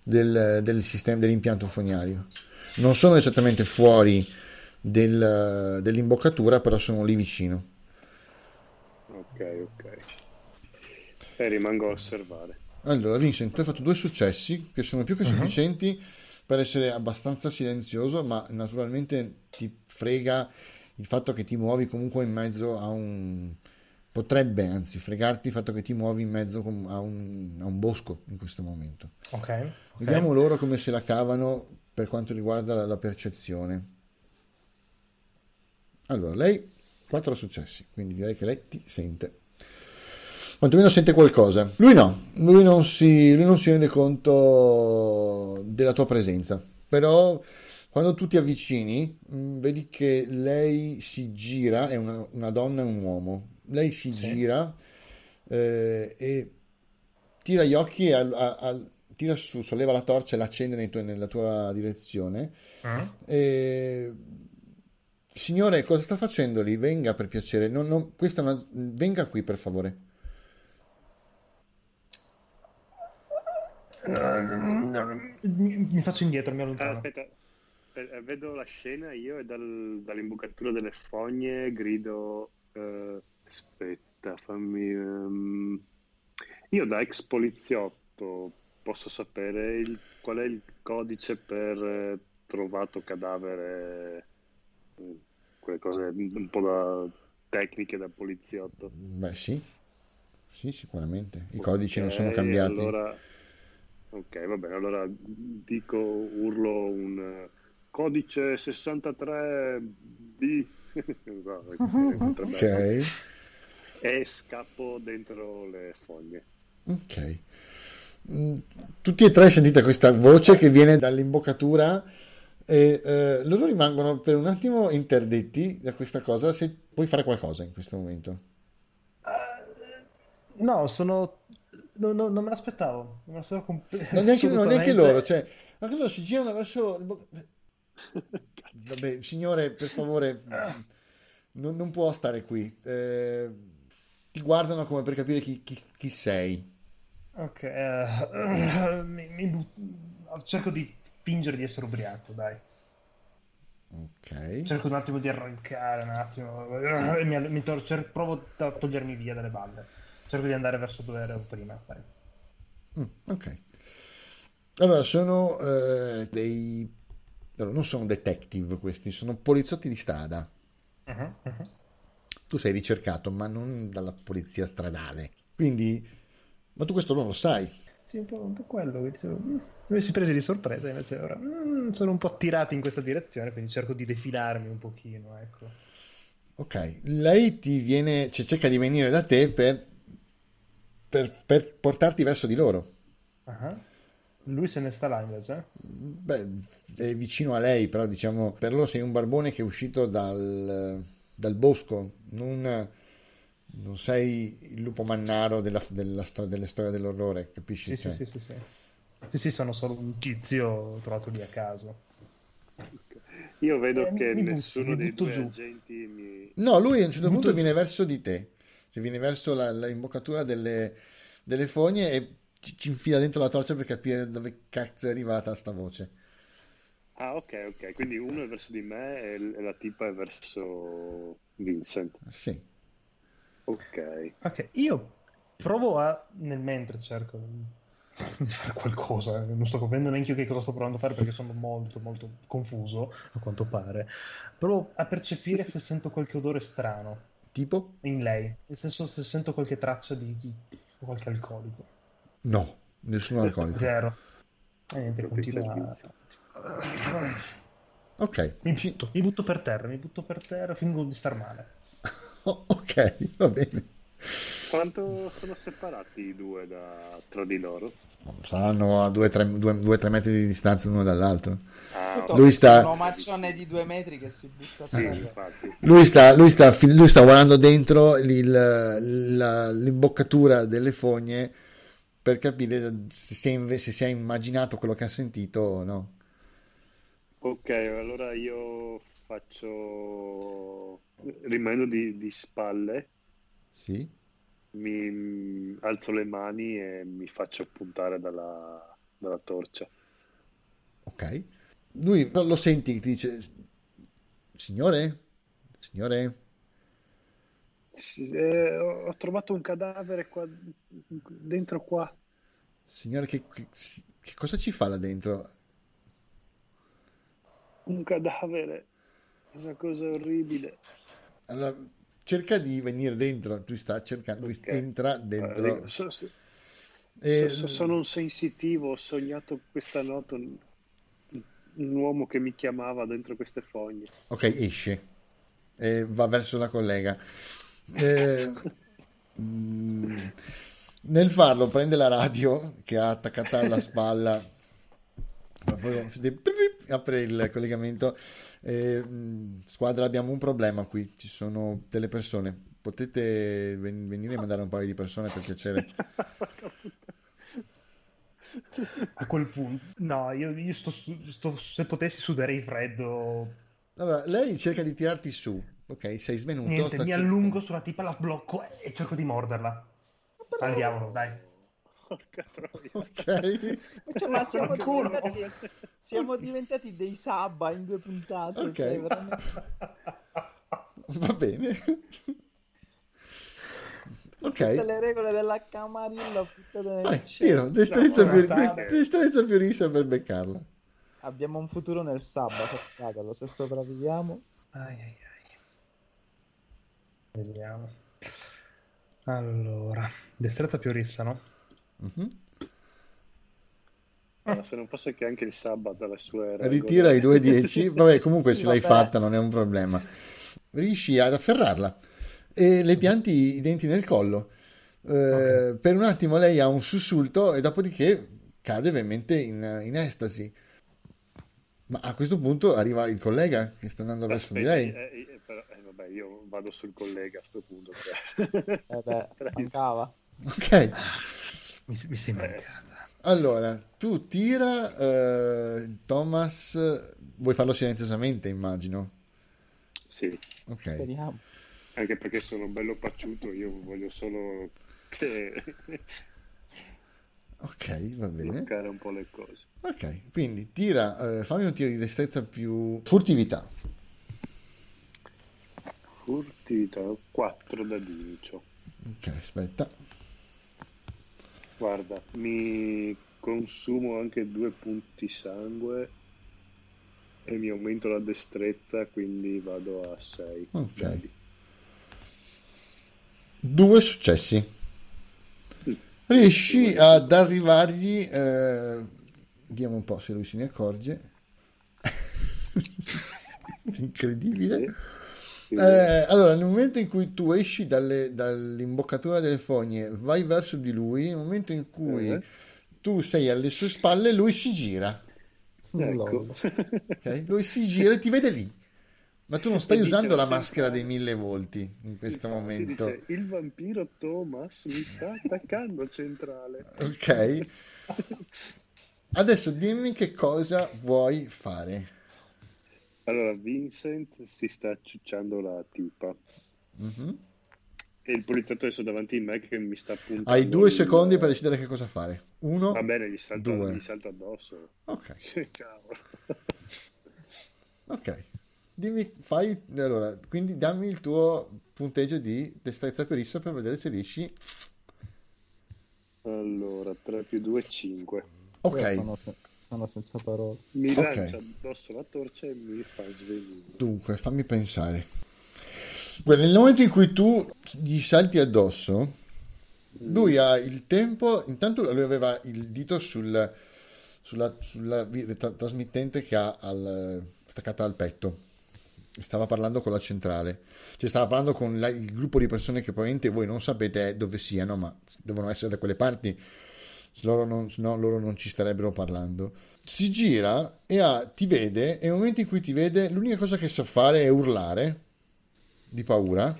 del, del sistema dell'impianto fognario. Non sono esattamente fuori del- dell'imboccatura, però sono lì vicino. Ok, ok. E rimango a osservare. Allora, Vincent, tu hai fatto due successi che sono più che sufficienti per essere abbastanza silenzioso, ma naturalmente ti frega il fatto che ti muovi comunque in mezzo a un potrebbe anzi fregarti il fatto che ti muovi in mezzo a un, a un bosco in questo momento. Ok. ok. Vediamo loro come se la cavano per quanto riguarda la, la percezione. Allora, lei 4 successi, quindi direi che lei ti sente. Quantomeno sente qualcosa. Lui no, lui non si, lui non si rende conto della tua presenza. Però quando tu ti avvicini, mh, vedi che lei si gira, è una, una donna e un uomo. Lei si Sì. gira eh, e tira gli occhi, al- al- tira su, solleva la torcia e l'accende nei tuoi- nella tua direzione. Mm? E, Signore, cosa sta facendo lì? Venga per piacere. Non- non- una- Venga qui per favore. Mi, faccio indietro, mi allontano. aspetta, eh, vedo la scena io e dal- dall'imboccatura delle fogne grido... eh, aspetta, fammi... ehm, io da ex poliziotto posso sapere il- qual è il codice per eh, trovato cadavere, eh, quelle cose un po' da tecniche da poliziotto. Beh, sì. Sì, sicuramente. I Ok, codici non sono cambiati. Allora, ok, va bene. Allora dico, urlo un eh, codice 63B. No. Ok. E scappo dentro le foglie. Ok. Mm, Tutti e tre sentite questa voce che viene dall'imboccatura e eh, loro rimangono per un attimo interdetti da questa cosa. Se puoi fare qualcosa in questo momento. Eh, no, sono... no, no, non me l'aspettavo. Non me l'aspettavo comple- Non neanche, no, neanche loro, cioè, anche loro si girano verso Vabbè, signore, per favore, non, non può stare qui. Eh, ti guardano come per capire chi, chi- chi sei. Ok, eh, mi- mi but- cerco di fingere di essere ubriaco, dai. Ok. Cerco un attimo di arrancare, un attimo. mi, mi tor- cer- provo a togliermi via dalle balle. Cerco di andare verso dove ero prima. Mm, ok. Allora, sono eh, dei... allora, non sono detective questi, sono poliziotti di strada. Mhm, mhm. Tu sei ricercato, ma non dalla polizia stradale. Quindi, ma tu questo non lo sai. Sì, un po', un po' quello. sono- mm, Mi si presi di sorpresa, invece ora mm, sono un po' tirati in questa direzione, quindi cerco di defilarmi un pochino, ecco. Ok, lei ti viene, cioè, cerca di venire da te per, per, per portarti verso di loro. Ah. Lui se ne sta là invece. Beh, è vicino a lei, però diciamo, per loro sei un barbone che è uscito dal, dal bosco, non, non sei il lupo mannaro della, della sto- delle storie dell'orrore, capisci? Sì, Cioè, sì, sì, sì, sì. Sì, sì, sono solo un tizio trovato lì a caso. Io vedo Eh, mi- che mi nessuno mi dei due giù. agenti mi... No, lui a un certo Butto- punto viene verso di te, cioè viene verso la, la imboccatura delle, delle fogne e ci, ci infila dentro la torcia per capire dove cazzo è arrivata sta voce. Ah, ok, ok. Quindi uno è verso di me e, e la tipa è verso Vincent. Sì, Ok. Ok, io provo a, nel mentre cerco di fare qualcosa, non sto capendo neanche io che cosa sto provando a fare perché sono molto molto confuso a quanto pare. Provo a percepire se sento qualche odore strano tipo? in lei, nel senso se sento qualche traccia di, di qualche alcolico. No, nessuno alcolico. Zero. E niente, continua. Ok, Mi butto, mi butto per terra, mi butto per terra, fingo di star male. Oh, ok, va bene. Quanto sono separati i due da, tra di loro? Saranno a 2-3 metri di distanza l'uno dall'altro. Ah. Lui sta- Un omaccione di due metri che si butta Sì. Lui sta, lui sta, lui sta guardando dentro il- la- l'imboccatura delle fogne per capire se si, è se si è immaginato quello che ha sentito o no. Ok, allora io faccio... rimanendo di, di spalle, Sì? mi alzo le mani e mi faccio puntare dalla, dalla torcia. Ok. Lui lo senti che ti dice: Signore? Signore? Eh, ho ho trovato un cadavere qua dentro qua. Signore, che, che- che cosa ci fa là dentro? Un cadavere. Una cosa orribile. Allora, cerca di venire dentro, tu sta cercando, Ok. entra Eh, dentro. so- so- E- so- sono un sensitivo, ho sognato questa notte un, un uomo che mi chiamava dentro queste fogne. Ok, esce e va verso la collega. Eh, mm, nel farlo prende la radio che ha attaccata alla spalla, poi apre il collegamento. Eh, squadra, abbiamo un problema qui, ci sono delle persone. Potete ven- venire e mandare un paio di persone per piacere? A quel punto, no, io, io sto, sto- se potessi suderei freddo. Allora, lei cerca di tirarti su, ok? Sei svenuto. Niente, mi allungo sulla tipa, la blocco e cerco di morderla. Al diavolo, dai. Porca troia. Ok. Cioè, ma siamo diventati, siamo diventati dei sabba in due puntate. Ok. cioè, veramente- Va bene. Tutte Ok. le regole della camarilla buttate nel Vai, tiro, destrezza, No, più, guardate. des- destrezza più rissa per beccarla. Abbiamo un futuro nel sabba, sappiatelo, se sopravviviamo. Ai, ai, ai. Vediamo. Allora, destrezza più rissa, no? Mhm. Allora, se non fosse che anche il sabato ha le sue regole. Ritira i 2-10. Vabbè, comunque Sì, ce l'hai vabbè. fatta, non è un problema. Riesci ad afferrarla e le pianti i denti nel collo. Eh, Per un attimo lei ha un sussulto e dopodiché cade ovviamente in, in estasi. Ma a questo punto arriva il collega che sta andando verso di lei. eh, eh, però- eh, vabbè, io vado sul collega a sto punto. cioè. Eh beh, mancava. Ok. Mi, mi sei mancata. Allora, tu tira, eh, Thomas, vuoi farlo silenziosamente, immagino. sì, Ok, Speriamo. anche perché sono bello pacciuto, io voglio solo che ok, va bene. bloccare un po' le cose. Ok, quindi tira, eh, fammi un tiro di destrezza più furtività. Furtività, 4 da c'ho. Ok, aspetta. Guarda, mi consumo anche due punti sangue e mi aumento la destrezza, quindi vado a 6. Ok. Due successi. Riesci ad arrivargli, eh, vediamo un po' se lui se ne accorge. Incredibile. Eh, allora, nel momento in cui tu esci dalle- dall'imboccatura delle fogne, vai verso di lui, nel momento in cui Eh. tu sei alle sue spalle, lui si gira. ecco. Lol. ok? Lui si gira e ti vede lì. Ma tu non stai E usando la maschera dei mille volti in questo Infatti momento. dice, il vampiro Thomas mi sta attaccando centrale. Ok. Adesso dimmi che cosa vuoi fare. Allora, Vincent si sta ciucciando la tipa. Mhm. E il poliziotto adesso davanti a me che mi sta puntando. Hai due il- secondi per decidere che cosa fare. Uno, Va bene, gli salto, due. gli salto addosso. Ok, Che cavolo. ok. Dimmi, fai allora, quindi dammi il tuo punteggio di destrezza per issa per vedere se riesci. Allora, 3 più 2, 5. Ok, Io Sono, se- sono senza parole. Mi Ok. lancia addosso la torcia e mi fa svenire. dunque, fammi pensare. Beh, Nel momento in cui tu gli salti addosso, lui ha il tempo, intanto lui aveva il dito sul, sulla, sulla tra- trasmittente che ha al- attaccata al petto. Stava parlando con la centrale, cioè stava parlando con la- il gruppo di persone che probabilmente voi non sapete dove siano, ma devono essere da quelle parti, loro non, no, loro non ci starebbero parlando. Si gira e ha- ti vede, e nel momento in cui ti vede, l'unica cosa che sa fare è urlare di paura.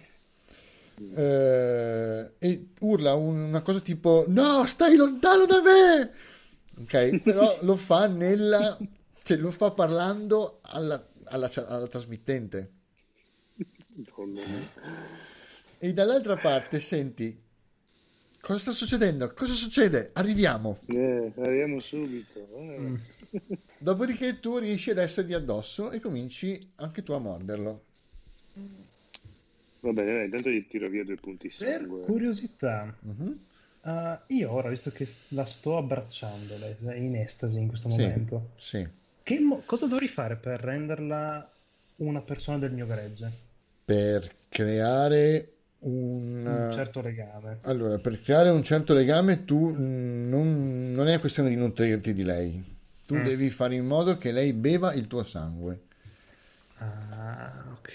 Eh, e urla un- una cosa tipo: No, stai lontano da me! Ok, però lo fa nella, cioè lo fa parlando alla, alla, alla trasmittente. E dall'altra parte senti cosa sta succedendo? Cosa succede? Arriviamo. Eh, arriviamo subito. eh. Mm. Dopodiché tu riesci ad essergli addosso e cominci anche tu a morderlo. Va bene, dai, intanto gli tiro via due punti Per sangue. curiosità, Mhm. eh, io ora, visto che la sto abbracciando, lei è in estasi in questo Sì, momento, sì. che mo- cosa dovrei fare per renderla una persona del mio gregge? per creare un, Un certo legame. Allora, per creare un certo legame tu mm, non, non è questione di nutrirti di lei, tu Mm. devi fare in modo che lei beva il tuo sangue. Ah, ok.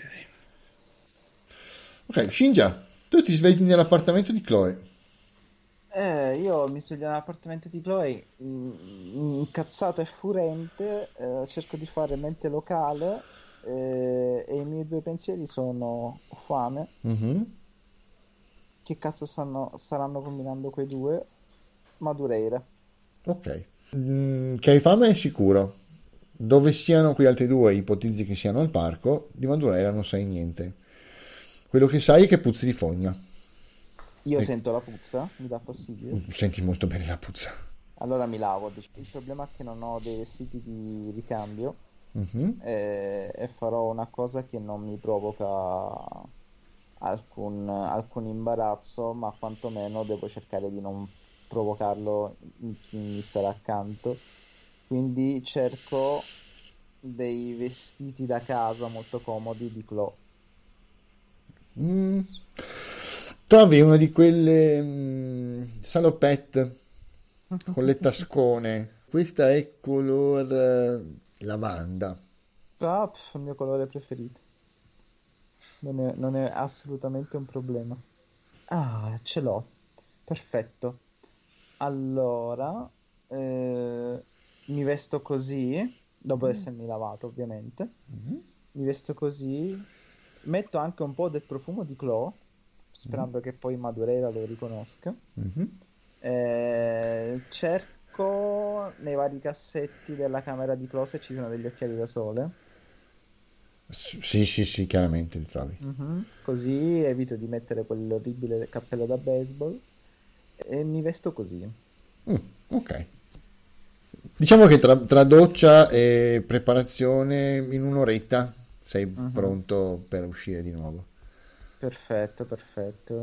Ok, Shinja, tu ti svegli nell'appartamento di Chloe. Eh, io mi sveglio nell'appartamento di Chloe mm, incazzato e furente, eh, cerco di fare mente locale eh, e i miei due pensieri sono ho fame, Mhm. Che cazzo stanno, staranno combinando quei due? Madureira. Ok. Mm, che hai fame è sicuro. Dove siano quegli altri due, ipotizzi che siano al parco, di Madureira non sai niente. Quello che sai è che puzzi di fogna. Io Ecco. sento la puzza, mi dà fastidio. Senti molto bene la puzza. Allora mi lavo. Il problema è che non ho dei vestiti di ricambio Mhm. e, e farò una cosa che non mi provoca alcun, alcun imbarazzo, ma quantomeno devo cercare di non provocarlo in chi mi starà accanto. Quindi cerco dei vestiti da casa molto comodi di Chloe. Mm. Trovi una di quelle mm, salopette con le tascone. Questa è color eh, lavanda. Ah, pff, il mio colore preferito. Non è, non è assolutamente un problema. Ah, ce l'ho. Perfetto. Allora, eh, mi vesto così, dopo essermi lavato, ovviamente. Mhm. Mi vesto così. Metto anche un po' del profumo di Chloe, sperando che poi Madureira lo riconosca. Mhm. Eh, cerco nei vari cassetti della camera di Chloe se ci sono degli occhiali da sole. Sì, sì, sì, chiaramente li trovi. Mhm. Così evito di mettere quell'orribile cappello da baseball e mi vesto così. Mm, ok. Diciamo che tra, tra doccia e preparazione in un'oretta sei Mhm. pronto per uscire di nuovo. Perfetto, perfetto.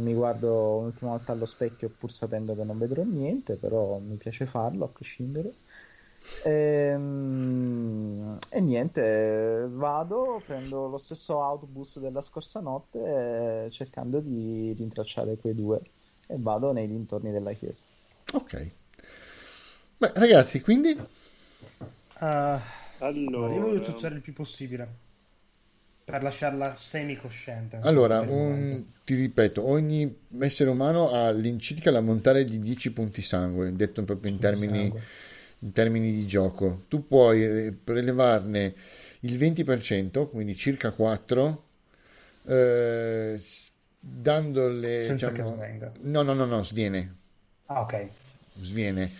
Mi guardo un'ultima volta allo specchio pur sapendo che non vedrò niente, però mi piace farlo a prescindere. Ehm, E, niente, vado, prendo lo stesso autobus della scorsa notte eh, cercando di rintracciare quei due e vado nei dintorni della chiesa. Ok. Beh, ragazzi, quindi Ah, Allora, io voglio ciucciare il più possibile per lasciarla semicosciente. Allora, un- ti ripeto, ogni essere umano ha all'incirca l'ammontare di 10 punti sangue, detto proprio in Punti termini, sangue. In termini di gioco. Tu puoi eh, prelevarne il 20%, quindi circa 4, eh, dandole... Senza che diciamo- svenga. No, no, no, no, sviene, Ah, ok. sviene,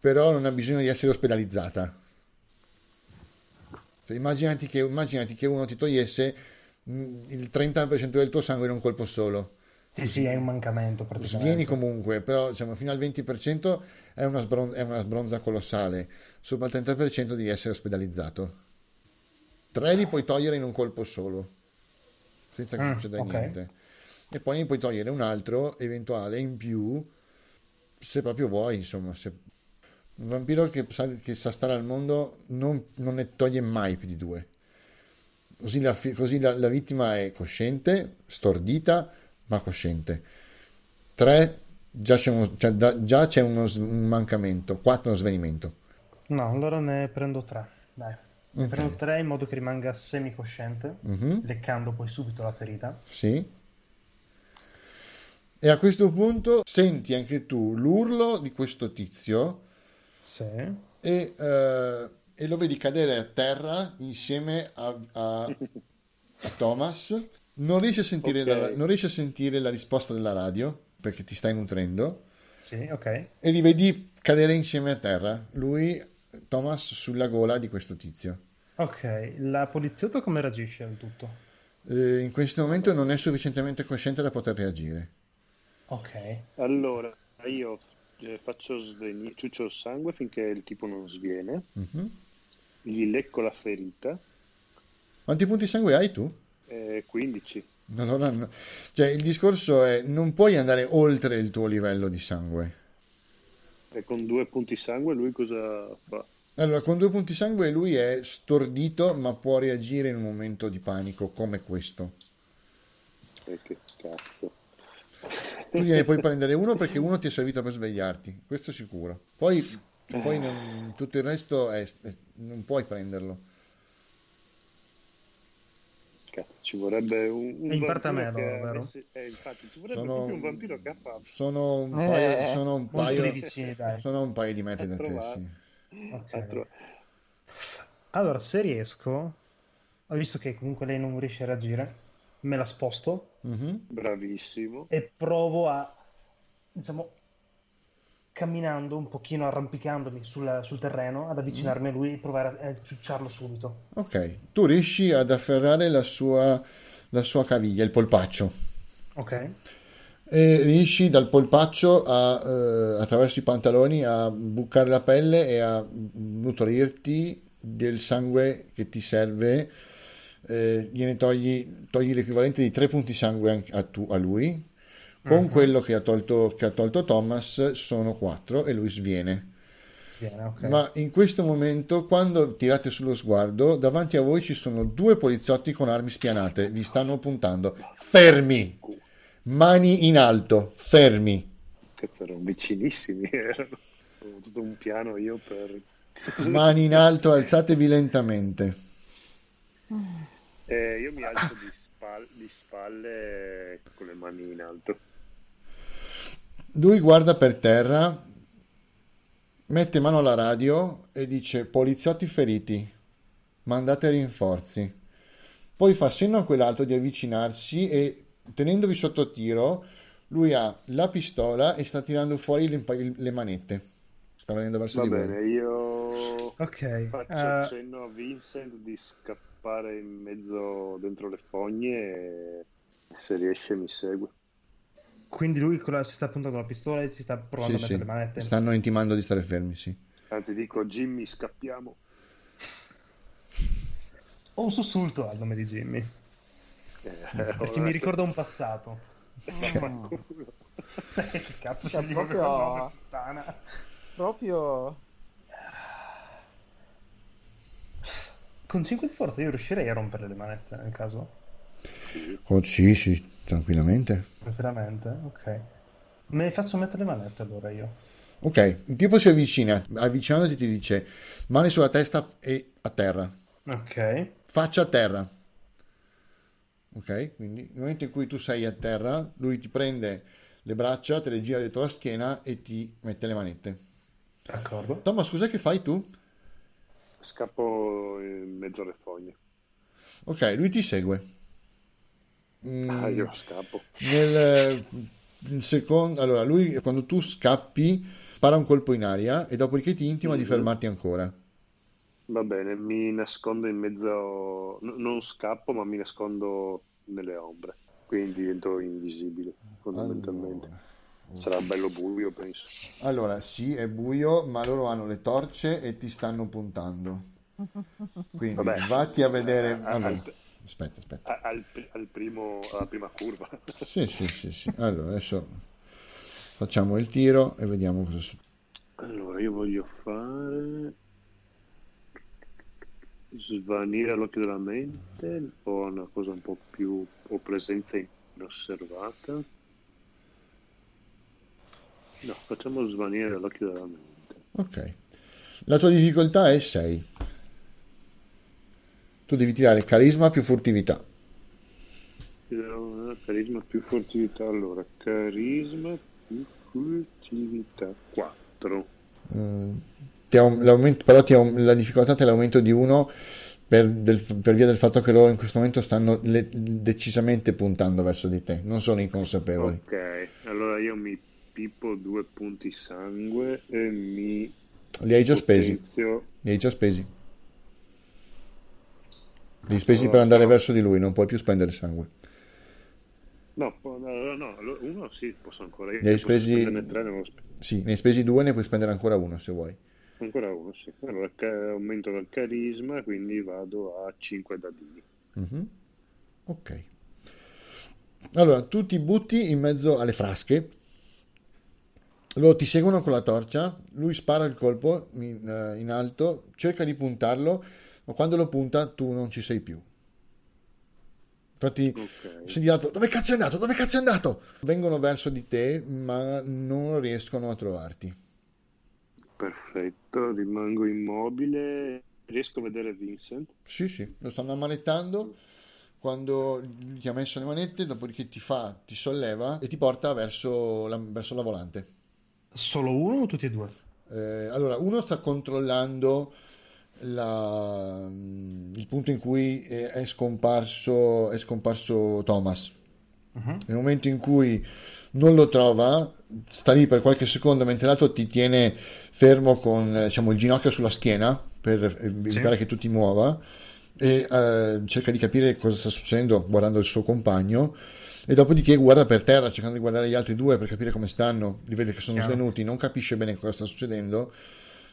però non ha bisogno di essere ospedalizzata. Cioè, immaginati che, immaginati che uno ti togliesse mh, il 30% del tuo sangue in un colpo solo. Sì, sì, è un mancamento Svieni praticamente. comunque, però diciamo, fino al 20% è una, sbron- è una sbronza colossale. Sopra il 30% devi essere ospedalizzato. Tre li puoi togliere in un colpo solo, senza che Mm, succeda ok. niente. E poi ne puoi togliere un altro eventuale in più, se proprio vuoi, insomma. Se... Un vampiro che sa, che sa stare al mondo non, non ne toglie mai più di due. Così la, così la- la vittima è cosciente, stordita, ma cosciente. 3 già c'è, uno, cioè, da- già c'è uno un mancamento, 4 uno svenimento. No, allora ne prendo tre. Dai. Ne prendo tre in modo che rimanga semicosciente, Mhm, leccando poi subito la ferita. Sì. E a questo punto senti anche tu l'urlo di questo tizio Sì. e, eh, e lo vedi cadere a terra insieme a, a- a Thomas. Non riesci a sentire, Ok. la, non riesci a sentire la risposta della radio perché ti stai nutrendo Sì, ok. e li vedi cadere insieme a terra. Lui, Thomas, sulla gola di questo tizio. Ok, la poliziotto come reagisce al tutto? Eh, in questo momento non è sufficientemente cosciente da poter reagire. Ok. allora, io eh, faccio sveni- ciuccio il sangue finché il tipo non sviene, Mhm. gli lecco la ferita, Quanti punti sangue hai tu? Eh, 15. Allora, no. Cioè, il discorso è non puoi andare oltre il tuo livello di sangue. E con due punti sangue lui cosa fa? Allora, con due punti sangue lui è stordito, ma può reagire in un momento di panico come questo. E che cazzo. Tu gliene puoi prendere uno perché uno ti è servito per svegliarti, questo sicuro. Poi, poi non- tutto il resto è- è- non puoi prenderlo. Cazzo, ci vorrebbe un, un in parte a me, vampiro che vero? avesse- eh, infatti, ci vorrebbe Sono- proprio un vampiro che ha fatto. Sono un Eh, paio, sono un paio, vicini, dai. sono un paio di metri da te, sì. Ok. Ha tro- Allora, se riesco, ho visto che comunque lei non riesce a reagire, me la sposto Mhm. Bravissimo. e provo a, diciamo, camminando un pochino, arrampicandomi sul, sul terreno, ad avvicinarmi a lui e provare a, a ciucciarlo subito. Ok, tu riesci ad afferrare la sua, la sua caviglia, il polpaccio. Ok? E riesci dal polpaccio a, eh, attraverso i pantaloni a bucare la pelle e a nutrirti del sangue che ti serve. Eh, gliene togli, togli l'equivalente di tre punti sangue a, tu- a lui. Con Mhm. quello che ha, tolto, che ha tolto Thomas sono quattro e lui sviene. Viene, ok. Ma in questo momento, quando tirate sullo sguardo, davanti a voi ci sono due poliziotti con armi spianate. Vi stanno puntando. Fermi! Mani in alto, fermi. Cazzo, erano vicinissimi. Erano. Tutto un piano io per... Mani in alto, alzatevi lentamente. Eh, io mi alzo di, spal- di spalle con le mani in alto. Lui guarda per terra, mette mano alla radio e dice: Poliziotti feriti, mandate rinforzi. Poi fa segno a quell'altro di avvicinarsi e tenendovi sotto tiro, lui ha la pistola e sta tirando fuori le, le manette. Sta venendo verso Va di voi. bene, io Ok, faccio eh, accenno a Vincent di scappare in mezzo dentro le fogne e se riesce mi segue. Quindi lui con la- si sta puntando la pistola e si sta provando Sì, a sì. mettere le manette. Stanno intimando di stare fermi, sì. Anzi dico Jimmy scappiamo. Ho un sussulto al nome di Jimmy, Eh, perché mi ricorda un passato. Fanculo. che cazzo Cioè, proprio-? Proprio... Con 5 di forza io riuscirei a rompere le manette nel caso? Oh, sì, sì, tranquillamente. Veramente? Ok. Me faccio mettere le manette allora io. Ok, il tipo si avvicina, avvicinandoti ti dice mani sulla testa e a terra, Ok. faccia a terra. Ok, quindi nel momento in cui tu sei a terra, lui ti prende le braccia, te le gira dietro la schiena e ti mette le manette. D'accordo. Thomas, scusa che fai tu? Scappo in mezzo alle fogne. Ok, lui ti segue. Mm, Ah, io scappo. nel il secondo, allora lui quando tu scappi spara un colpo in aria e dopodiché ti intima di Mhm. fermarti ancora. Va bene, mi nascondo in mezzo, n- non scappo, ma mi nascondo nelle ombre, quindi divento invisibile fondamentalmente. Allora. Sarà bello buio, penso. Allora, sì, è buio, ma loro hanno le torce e ti stanno puntando. Quindi Vabbè. vatti a vedere. A- Allora, al, aspetta, aspetta. al al primo, alla prima curva. Sì, sì, sì, sì. Allora, adesso facciamo il tiro e vediamo cosa succede. Allora, io voglio fare svanire all'occhio della mente o una cosa un po' più o presenza inosservata. No, facciamo svanire all'occhio della mente. Ok. La tua difficoltà è 6. Tu devi tirare carisma più furtività. Allora, Carisma più furtività. Allora, carisma più furtività 4. Mm, ti aum- l'aumento- però ti aum- la difficoltà te l'aumento di 1 per, per via del fatto che loro in questo momento stanno le- decisamente puntando verso di te, non sono inconsapevoli. Ok, allora io mi pippo due punti sangue e mi Li hai già spesi, li hai già spesi. Li spesi per andare verso di lui, non puoi più spendere sangue. No, no, no, no, uno sì, posso ancora. Io Ne hai spesi- tre, sp- Sì, ne hai spesi due, ne puoi spendere ancora uno se vuoi. ancora uno, sì. Allora, ca- aumento del carisma, quindi vado a 5 dadini. Mhm. Ok. Allora, tu ti butti in mezzo alle frasche. Loro ti seguono con la torcia. Lui spara il colpo in, eh, in alto, cerca di puntarlo, ma quando lo punta tu non ci sei più. Infatti, Ok. si di lato, dove cazzo è andato? Dove cazzo è andato? Vengono verso di te, ma non riescono a trovarti. Perfetto, rimango immobile. Riesco a vedere Vincent. Sì, sì, lo stanno ammanettando. Quando gli ha messo le manette, dopodiché ti fa, ti solleva e ti porta verso la, verso la volante. Solo uno o tutti e due? Eh, allora, uno sta controllando la- il punto in cui è, scomparso, è scomparso Thomas. Mhm. Nel momento in cui non lo trova, sta lì per qualche secondo mentre l'altro ti tiene fermo con eh, diciamo, il ginocchio sulla schiena per evitare Sì. che tu ti muova e eh, cerca di capire cosa sta succedendo guardando il suo compagno e dopodiché guarda per terra cercando di guardare gli altri due per capire come stanno, li vede che sono Chiaro. svenuti, non capisce bene cosa sta succedendo.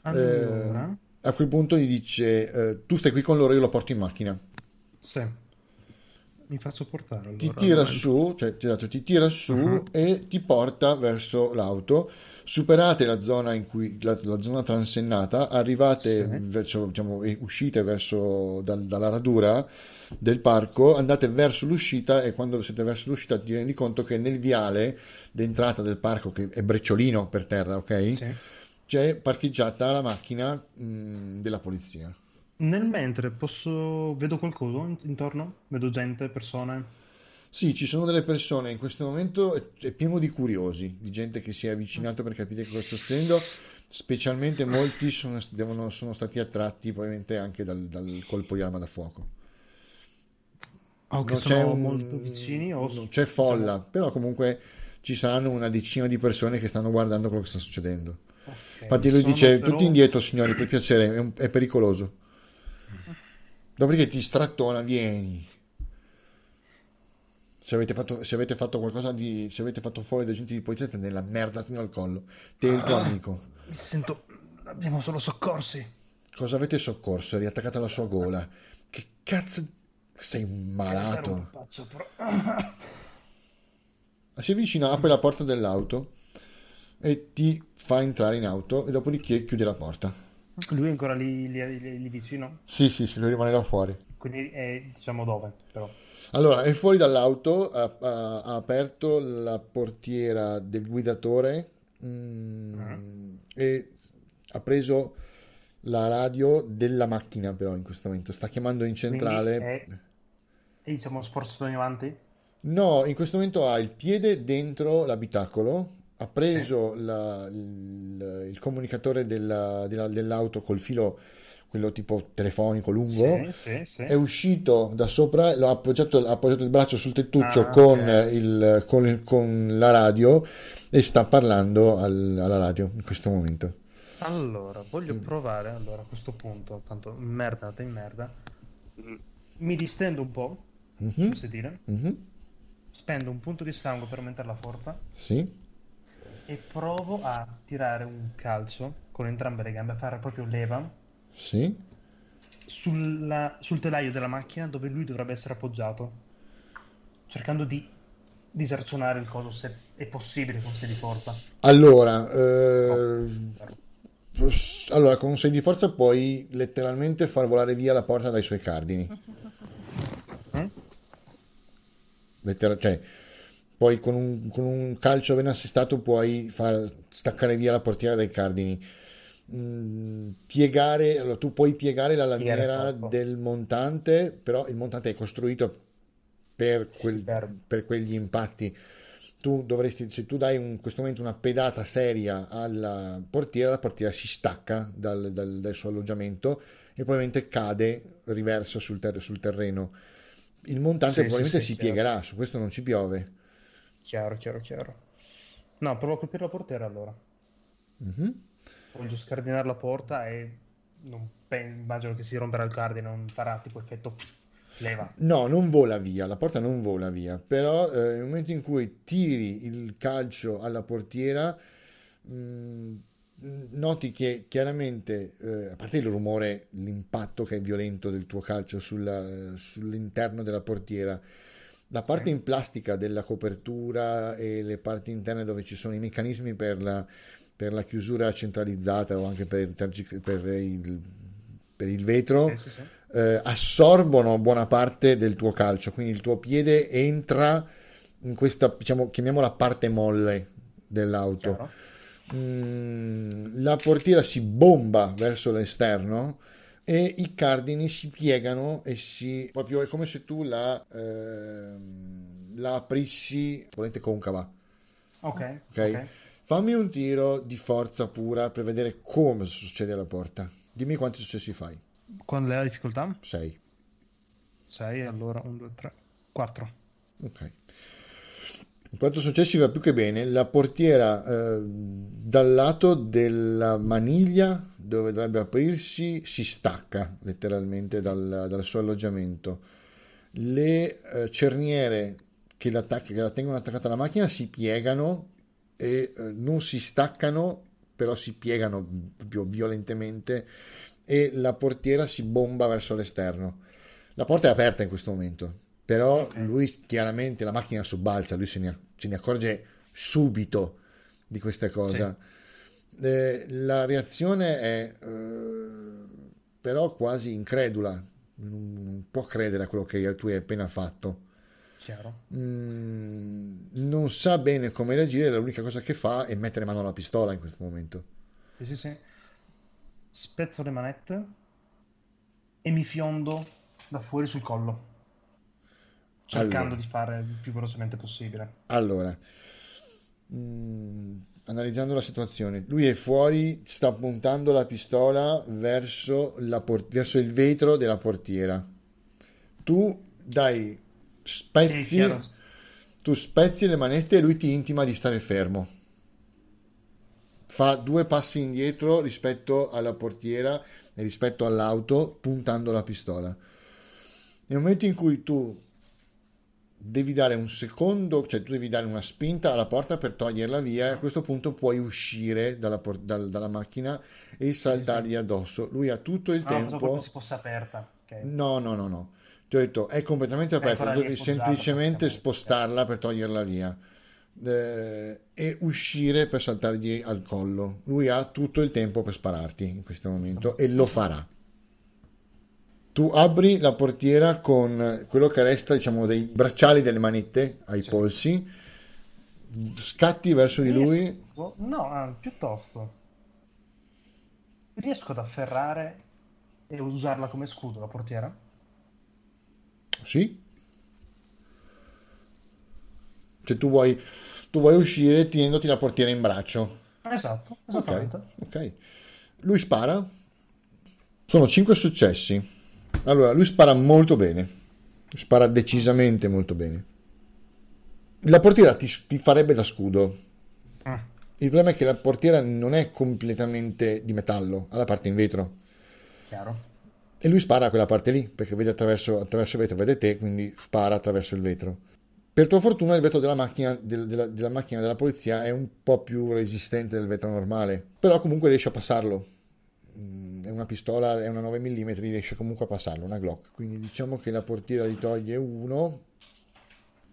Allora, Eh, a quel punto gli dice eh, tu stai qui con loro, io lo porto in macchina. sì. Mi faccio portare allora. ti tira su, cioè ti, esatto, ti tira su Mhm. e ti porta verso l'auto. Superate la zona in cui la, la zona transennata, arrivate Sì. verso, diciamo, uscite verso dal- dalla radura del parco, andate verso l'uscita e quando siete verso l'uscita ti rendi conto che nel viale d'entrata del parco, che è brecciolino per terra, ok? Sì. C'è parcheggiata la macchina mh, della polizia. Nel mentre posso... Vedo qualcosa in- intorno? Vedo gente, persone? Sì, ci sono delle persone, in questo momento è, è pieno di curiosi, di gente che si è avvicinato per capire cosa sta succedendo, specialmente molti sono, devono- sono stati attratti probabilmente anche dal, dal colpo di arma da fuoco. O che Non c'è un- molto vicini o... non c'è folla, però comunque ci saranno una decina di persone che stanno guardando quello che sta succedendo. Ok, Infatti lui dice, però- tutti indietro signori, per piacere, è, un- è pericoloso. Dopodiché ti strattona, vieni. Se avete fatto, se avete fatto qualcosa di... Se avete fatto fuori dei agenti di polizia, siete nella merda fino al collo. Te il tuo Ah. amico. Mi sento... Abbiamo solo soccorsi. Cosa avete soccorso? È riattaccata alla sua gola. Che cazzo... Sei malato. pazzo, però- Si avvicina, apre la porta dell'auto e ti fa entrare in auto e dopodiché chiude la porta. Lui è ancora lì, lì- lì- lì vicino? Sì, sì, sì, lui rimane là fuori. Quindi è, diciamo dove, però. Allora, è fuori dall'auto, ha, ha- ha aperto la portiera del guidatore mm, Ah. e ha preso la radio della macchina, però in questo momento sta chiamando in centrale. È, è diciamo sporto in avanti? No, in questo momento ha il piede dentro l'abitacolo, ha preso la- il, il comunicatore della- della- dell'auto col filo, quello tipo telefonico lungo. Sì, sì, sì. È uscito da sopra, lo ha appoggiato, ha appoggiato il braccio sul tettuccio Ah, con, ok. il- con il- con la radio e sta parlando al- alla radio in questo momento. Allora, voglio provare allora a questo punto, tanto merda, in merda. Mm, Mi distendo un po', Mhm, posso dire, mhm, spendo un punto di sangue per aumentare la forza Sì, e provo a tirare un calcio con entrambe le gambe, a fare proprio leva sì. sulla- sul telaio della macchina dove lui dovrebbe essere appoggiato, cercando di diserzionare il coso se è possibile con sé di forza. Allora, eh, allora, con un 6 di forza puoi letteralmente far volare via la porta dai suoi cardini. Mm? Letter- cioè, poi con un, con un calcio ben assestato puoi far staccare via la portiera dai cardini. Mm, piegare, allora, tu puoi piegare la lamiera del montante, però il montante è costruito per, quel- Per- quegli impatti. Tu dovresti, se tu dai in questo momento una pedata seria alla portiera, la portiera si stacca dal, dal- dal suo alloggiamento e probabilmente cade, riversa sul, ter- sul terreno. Il montante Sì, sì, probabilmente sì, si chiaro. piegherà, su questo non ci piove. Chiaro, chiaro, chiaro. No, provo a colpire la portiera allora. Mhm. Voglio scardinare la porta e non pen- immagino che si romperà il cardine, non farà tipo effetto leva. No, non vola via, la porta non vola via, però eh, nel momento in cui tiri il calcio alla portiera, mh, noti che chiaramente, eh, a parte il rumore, l'impatto che è violento del tuo calcio sulla- sull'interno della portiera, la parte in plastica della copertura e le parti interne dove ci sono i meccanismi per la, per la chiusura centralizzata o anche per, per il, per il vetro, Sì, sì, sì. eh, assorbono buona parte del tuo calcio, quindi il tuo piede entra in questa, diciamo, chiamiamola parte molle dell'auto. Mm, la portiera si bomba verso l'esterno e i cardini si piegano e si proprio è come se tu la, ehm, la aprissi volente concava Ok. ok ok. fammi un tiro di forza pura per vedere come succede alla porta dimmi quanti successi fai è la difficoltà? 6 6, allora 1, 2, 3, 4. ok in quanto successi va più che bene la portiera eh, dal lato della maniglia dove dovrebbe aprirsi si stacca letteralmente dal, dal suo alloggiamento. Le eh, cerniere che la, che la tengono attaccata alla macchina si piegano e eh, non si staccano però si piegano proprio violentemente e la portiera si bomba verso l'esterno. La porta è aperta in questo momento però Ok. lui chiaramente la macchina sobbalza lui se ne, se ne accorge subito di questa cosa Eh, la reazione è eh, però quasi incredula non, non può credere a quello che tu hai appena fatto Chiaro. Mm, non sa bene come reagire l'unica cosa che fa è mettere mano alla pistola in questo momento Sì, sì, sì. Spezzo le manette e mi fiondo da fuori sul collo. Cercando Allora. di fare il più velocemente possibile. Allora, mm, analizzando la situazione, lui è fuori, sta puntando la pistola verso, la por- verso il vetro della portiera. Tu dai Sì, spezzi, chiaro. tu spezzi le manette e lui ti intima di stare fermo. Fa due passi indietro rispetto alla portiera e rispetto all'auto, puntando la pistola. Nel momento in cui tu devi dare un secondo, cioè tu devi dare una spinta alla porta per toglierla via e a questo punto puoi uscire dalla, por- dal- dalla macchina e saltargli addosso. Lui ha tutto il Ah, tempo. si fosse aperta. Ok. No, no, no, no. Ti ho detto, è completamente aperta, devi semplicemente spostarla per toglierla via eh, e uscire per saltargli al collo. Lui ha tutto il tempo per spararti in questo momento e lo farà. Tu apri la portiera con quello che resta, diciamo, dei bracciali delle manette ai Sì. polsi, scatti verso di lui. Riesco- No, ah, piuttosto. Riesco ad afferrare e usarla come scudo la portiera? Sì. Cioè tu vuoi, tu vuoi uscire tenendoti la portiera in braccio. Esatto, esattamente. ok. Lui spara. Sono 5 successi. Allora, lui spara molto bene. Spara decisamente molto bene. La portiera ti, ti farebbe da scudo. Mm, Il problema è che la portiera non è completamente di metallo, ha la parte in vetro. chiaro. E lui spara a quella parte lì, perché vede attraverso, attraverso il vetro, vede te, quindi spara attraverso il vetro. Per tua fortuna il vetro della macchina, del- della, della macchina della polizia è un po' più resistente del vetro normale, però comunque riesce a passarlo. Mm, È una pistola, è una 9 mm, riesce comunque a passarlo, una Glock. Quindi diciamo che la portiera gli toglie uno.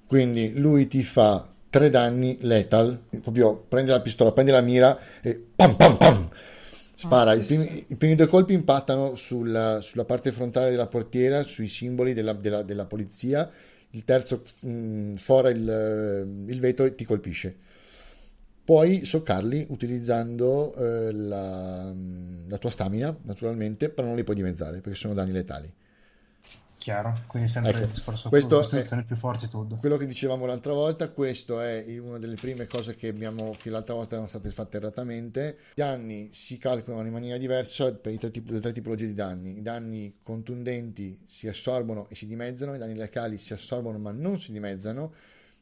Quindi lui ti fa 3 danni lethal, proprio prende la pistola, prende la mira e pam pam pam spara. Ah, I primi, i primi due colpi impattano sulla, sulla parte frontale della portiera, sui simboli della, della- della polizia. Il terzo mh, fora il, il vetro e ti colpisce. Puoi soccarli utilizzando eh, la, la tua stamina, naturalmente, però non li puoi dimezzare perché sono danni letali. Chiaro, quindi sempre Ecco, il discorso questo con è- più fortitudo. Quello che dicevamo l'altra volta, questo è una delle prime cose che, abbiamo, che l'altra volta erano state fatte erratamente. I danni si calcolano in maniera diversa per i tre le tre tipologie di danni. I danni contundenti si assorbono e si dimezzano, i danni locali si assorbono ma non si dimezzano,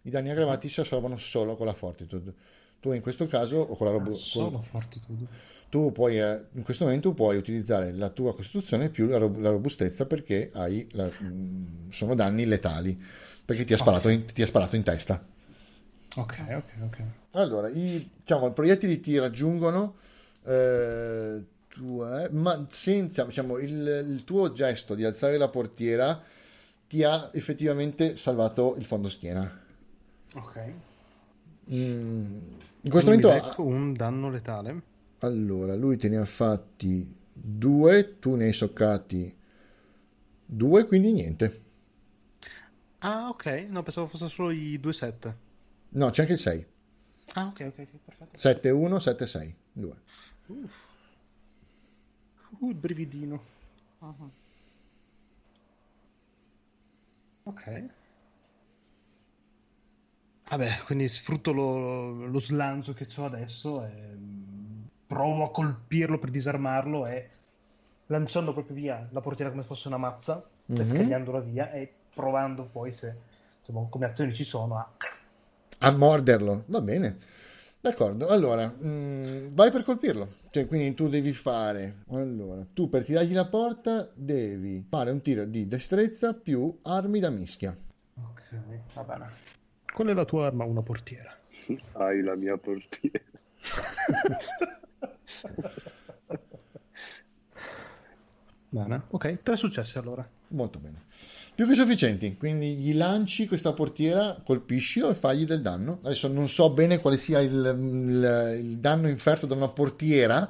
i danni aggravati si assorbono solo con la fortitude. Tu in questo caso, o con la Ah, Solo con- fortitudo. tu puoi, eh, in questo momento puoi utilizzare la tua costituzione più la, rob- la robustezza perché hai la- mh, sono danni letali, perché ti ha sparato, in, ti ha sparato in testa. Ok, ok, ok. Allora, i, diciamo, i proiettili ti raggiungono, eh, tu, eh, ma senza, diciamo, il, il tuo gesto di alzare la portiera ti ha effettivamente salvato il fondo schiena. Ok. Mm, in questo Mi momento, becco un danno letale. allora, lui te ne ha fatti due, tu ne hai soccati 2, quindi niente. Ah, ok. No, pensavo fosse solo i 2-7. No, c'è anche il 6. Ah, ok, ok, perfetto. 7, 1, 7, 6. 2. Uh, il brividino. Mhm. Ok. Vabbè, quindi sfrutto lo, lo slancio che ho adesso e mm, provo a colpirlo per disarmarlo e lanciando proprio via la portiera come fosse una mazza Mhm. e scagliandola via e provando poi se insomma, come azioni ci sono a... A morderlo, va bene. D'accordo, allora, mm, vai per colpirlo. Cioè, quindi tu devi fare... Allora, tu per tirargli la porta devi fare un tiro di destrezza più armi da mischia. Ok, va bene. Qual è la tua arma? Una portiera. Hai la mia portiera. Bene, ok, tre successi allora. Molto bene. Più che sufficienti, quindi gli lanci questa portiera, colpiscilo e fagli del danno. Adesso non so bene quale sia il, il- il danno inferto da una portiera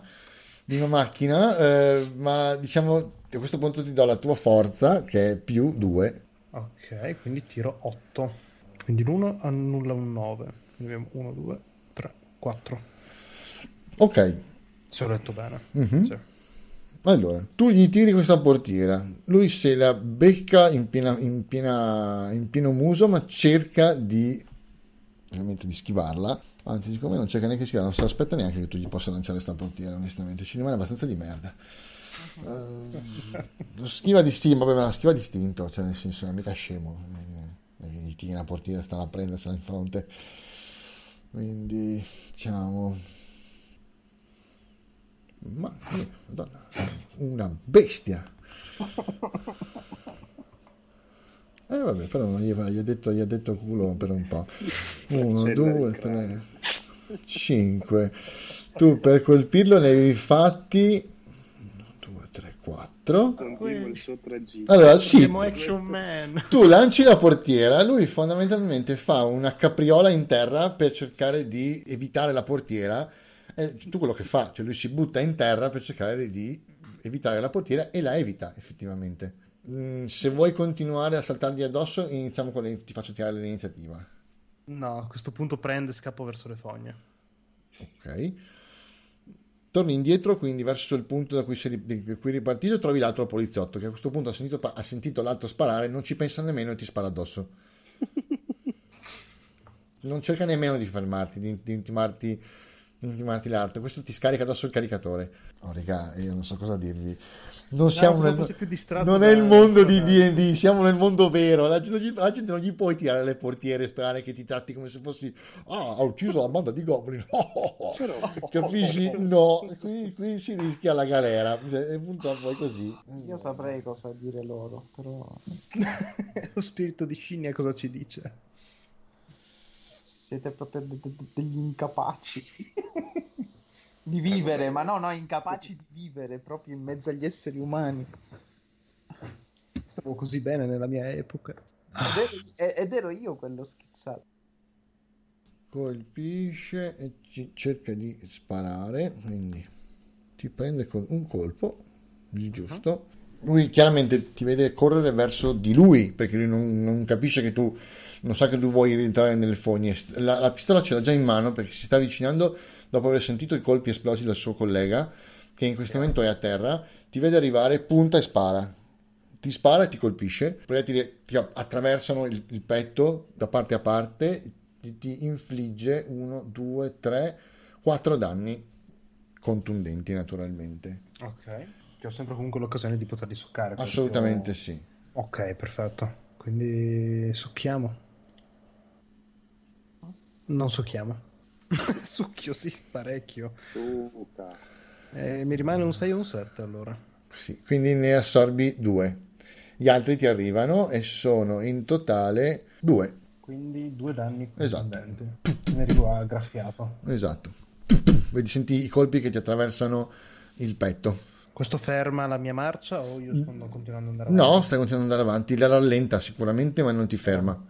di una macchina, eh, ma diciamo a questo punto ti do la tua forza che è più 2. Ok, quindi tiro 8. Quindi l'1 annulla un 9. Quindi abbiamo 1, 2, 3, 4. Ok, Se ho letto bene. Mhm. Sì. allora tu gli tiri questa portiera, lui se la becca in, piena- in piena- in pieno muso, ma cerca di, di schivarla. Anzi, siccome non cerca neanche di schivarla, non si aspetta neanche che tu gli possa lanciare sta portiera, onestamente, ci rimane abbastanza di merda. Lo schiva di stima, vabbè, ma schiva distinto, cioè nel senso, non è mica scemo. Eh, eh, Gli tiri una portiera, sta a prendersela in fronte. Quindi, diciamo, ma madonna, una bestia. Eh vabbè, però non gli, gli, ha detto, gli ha detto culo per un po'. Uno, C'è due, tre, cinque. Tu per colpirlo ne avevi fatti... Uno, due, tre, quattro. Continuo il sopragito. Allora, sì, tu lanci la portiera, lui fondamentalmente fa una capriola in terra per cercare di evitare la portiera. È tutto quello che fa, cioè lui si butta in terra per cercare di evitare la portiera e la evita effettivamente. Mm, se vuoi continuare a saltargli addosso, iniziamo con le, ti faccio tirare l'iniziativa. No, a questo punto prendo e scappo verso le fogne. Ok. Torni indietro, quindi verso il punto da cui sei da cui eri partito e trovi l'altro poliziotto che a questo punto ha sentito, ha sentito l'altro sparare, non ci pensa nemmeno e ti spara addosso. Non cerca nemmeno di fermarti, di, di intimarti, intimarti l'altro. Questo ti scarica addosso il caricatore. Oh, raga, io non so cosa dirvi. Non siamo purtroppo nel, non è il mondo di D&D, siamo nel mondo vero. La gente, non gli, la gente non gli puoi tirare le portiere e sperare che ti tratti come se fossi ah, ha ucciso la banda di goblin. Capisci? No, qui, qui si rischia la galera. E purtroppo è così. Io saprei cosa dire loro, però Lo spirito di scimmia cosa ci dice? Siete proprio de- de- degli incapaci di vivere, ma no, no, incapaci di vivere proprio in mezzo agli esseri umani. Stavo così bene nella mia epoca. Ed ero, ed ero io quello schizzato. Colpisce e ci- cerca di sparare. Quindi ti prende con un colpo, il giusto. Lui chiaramente ti vede correre verso di lui perché lui non, non capisce che tu non sa che tu vuoi rientrare nelle fogne. La, la pistola ce l'ha già in mano perché si sta avvicinando dopo aver sentito i colpi esplosi dal suo collega, che in questo momento è a terra. Ti vede arrivare, punta e spara. Ti spara e ti colpisce. Proiettili ti attraversano il, il petto da parte a parte. Ti, ti infligge 1, 2, 3, 4 danni contundenti, naturalmente. Ok. Che ho sempre comunque l'occasione di poterli soccare. perché Assolutamente ho- sì. Ok, perfetto. Quindi succhiamo. Non succhiamo. Succhio sì, parecchio. Eh, mi rimane un 6 e un 7 allora. Sì, quindi ne assorbi due. Gli altri ti arrivano e sono in totale due. Quindi due danni Esatto. Ne arrivo a graffiato. Esatto. Vedi, senti i colpi che ti attraversano il petto. Questo ferma la mia marcia o io sto continuando ad andare No, avanti? stai continuando ad andare avanti, la rallenta sicuramente, ma non ti ferma.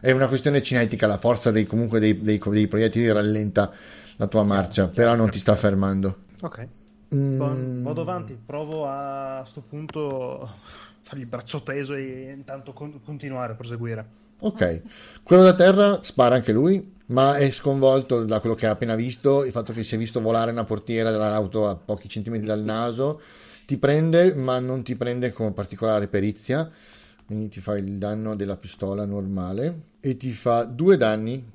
È una questione cinetica, la forza dei, comunque dei, dei, dei proiettili rallenta la tua marcia, però non ti sta fermando. Ok. Mm, Va- Vado avanti, provo a, a sto punto fargli il braccio teso e intanto con- continuare a proseguire. Ok, quello da terra spara anche lui, ma è sconvolto da quello che ha appena visto, il fatto che si è visto volare una portiera dell'auto a pochi centimetri dal naso, ti prende, ma non ti prende con particolare perizia, quindi ti fa il danno della pistola normale e ti fa due danni,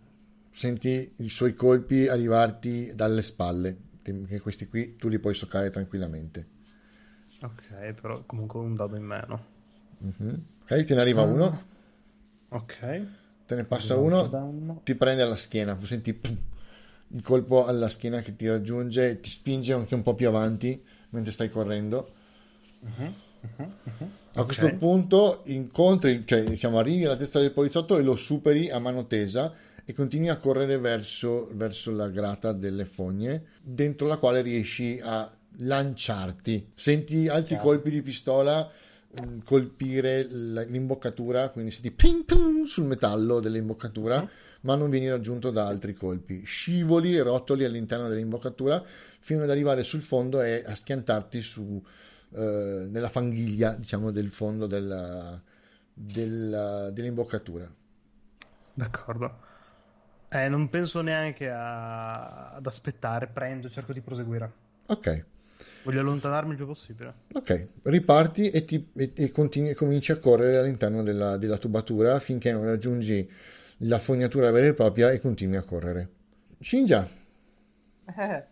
senti i suoi colpi arrivarti dalle spalle, che questi qui tu li puoi soccare tranquillamente. Ok, però comunque un dado in meno. Mhm. Ok, te ne arriva uno. Ok. Te ne passa uno, danno. ti prende alla schiena, senti pum, il colpo alla schiena che ti raggiunge e ti spinge anche un po' più avanti mentre stai correndo. A questo Ok. punto incontri, cioè diciamo arrivi alla testa del poliziotto e lo superi a mano tesa e continui a correre verso, verso la grata delle fogne, dentro la quale riesci a lanciarti. Senti altri Chiaro. colpi di pistola colpire la- l'imboccatura, quindi senti ping pong sul metallo dell'imboccatura, ma non vieni raggiunto da altri colpi. Scivoli e rotoli all'interno dell'imboccatura fino ad arrivare sul fondo e a schiantarti su, eh, nella fanghiglia, diciamo, del fondo della, della- dell'imboccatura. D'accordo. Eh, non penso neanche a- ad aspettare, prendo, cerco di proseguire. Ok, Voglio allontanarmi il più possibile. ok, riparti e, ti, e, e continui, cominci a correre all'interno della, della tubatura finché non raggiungi la fognatura vera e propria e continui a correre. Shinja, Eh,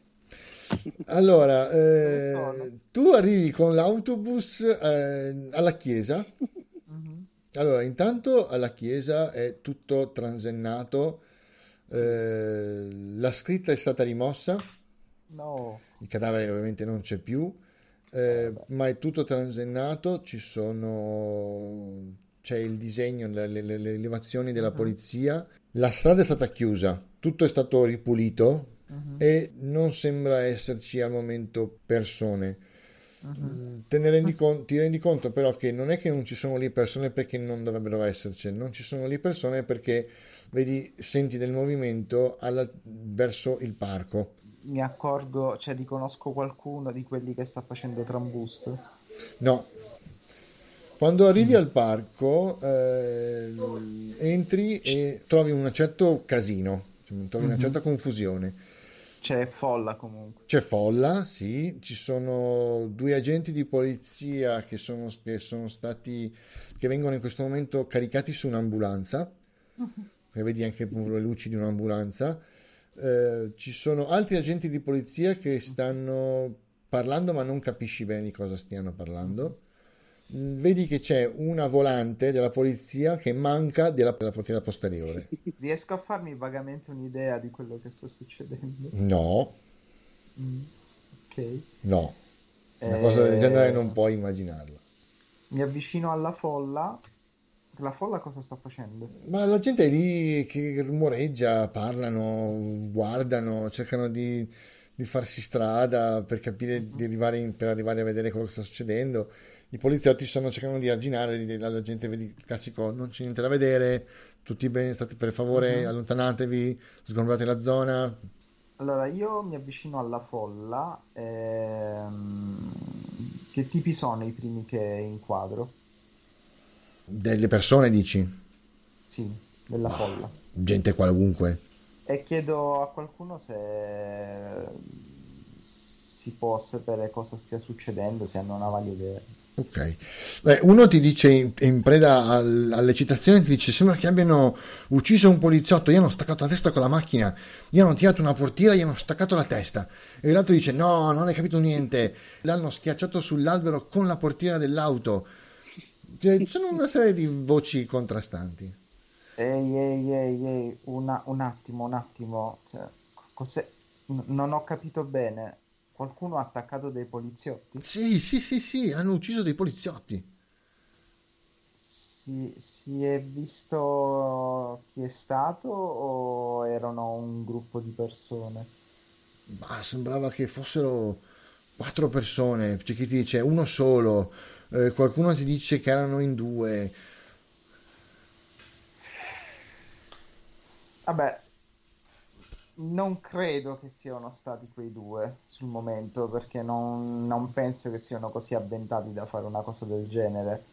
allora, eh, tu arrivi con l'autobus eh, alla chiesa. mhm. Allora, intanto alla chiesa è tutto transennato, eh, la scritta è stata rimossa, No. il cadavere ovviamente non c'è più, eh, ma è tutto transennato, ci sono, c'è il disegno, le, le- le- le elevazioni della polizia, la strada è stata chiusa, tutto è stato ripulito Mhm. e non sembra esserci al momento persone. Ne rendi con- ti rendi conto però che non è che non ci sono lì persone perché non dovrebbero esserci, non ci sono lì persone perché vedi, senti del movimento alla- verso il parco. Mi accorgo, cioè riconosco qualcuno di quelli che sta facendo trambusto. No. Quando arrivi al parco, eh, entri e trovi un certo casino, cioè, trovi una Mhm. certa confusione. C'è folla comunque. C'è folla, sì, ci sono due agenti di polizia che sono, che sono stati, che vengono in questo momento caricati su un'ambulanza, e vedi anche le luci di un'ambulanza. Eh, ci sono altri agenti di polizia che stanno parlando, ma non capisci bene di cosa stiano parlando. Mm, Vedi che c'è una volante della polizia che manca della, della portiera posteriore. Riesco a farmi vagamente un'idea di quello che sta succedendo. No, Mm, Ok. no, una Eh, cosa del genere non puoi immaginarla. Mi avvicino alla folla. La folla cosa sta facendo? Ma la gente è lì che rumoreggia, parlano, guardano, cercano di, di farsi strada per capire, di arrivare in- per arrivare a vedere quello che sta succedendo. I poliziotti stanno cercando di arginare, di- la gente vedi il classico non c'è niente da vedere, tutti bene, state per favore, Mhm. allontanatevi, sgombrate la zona. Allora, io mi avvicino alla folla. ehm, Che tipi sono i primi che inquadro? Delle persone dici, Sì, della folla. gente qualunque. E chiedo a qualcuno se si può sapere cosa stia succedendo, se hanno una vaga idea. Ok, Beh, uno ti dice in, in preda al- all'eccitazione, ti dice sembra che abbiano ucciso un poliziotto, gli hanno staccato la testa con la macchina, gli hanno tirato una portiera, gli hanno staccato la testa. E l'altro dice no, non hai capito niente, l'hanno schiacciato sull'albero con la portiera dell'auto. Cioè, ci sono una serie di voci contrastanti. Ehi, ehi, ehi, ehi, una- un attimo, un attimo. Cioè, cos'è? N- non ho capito bene. Qualcuno ha attaccato dei poliziotti? Sì, sì, sì, sì, hanno ucciso dei poliziotti. Si, si è visto chi è stato o erano un gruppo di persone? Ma sembrava che fossero quattro persone, c'è chi dice uno solo, eh, qualcuno ti dice che erano in due. Vabbè, non credo che siano stati quei due sul momento, perché non, non penso che siano così avventati da fare una cosa del genere.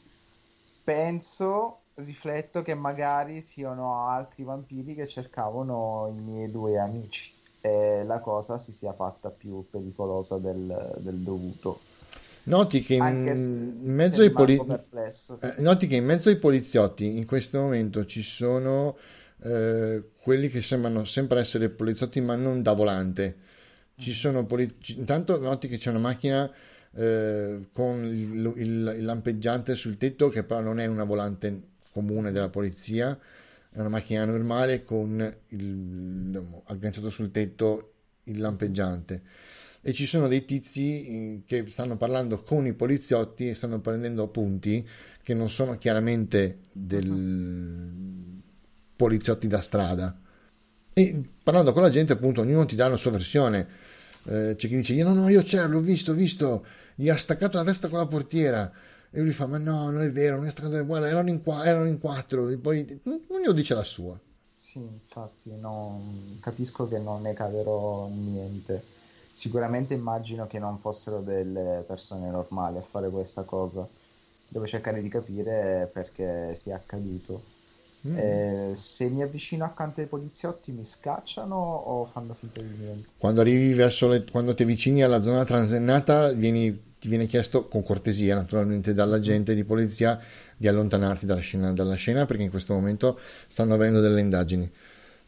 penso, rifletto che magari siano altri vampiri che cercavano i miei due amici e la cosa si sia fatta più pericolosa del, del dovuto. Noti che, in mezzo poli- eh, noti che in mezzo ai poliziotti in questo momento ci sono eh, quelli che sembrano sempre essere poliziotti ma non da volante. Ci sono poli- intanto noti che c'è una macchina eh, con il, il- il lampeggiante sul tetto che però non è una volante comune della polizia, è una macchina normale con il, agganciato sul tetto il lampeggiante. E ci sono dei tizi eh, che stanno parlando con i poliziotti e stanno prendendo appunti che non sono chiaramente del poliziotti da strada. E parlando con la gente, appunto, ognuno ti dà la sua versione. Eh, c'è chi dice: Io no, no, io c'ero, l'ho visto, ho visto, gli ha staccato la testa con la portiera. E lui fa: Ma no, non è vero, non è staccato, guarda, erano in, qua- erano in quattro. E poi ognuno dice la sua. Sì, infatti, no, capisco che non ne caverò niente. Sicuramente immagino che non fossero delle persone normali a fare questa cosa. Devo cercare di capire perché sia accaduto. Mm. Eh, se mi avvicino accanto ai poliziotti mi scacciano o fanno finta di niente? Quando arrivi verso le, quando ti avvicini alla zona transennata, vieni- ti viene chiesto con cortesia, naturalmente, dall'agente di polizia di allontanarti dalla scena, dalla scena perché in questo momento stanno avvenendo delle indagini.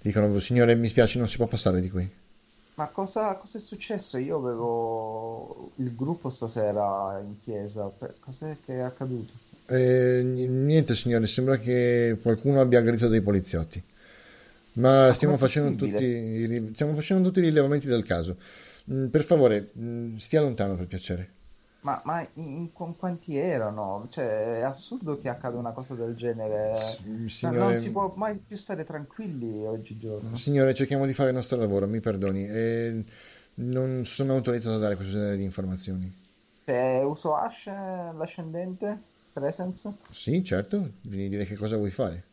Dicono, signore, mi spiace, non si può passare di qui. Ma cosa, cosa è successo? Io avevo il gruppo stasera in chiesa. Cos'è che è accaduto? Eh, niente, signore, sembra che qualcuno abbia aggredito dei poliziotti. Ma Ma stiamo facendo tutti, stiamo facendo tutti i rilevamenti del caso. Mm, Per favore, mm, stia lontano per piacere. Ma, ma in, con quanti erano? Cioè, è assurdo che accada una cosa del genere. S- No- non Signore, si può mai più stare tranquilli oggigiorno. signore, cerchiamo di fare il nostro lavoro, mi perdoni. Eh, non sono autorizzato a dare questo genere di informazioni. Se uso Ash, l'ascendente, Presence, Sì, certo, devi dire che cosa vuoi fare.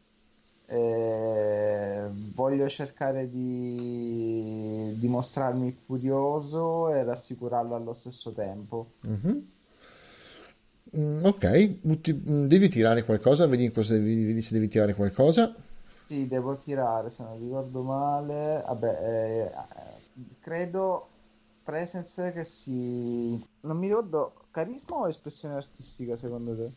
Eh, voglio cercare di dimostrarmi curioso e rassicurarlo allo stesso tempo. Mhm. Mm, ok, uti- mm, devi tirare qualcosa, vedi, cosa devi- vedi se devi tirare qualcosa. Sì, devo tirare, se non ricordo male. Vabbè, eh, credo Presence che si... Non mi ricordo, carisma o espressione artistica secondo te?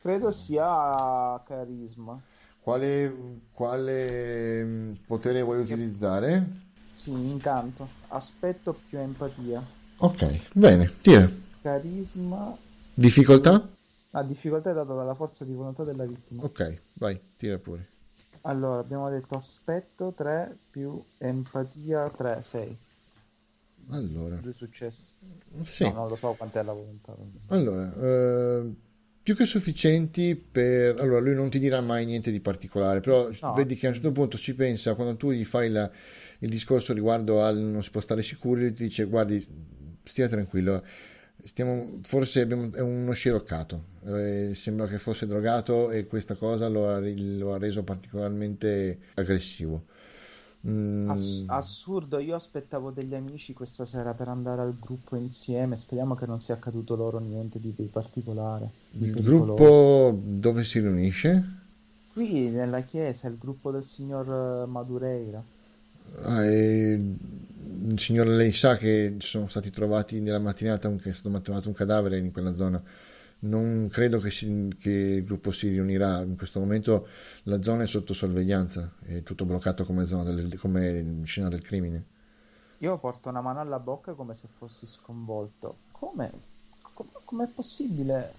Credo sia carisma. Quale, quale mm, potere vuoi utilizzare? Sì, incanto. Aspetto più empatia. Ok, bene, tira. Carisma. Difficoltà? La difficoltà è data dalla forza di volontà della vittima. Ok, vai, tira pure. Allora, abbiamo detto aspetto 3 più empatia 3, 6. Allora, Due successi. sì. No, non lo so quant'è la volontà. Allora, eh, più che sufficienti per... Allora, lui non ti dirà mai niente di particolare, però No. vedi che a un certo punto ci pensa, quando tu gli fai la- il discorso riguardo al non si può stare sicuri, ti dice, guardi, stia tranquillo, stiamo, forse abbiamo- è uno sciroccato, eh, sembra che fosse drogato e questa cosa lo ha, lo ha reso particolarmente aggressivo. Mm, Ass- assurdo, io aspettavo degli amici questa sera per andare al gruppo insieme. Speriamo che non sia accaduto loro niente di particolare, di il pericoloso. gruppo dove si riunisce? Qui nella chiesa, il gruppo del signor Madureira. Ah, e il signore lei sa che sono stati trovati nella mattinata un, che è stato trovato un cadavere in quella zona. Non credo che, si- che il gruppo si riunirà. In questo momento la zona è sotto sorveglianza, è tutto bloccato come, zona del- come scena del crimine. Io porto una mano alla bocca come se fossi sconvolto. Come? Com- Com'è possibile?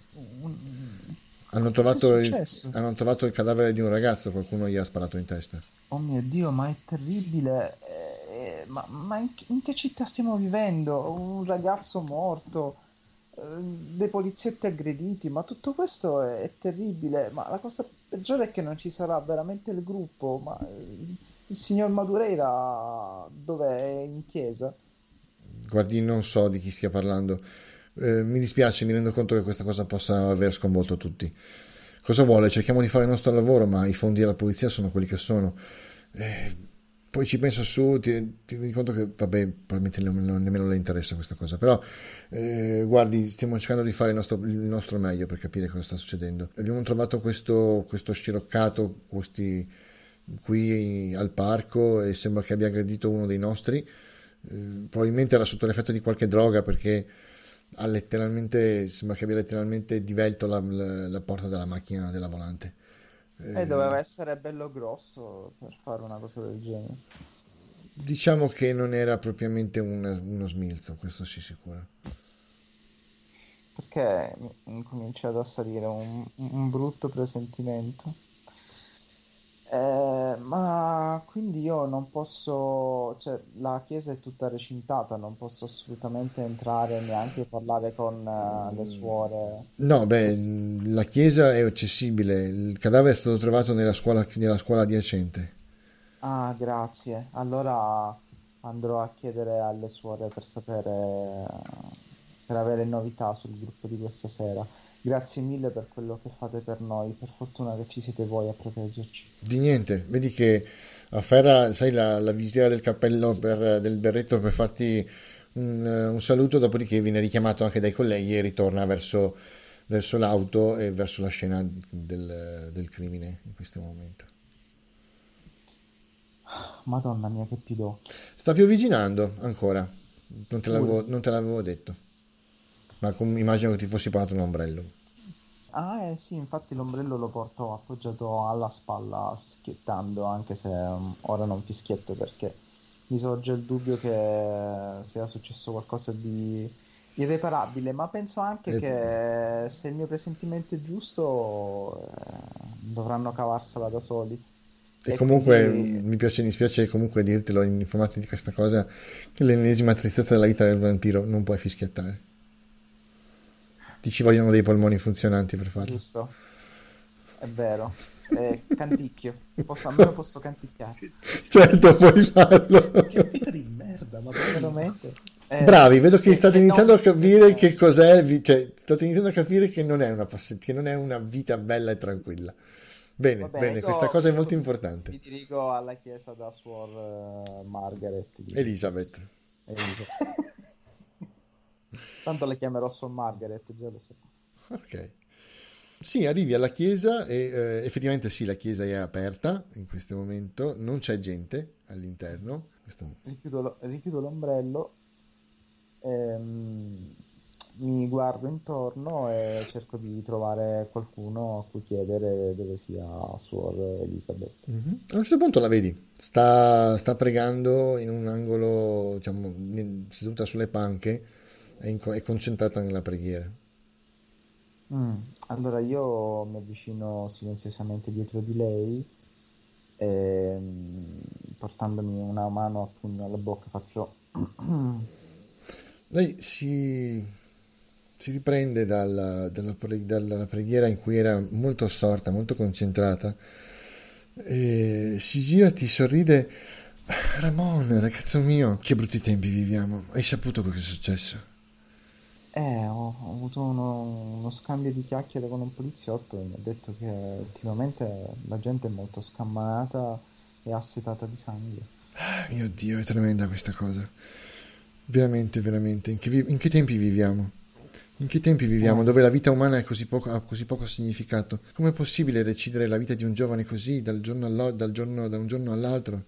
Hanno trovato, il, hanno trovato il cadavere di un ragazzo, qualcuno gli ha sparato in testa. Oh mio Dio, ma è terribile. Eh, ma ma in, che- in che città stiamo vivendo? Un ragazzo morto, dei poliziotti aggrediti, ma tutto questo è, è terribile. Ma la cosa peggiore è che non ci sarà veramente il gruppo. Ma eh, il signor Madureira dov'è? È in chiesa? Guardi, non so di chi stia parlando. Eh, mi dispiace, mi rendo conto che questa cosa possa aver sconvolto tutti. Cosa vuole? Cerchiamo di fare il nostro lavoro, ma i fondi della polizia sono quelli che sono. Eh, poi ci penso su, ti, ti rendi conto che, vabbè, probabilmente non, nemmeno le interessa questa cosa, però eh, guardi, stiamo cercando di fare il nostro, il nostro, meglio per capire cosa sta succedendo. Abbiamo trovato questo, questo sciroccato questi, qui al parco e sembra che abbia aggredito uno dei nostri, eh, probabilmente era sotto l'effetto di qualche droga perché ha letteralmente, sembra che abbia letteralmente divelto la, la, la porta della macchina della volante. E eh, doveva essere bello grosso per fare una cosa del genere. Diciamo che non era propriamente un, uno smilzo, questo sì sicuro. Perché mi comincia ad salire un, un brutto presentimento. Eh, ma quindi io non posso, cioè la chiesa è tutta recintata, non posso assolutamente entrare neanche parlare con uh, le suore. No, beh, la chiesa è accessibile, il cadavere è stato trovato nella scuola, nella scuola adiacente. Ah, grazie. Allora andrò a chiedere alle suore per sapere, per avere novità sul gruppo di questa sera. Grazie mille per quello che fate per noi, per fortuna che ci siete voi a proteggerci. Di niente, vedi che afferra, sai, la, la visiera del cappello sì, per, sì. del berretto per farti un, un, saluto, dopodiché viene richiamato anche dai colleghi e ritorna verso, verso l'auto e verso la scena del, del crimine in questo momento. Madonna mia, che pidocchio. Sta piovigginando ancora, non te l'avevo, non te l'avevo detto. Ma com- immagino che ti fossi parlato un ombrello. Ah, eh sì, infatti l'ombrello lo porto appoggiato alla spalla, fischiettando, anche se um, ora non fischietto perché mi sorge il dubbio che sia successo qualcosa di irreparabile, ma penso anche e... che se il mio presentimento è giusto eh, dovranno cavarsela da soli. E, e comunque quindi... mi, piace, mi spiace comunque dirtelo, informarti di questa cosa, che l'ennesima tristezza della vita del vampiro non puoi fischiettare. Ti ci vogliono dei polmoni funzionanti per farlo. Giusto, è vero. Eh, canticchio, posso, almeno posso canticchiare. Certo, puoi farlo. Che vita di merda, ma veramente. Eh, Bravi, vedo che eh, state iniziando a capire che cos'è, cioè state iniziando a capire che non è una, pass- che non è una vita bella e tranquilla. Bene, Vabbè, bene, questa cosa è molto importante. Mi dirigo alla chiesa da Suor uh, Margaret. Elizabeth. Elizabeth. Tanto le chiamerò Suor Margaret, già lo so. Ok. Sì, arrivi alla chiesa e eh, effettivamente sì, la chiesa è aperta in questo momento, non c'è gente all'interno. Questo... Richiudo, richiudo, l'ombrello, ehm, mi guardo intorno e cerco di trovare qualcuno a cui chiedere dove sia Suor Elisabeth. Mm-hmm. A un certo punto la vedi, sta, sta pregando in un angolo, diciamo, seduta sulle panche è, in, è concentrata nella preghiera. Mm, allora io mi avvicino silenziosamente dietro di lei e mm, portandomi una mano a pugno alla bocca faccio... lei si, si riprende dalla, dalla, dalla, preghiera in cui era molto assorta, molto concentrata, e si gira, ti sorride. Ramon, ragazzo mio, che brutti tempi viviamo. Hai saputo cosa è successo? Eh, ho, ho avuto uno, uno scambio di chiacchiere con un poliziotto e mi ha detto che ultimamente la gente è molto scammanata e assetata di sangue. Ah, mio Dio, è tremenda questa cosa. Veramente, veramente. In che, vi- in che tempi viviamo? In che tempi viviamo? Eh. Dove la vita umana così poco, ha così poco significato? Com'è possibile decidere la vita di un giovane così, dal giorno dal giorno, da un giorno all'altro?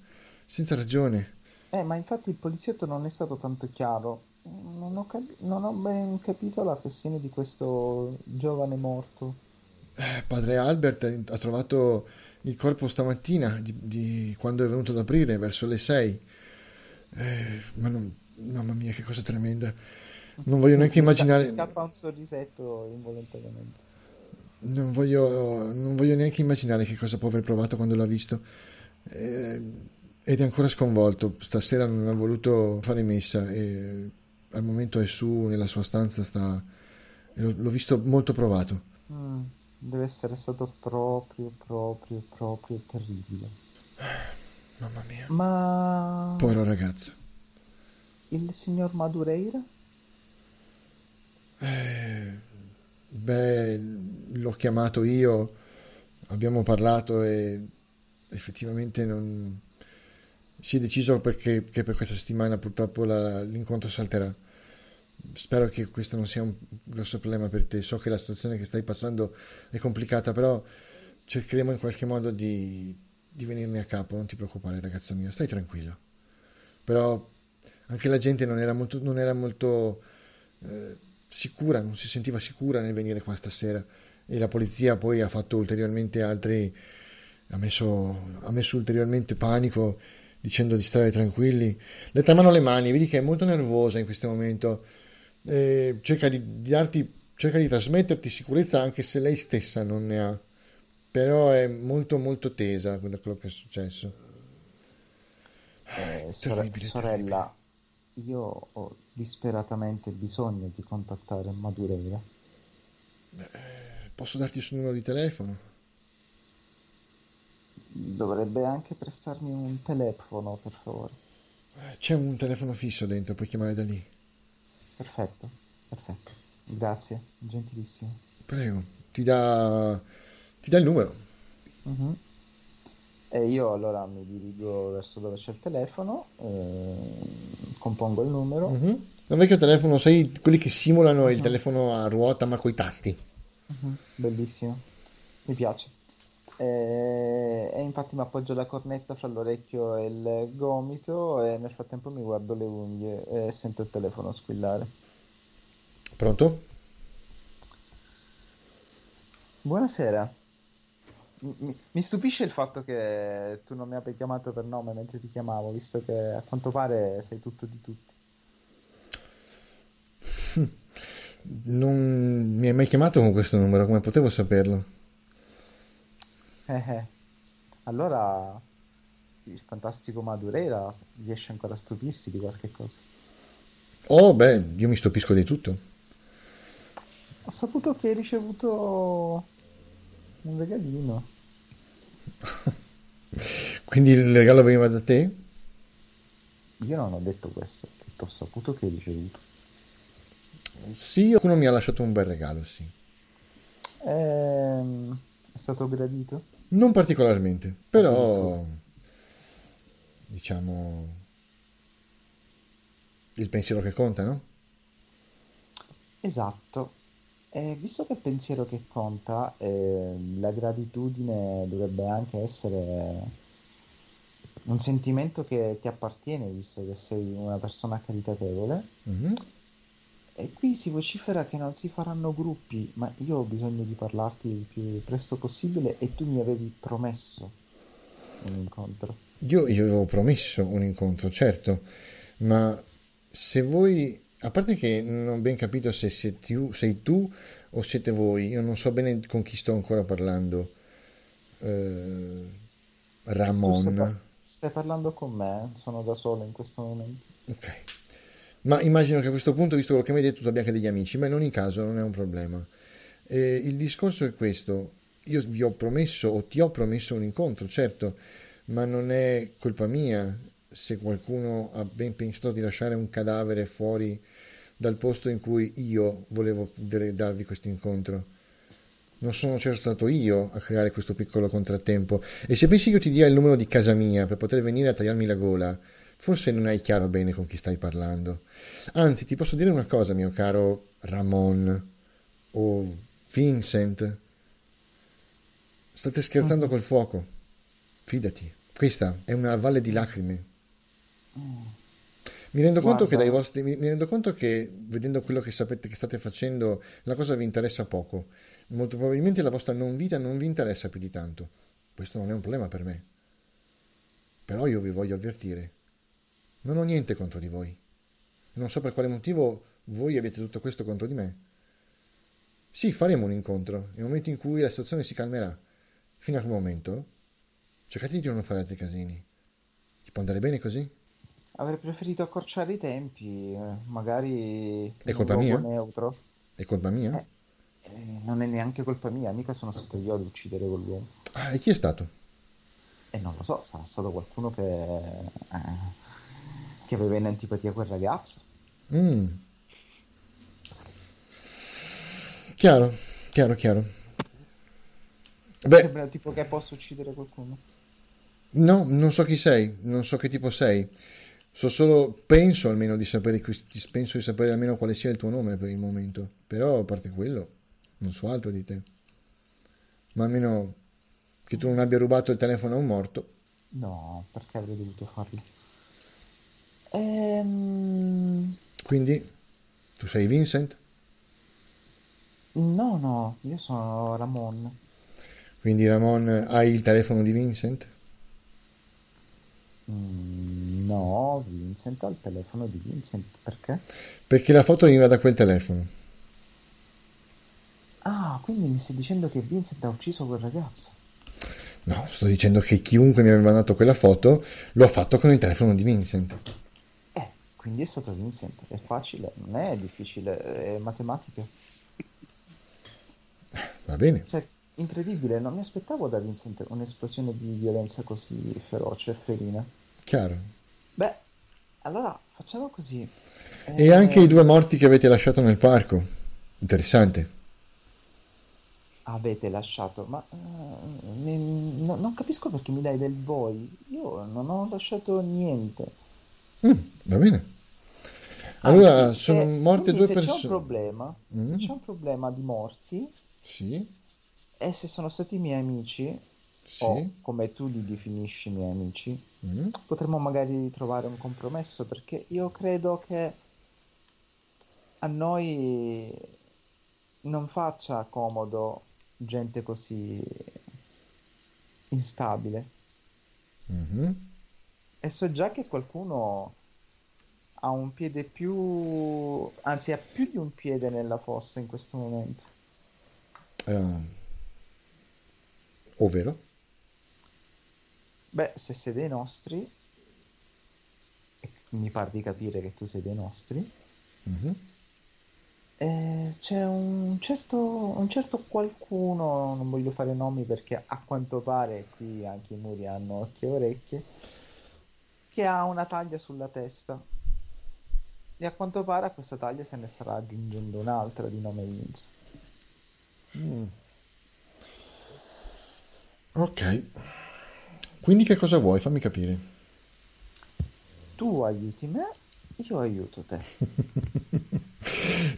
Senza ragione. Eh, ma infatti il poliziotto non è stato tanto chiaro non ho, cap- non ho ben capito la questione di questo giovane morto. Eh, padre Albert ha trovato il corpo stamattina, di, di quando è venuto ad aprire, verso le 6. Eh, ma non, mamma mia, che cosa tremenda. Non voglio neanche immaginare. Scappa un sorrisetto involontariamente. Non voglio, non voglio neanche immaginare che cosa può aver provato quando l'ha visto. Eh, ed è ancora sconvolto. Stasera non ha voluto fare messa e al momento è su nella sua stanza, sta... l'ho visto molto provato. Mm, deve essere stato proprio, proprio, proprio terribile. Mamma mia. Ma... Povero ragazzo. Il signor Madureira? Eh, beh, l'ho chiamato io, abbiamo parlato e effettivamente non si è deciso perché, che per questa settimana purtroppo la, l'incontro salterà. Spero che questo non sia un grosso problema per te. So che la situazione che stai passando è complicata, però cercheremo in qualche modo di, di venirne a capo. Non ti preoccupare, ragazzo mio, stai tranquillo. Però anche la gente non era molto, non era molto eh, sicura, non si sentiva sicura nel venire qua stasera. E la polizia poi ha fatto ulteriormente altri. ha messo, ha messo ulteriormente panico dicendo di stare tranquilli. Le tremano le mani, vedi che è molto nervosa in questo momento. Eh, cerca di, di darti, cerca di trasmetterti sicurezza anche se lei stessa non ne ha. Però è molto molto tesa da quello che è successo. Eh, sore- sorella, io ho disperatamente bisogno di contattare Madureira. Beh, posso darti il suo numero di telefono? Dovrebbe anche prestarmi un telefono, per favore. Eh, C'è un telefono fisso dentro, puoi chiamare da lì. Perfetto, perfetto. Grazie, gentilissimo. Prego, ti dà, ti dà il numero. Mhm. E io allora mi dirigo verso dove c'è il telefono, eh, compongo il numero. Mhm. È un vecchio telefono, sai, quelli che simulano il telefono a ruota ma coi tasti. Mhm, Bellissimo, mi piace. E, e infatti mi appoggio la cornetta fra l'orecchio e il gomito e nel frattempo mi guardo le unghie e sento il telefono squillare. Pronto? Buonasera. Mi, mi- mi stupisce il fatto che tu non mi abbia chiamato per nome mentre ti chiamavo, visto che a quanto pare sei tutto di tutti. Non mi hai mai chiamato con questo numero, come potevo saperlo? Eh, eh. Allora il fantastico Madureira riesce ancora a stupirsi di qualche cosa. Oh, beh, io mi stupisco di tutto. Ho saputo che hai ricevuto un regalino. Quindi il regalo veniva da te? Io non ho detto questo, ho detto, ho saputo che hai ricevuto. Sì, qualcuno mi ha lasciato un bel regalo, sì. Ehm, è stato gradito? Non particolarmente, però diciamo il pensiero che conta, no? Esatto. E visto che il pensiero che conta, eh, la gratitudine dovrebbe anche essere un sentimento che ti appartiene, visto che sei una persona caritatevole. Mhm. E qui si vocifera che non si faranno gruppi, ma io ho bisogno di parlarti il più presto possibile e tu mi avevi promesso un incontro. Io gli avevo promesso un incontro, certo, ma se voi, a parte che non ho ben capito se sei tu, sei tu o siete voi, io non so bene con chi sto ancora parlando. Eh, Tu stai, Ramon. par- stai parlando con me, sono da solo in questo momento. Ok. Ma immagino che a questo punto, visto quello che mi hai detto, tu abbia anche degli amici, ma in ogni caso non è un problema. Eh, il discorso è questo, io vi ho promesso o ti ho promesso un incontro, certo, ma non è colpa mia se qualcuno ha ben pensato di lasciare un cadavere fuori dal posto in cui io volevo darvi questo incontro. Non sono certo stato io a creare questo piccolo contrattempo. E se pensi che io ti dia il numero di casa mia per poter venire a tagliarmi la gola, forse non hai chiaro bene con chi stai parlando. Anzi, ti posso dire una cosa, mio caro Ramon o Vincent. State scherzando col fuoco. Fidati, questa è una valle di lacrime. Mi rendo vostri, mi rendo conto che vedendo quello che sapete che state facendo, la cosa vi interessa poco. Molto probabilmente la vostra non vita non vi interessa più di tanto. Questo non è un problema per me. Però io vi voglio avvertire. Non ho niente contro di voi. Non so per quale motivo voi abbiate tutto questo contro di me. Sì, faremo un incontro, nel momento in cui la situazione si calmerà. Fino a quel momento, cercate di non fare altri casini. Ti può andare bene così? avrei preferito accorciare i tempi, eh, magari È colpa mia? neutro. È colpa mia? Eh, eh, non è neanche colpa mia, mica sono stato io ad uccidere quell'uomo. Ah, e chi è stato? E non lo so, sarà stato qualcuno che, eh, che aveva in antipatia quel ragazzo. Mm, chiaro, chiaro, chiaro. Beh, sembra tipo che possa uccidere qualcuno? No, non so chi sei, non so che tipo sei. So solo, penso almeno di sapere, penso di sapere almeno quale sia il tuo nome per il momento. Però a parte quello, non so altro di te. Ma almeno che tu non abbia rubato il telefono a un morto. No, perché avrei dovuto farlo? Ehm... Quindi, tu sei Vincent? No, no, io sono Ramon. Quindi Ramon, hai il telefono di Vincent? Mm, no, Vincent ha il telefono di Vincent, perché? Perché la foto veniva da quel telefono. Ah, quindi mi stai dicendo che Vincent ha ucciso quel ragazzo? No, sto dicendo che chiunque mi aveva mandato quella foto l'ho fatto con il telefono di Vincent. Quindi è stato Vincent, è facile, non è difficile, è matematica. Va bene. Cioè, incredibile, non mi aspettavo da Vincent un'esplosione di violenza così feroce e felina. Chiaro. Beh, allora facciamo così. E eh... anche i due morti che avete lasciato nel parco. Interessante. Avete lasciato, ma uh, mi, no, non capisco perché mi dai del voi. Io non ho lasciato niente. Mm, va bene. Allora, Anzi, sono se, morte due se persone. C'è un problema, mm. Se c'è un problema di morti, sì. e se sono stati miei amici, sì. o come tu li definisci miei amici, mm. potremmo magari trovare un compromesso perché io credo che a noi non faccia comodo gente così instabile. Mm-hmm. E so già che qualcuno ha un piede più, anzi ha più di un piede nella fossa in questo momento. Uh, ovvero? Beh, se sei dei nostri, mi pare di capire che tu sei dei nostri, mm-hmm. eh, c'è un certo, un certo qualcuno, non voglio fare nomi perché a quanto pare qui anche i muri hanno occhi e orecchie, che ha una taglia sulla testa. E a quanto pare a questa taglia se ne starà aggiungendo un'altra di nome Vince. Mm. Ok. Quindi che cosa vuoi? Fammi capire. Tu aiuti me, io aiuto te.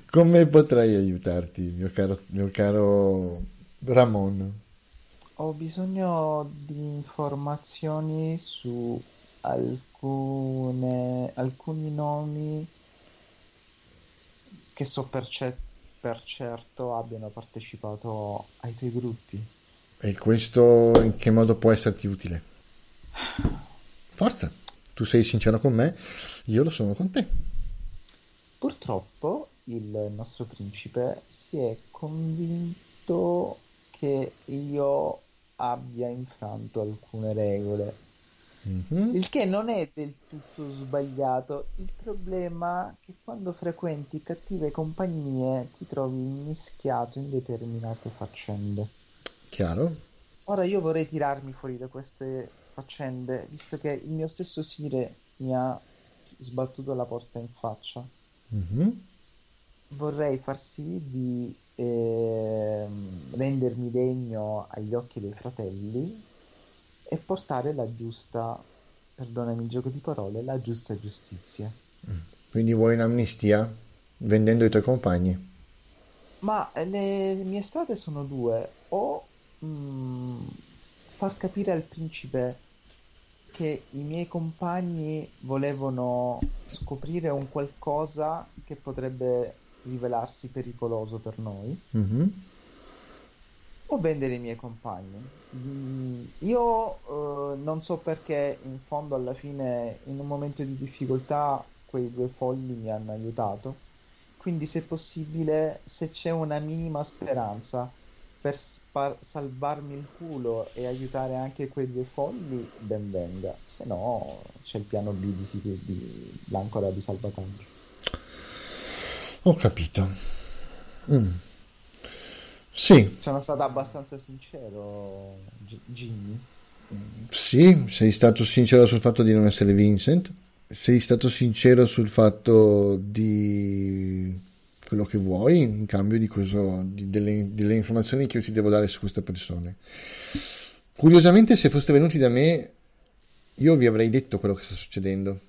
Come potrei aiutarti, mio caro, mio caro Ramon? Ho bisogno di informazioni su alcune, alcuni nomi che so per, ce- per certo abbiano partecipato ai tuoi gruppi. E questo in che modo può esserti utile? Forza, tu sei sincero con me, io lo sono con te. Purtroppo il nostro principe si è convinto che io abbia infranto alcune regole. Mm-hmm. Il che non è del tutto sbagliato. Il problema è che quando frequenti cattive compagnie ti trovi mischiato in determinate faccende. Chiaro? Ora io vorrei tirarmi fuori da queste faccende, visto che il mio stesso Sire mi ha sbattuto la porta in faccia. Mm-hmm. Vorrei far sì di eh, rendermi degno agli occhi dei fratelli e portare la giusta, perdonami il gioco di parole, la giusta giustizia. Quindi vuoi un'amnistia vendendo i tuoi compagni? Ma le mie strade sono due, o mh, far capire al principe che i miei compagni volevano scoprire un qualcosa che potrebbe rivelarsi pericoloso per noi, mm-hmm. O vendere i miei compagni. Mm, io eh, non so perché in fondo alla fine in un momento di difficoltà quei due folli mi hanno aiutato quindi se possibile se c'è una minima speranza per spar- salvarmi il culo e aiutare anche quei due folli ben venga se no c'è il piano B di, di, di l'ancora di salvataggio ho capito mm. Sì. Sono stato abbastanza sincero, Jimmy. Sì, sei stato sincero sul fatto di non essere Vincent. Sei stato sincero sul fatto di quello che vuoi in cambio di, questo, di delle, delle, informazioni che io ti devo dare su queste persone. Curiosamente, se foste venuti da me io vi avrei detto quello che sta succedendo.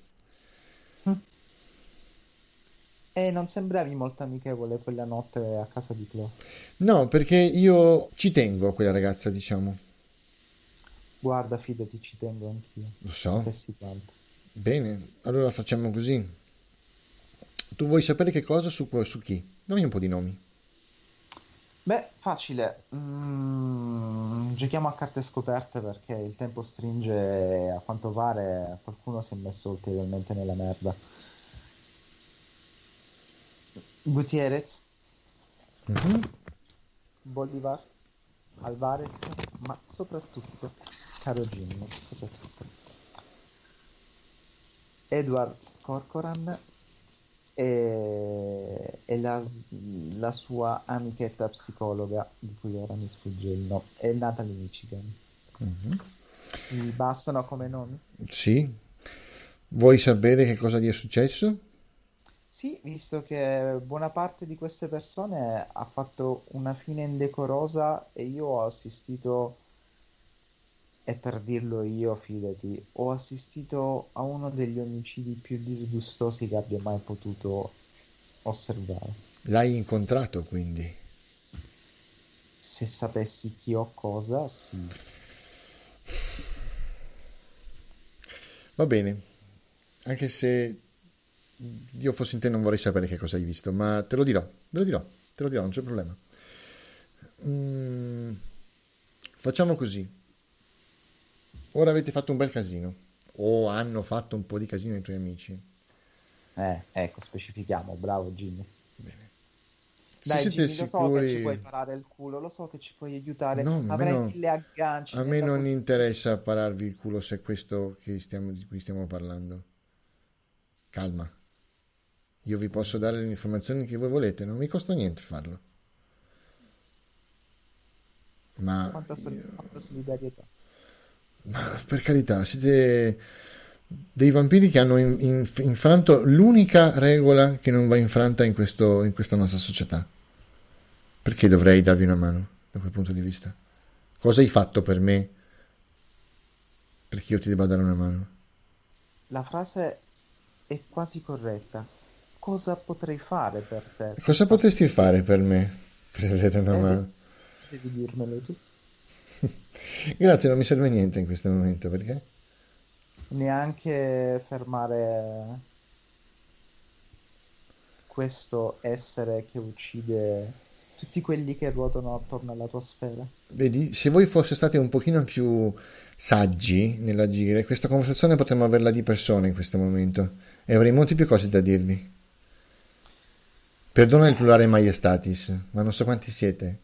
E non sembravi molto amichevole quella notte a casa di Chloe. No, perché io ci tengo a quella ragazza, diciamo. Guarda, fidati, ci tengo anch'io. Lo so. Bene, allora facciamo così. Tu vuoi sapere che cosa su, su chi? Dammi un po' di nomi. Beh, facile. Mm, giochiamo a carte scoperte perché il tempo stringe e a quanto pare qualcuno si è messo ulteriormente nella merda. Gutierrez, Mhm. Bolivar, Alvarez, ma soprattutto, caro Jimmy, soprattutto Edward Corcoran e, e la, la sua amichetta psicologa, di cui ora mi sfugge il nome, è Natalie Michigan. Mhm. Mi bastano come nomi? Sì. Vuoi sapere che cosa gli è successo? Sì, visto che buona parte di queste persone ha fatto una fine indecorosa e io ho assistito, e per dirlo io, fidati, ho assistito a uno degli omicidi più disgustosi che abbia mai potuto osservare. L'hai incontrato quindi? Se sapessi chi o cosa, sì. Va bene, anche se io fossi in te non vorrei sapere che cosa hai visto, ma te lo dirò, ve lo dirò, te lo dirò, non c'è problema. Mm, facciamo così. Ora avete fatto un bel casino, o hanno fatto un po' di casino i tuoi amici. Eh, ecco, specifichiamo, bravo Jimmy. Bene. Se Dai siete Jimmy, lo so che ci sicuri... puoi parare il culo, lo so che ci puoi aiutare, No, a me avrai non, mille agganci a me non polizia. interessa pararvi il culo se è questo che stiamo- di cui stiamo parlando. Calma. Io vi posso dare le informazioni che voi volete, non mi costa niente farlo. Ma, Quanta, sol- quanta solidarietà. ma per carità, siete dei vampiri che hanno in- in- infranto l'unica regola che non va infranta in questo- in questa nostra società. Perché dovrei darvi una mano da quel punto di vista? Cosa hai fatto per me perché io ti debba dare una mano? La frase è quasi corretta. Cosa potrei fare per te? Cosa potresti fare per me per avere una Eh, mano? devi dirmelo tu. Grazie, non mi serve niente in questo momento perché? Neanche fermare questo essere che uccide tutti quelli che ruotano attorno alla tua sfera. Vedi, se voi foste stati un pochino più saggi nell'agire, questa conversazione potremmo averla di persona in questo momento e avrei molte più cose da dirvi. Perdona il plurale maiestatis, ma non so quanti siete.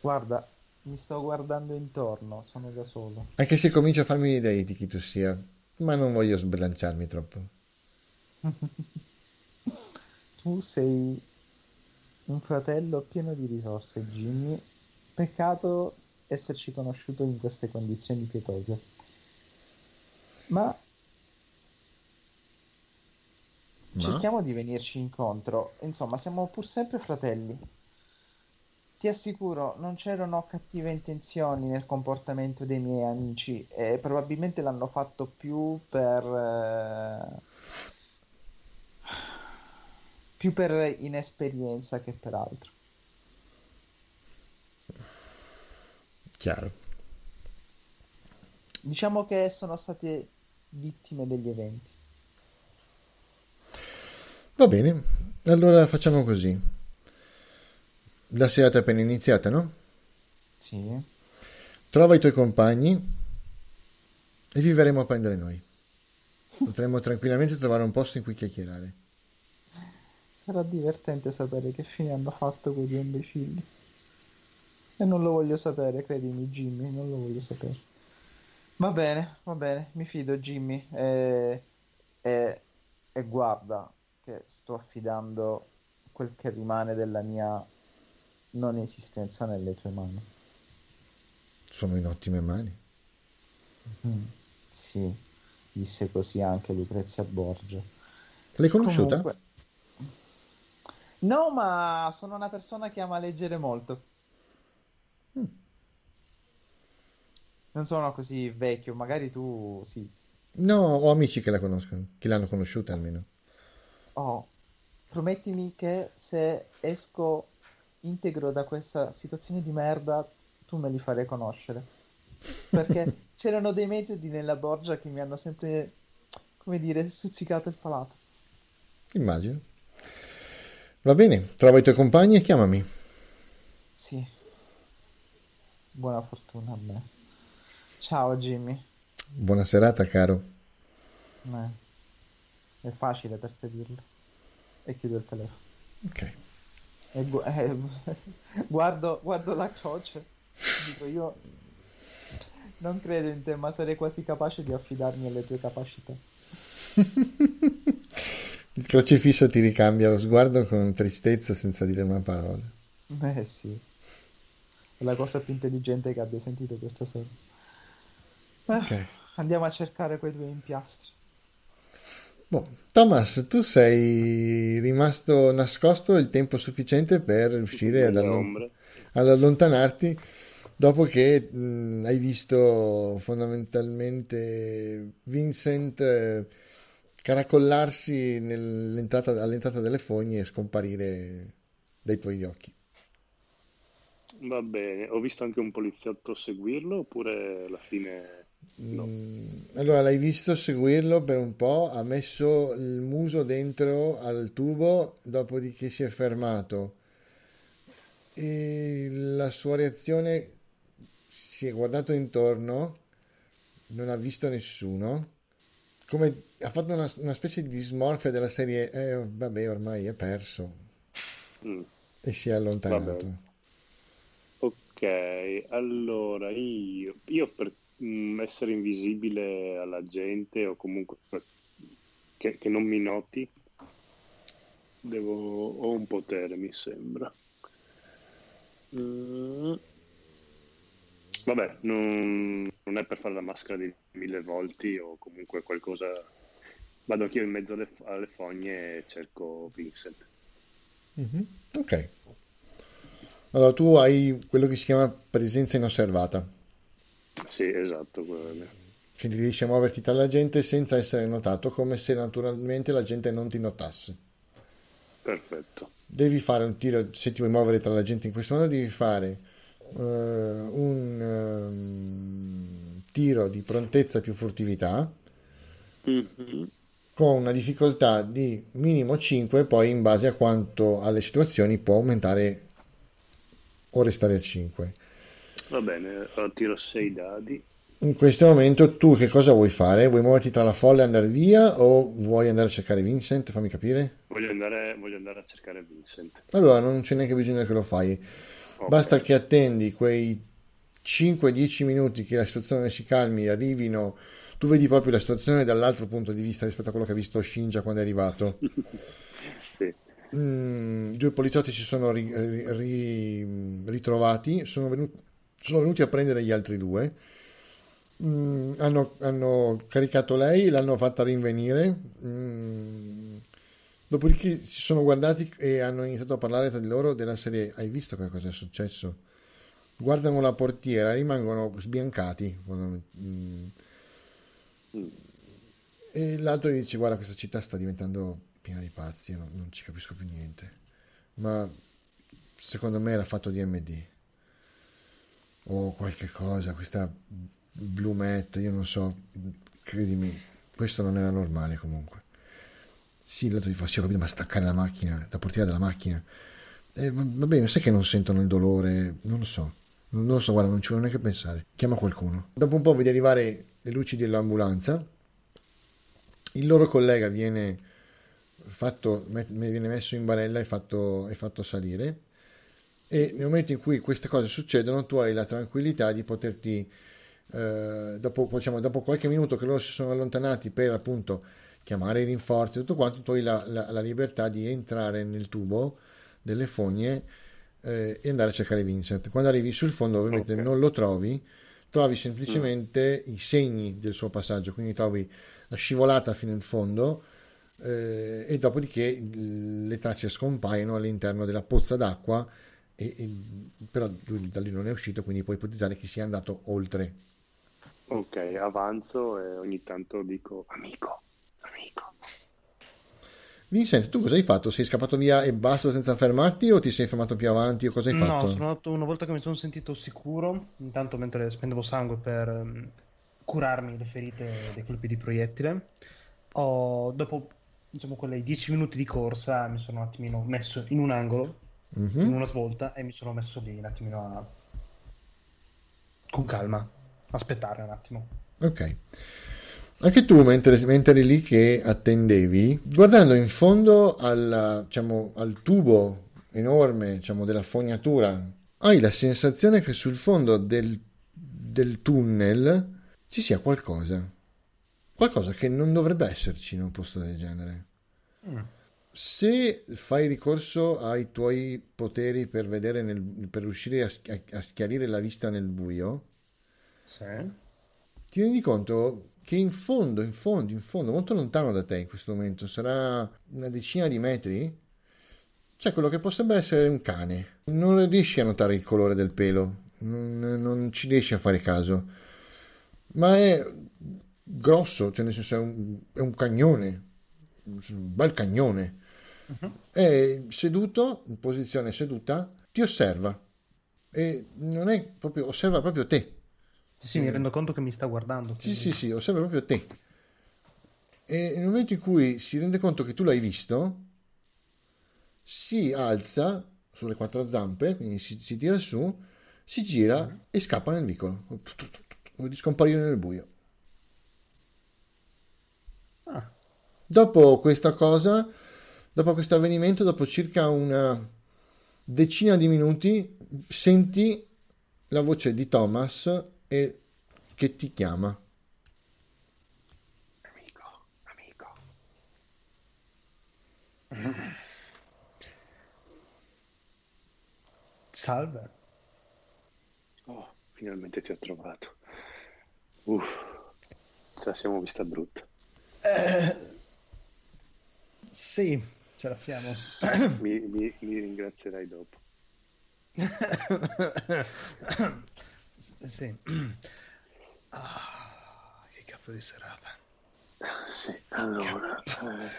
Guarda, mi sto guardando intorno, sono da solo. Anche se comincio a farmi idee di chi tu sia, ma non voglio sbilanciarmi troppo. Tu sei un fratello pieno di risorse, Jimmy. Peccato esserci conosciuto in queste condizioni pietose. Ma Ma? cerchiamo di venirci incontro. Insomma, siamo pur sempre fratelli. Ti assicuro, non c'erano cattive intenzioni nel comportamento dei miei amici e probabilmente l'hanno fatto più per... eh, più per inesperienza che per altro. Chiaro. Diciamo che sono state vittime degli eventi. Va bene, allora facciamo così. La serata è appena iniziata, no? Sì. Trova i tuoi compagni e vi verremo a prendere noi. Potremmo tranquillamente trovare un posto in cui chiacchierare. Sarà divertente sapere che fine hanno fatto quei due imbecilli. E non lo voglio sapere, credimi, Jimmy, non lo voglio sapere. Va bene, va bene, mi fido, Jimmy. E, e- e guarda che sto affidando quel che rimane della mia non esistenza nelle tue mani. Sono in ottime mani. Mm. Sì, disse così anche Lucrezia Borgia. L'hai conosciuta? Comunque... No, ma sono una persona che ama leggere molto. Mm. non sono così vecchio, magari tu sì. No, ho amici che la conoscono, che l'hanno conosciuta almeno. Oh, promettimi che se esco integro da questa situazione di merda, tu me li farai conoscere. Perché c'erano dei metodi nella Borgia che mi hanno sempre, come dire, stuzzicato il palato. Immagino. Va bene, trova i tuoi compagni e chiamami. Sì. Buona fortuna a me. Ciao Jimmy. Buona serata, caro. Eh, è facile per te dirlo. E chiudo il telefono. Ok. E gu- eh, guardo, guardo la croce. Dico io non credo in te, ma sarei quasi capace di affidarmi alle tue capacità. Il crocifisso ti ricambia lo sguardo con tristezza senza dire una parola. Eh sì. È la cosa più intelligente che abbia sentito questa sera. Eh, Ok. Andiamo a cercare quei due impiastri. Boh, Thomas, tu sei rimasto nascosto il tempo sufficiente per riuscire ad, allon- ad allontanarti dopo che mh, hai visto fondamentalmente Vincent eh, caracollarsi all'entrata delle fogne e scomparire dai tuoi occhi. Va bene, ho visto anche un poliziotto seguirlo oppure alla fine no? Mm, Allora, l'hai visto seguirlo per un po', ha messo il muso dentro al tubo, dopodiché si è fermato. E la sua reazione si è guardato intorno, non ha visto nessuno. Come ha fatto una, una specie di smorfia della serie, eh, vabbè, ormai è perso, Mm. e si è allontanato. Vabbè. Ok, allora io, io per mm, essere invisibile alla gente o comunque che, che non mi noti, devo, ho un potere, mi sembra. Mm. Vabbè, non, non è per fare la maschera di mille volti o comunque qualcosa. Vado anch'io in mezzo alle, alle fogne e cerco Vincent. Mhm, Ok. Allora, tu hai quello che si chiama presenza inosservata. Sì, esatto. Quindi riesci a muoverti tra la gente senza essere notato, come se naturalmente la gente non ti notasse. Perfetto. Devi fare un tiro, se ti vuoi muovere tra la gente in questo modo, devi fare eh, un ehm, tiro di prontezza più furtività Mhm. con una difficoltà di minimo 5, poi in base a quanto alle situazioni può aumentare o restare a 5. Va bene, allora tiro 6 dadi. In questo momento tu che cosa vuoi fare? Vuoi muoverti tra la folla e andare via o vuoi andare a cercare Vincent? Fammi capire. Voglio andare, voglio andare a cercare Vincent. Allora non c'è neanche bisogno che lo fai. Ok. Basta che attendi quei 5-10 minuti che la situazione si calmi, arrivino. Tu vedi proprio la situazione dall'altro punto di vista rispetto a quello che ha visto Shinja quando è arrivato. Sì. Mm, I due poliziotti si sono ri- ri- ritrovati, sono venuti, sono venuti a prendere gli altri due. Mm, hanno, hanno caricato lei, l'hanno fatta rinvenire. Mm, dopodiché si sono guardati e hanno iniziato a parlare tra di loro della serie. Hai visto che cosa è successo? Guardano la portiera, rimangono sbiancati. Mm. E l'altro gli dice: Guarda, questa città sta diventando piena di pazzi, non, non ci capisco più niente. Ma secondo me era fatto di MD o qualche cosa. Questa Blue Matt, io non so, credimi, questo non era normale comunque. Sì, l'altro gli fa: Sì, ho capito, ma staccare la macchina, la portiera della macchina. Eh, va bene, sai che non sentono il dolore, non lo so. Non lo so, guarda, non ci voglio neanche pensare. Chiama qualcuno. Dopo un po' vedi arrivare le luci dell'ambulanza. Il loro collega viene, fatto, viene messo in barella e fatto, fatto salire. E nel momento in cui queste cose succedono, tu hai la tranquillità di poterti, eh, dopo, diciamo, dopo qualche minuto che loro si sono allontanati per appunto chiamare i rinforzi e tutto quanto, tu hai la, la- la libertà di entrare nel tubo delle fogne eh, e andare a cercare Vincent. Quando arrivi sul fondo, ovviamente Ok. non lo trovi, trovi semplicemente i segni del suo passaggio, quindi trovi la scivolata fino in fondo eh, e dopodiché le tracce scompaiono all'interno della pozza d'acqua, e, e- però lui da lì non è uscito, quindi puoi ipotizzare che sia andato oltre Ok, avanzo e ogni tanto dico amico, amico. Vincent, tu cosa hai fatto? Sei scappato via e basta senza fermarti o ti sei fermato più avanti o cosa hai No, fatto? sono andato una volta che mi sono sentito sicuro, intanto mentre spendevo sangue per ehm, curarmi le ferite dei colpi di proiettile, ho, dopo diciamo quei 10 minuti di corsa mi sono un attimino messo in un angolo, Mhm. in una svolta e mi sono messo lì un attimino a... con calma, aspettare un attimo. Ok. Anche tu, mentre, mentre eri lì che attendevi, guardando in fondo al, diciamo, al tubo enorme, diciamo, della fognatura, hai la sensazione che sul fondo del, del tunnel ci sia qualcosa. Qualcosa che non dovrebbe esserci in un posto del genere. Mm. Se fai ricorso ai tuoi poteri per vedere nel- per riuscire a, a schiarire la vista nel buio, Sì. ti rendi conto che in fondo, in fondo, in fondo, molto lontano da te in questo momento, sarà una decina di metri, c'è quello che potrebbe essere un cane. Non riesci a notare il colore del pelo, non, non ci riesci a fare caso, ma è grosso, cioè nel senso è un, è un cagnone, un bel cagnone. È seduto, in posizione seduta, ti osserva e non è proprio, osserva proprio te. Sì, sì, mi rendo conto che mi sta guardando. Sì, quindi- sì, sì, osserva proprio te. E nel momento in cui si rende conto che tu l'hai visto, si alza sulle quattro zampe, quindi si, si tira su, si gira e scappa nel vicolo. Vuoi scomparire nel buio. Dopo questa cosa, dopo questo avvenimento, dopo circa una decina di minuti, senti la voce di Thomas e che ti chiama. Amico, amico. salve. Oh, finalmente ti ho trovato. Uff, ce la siamo vista brutta. Sì, ce la siamo. Mi, mi- mi ringrazierai dopo. sì. Ah, che cazzo di serata. Sì, allora, eh,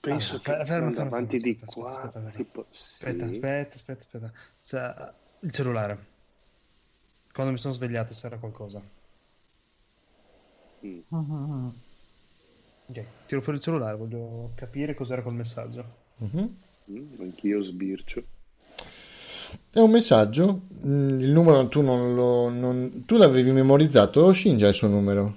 penso Allora, che fer- fermo, fermo, avanti fermo, di aspetta, qua aspetta, aspetta. può... Aspetta, sì. aspetta, aspetta, aspetta. Cioè, il cellulare. Quando mi sono svegliato c'era qualcosa. Mm. Mm-hmm. Ok, tiro fuori il cellulare, voglio capire cos'era quel messaggio. Mhm. Mm, anch'io sbircio. È un messaggio, mm, il numero tu non lo... non- tu l'avevi memorizzato, Shinja il suo numero?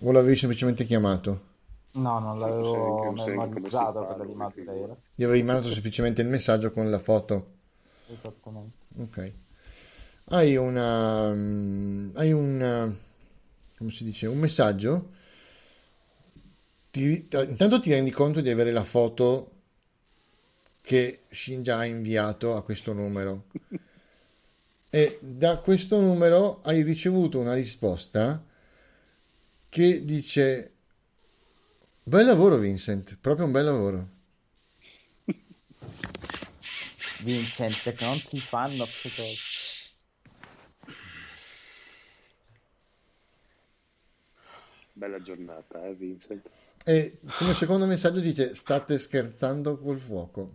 O l'avevi semplicemente chiamato? No, non l'avevo memorizzato quella di Madureira. Gli avevi mandato semplicemente il messaggio con la foto? Esattamente. Ok. Hai una... mm, hai un... come si dice? Un messaggio. Ti- intanto ti rendi conto di avere la foto che Shinja ha inviato a questo numero. E da questo numero hai ricevuto una risposta che dice: Bel lavoro, Vincent, proprio un bel lavoro. Vincent, che non si fanno queste cose. Bella giornata, eh, Vincent? E come secondo messaggio dice: State scherzando col fuoco.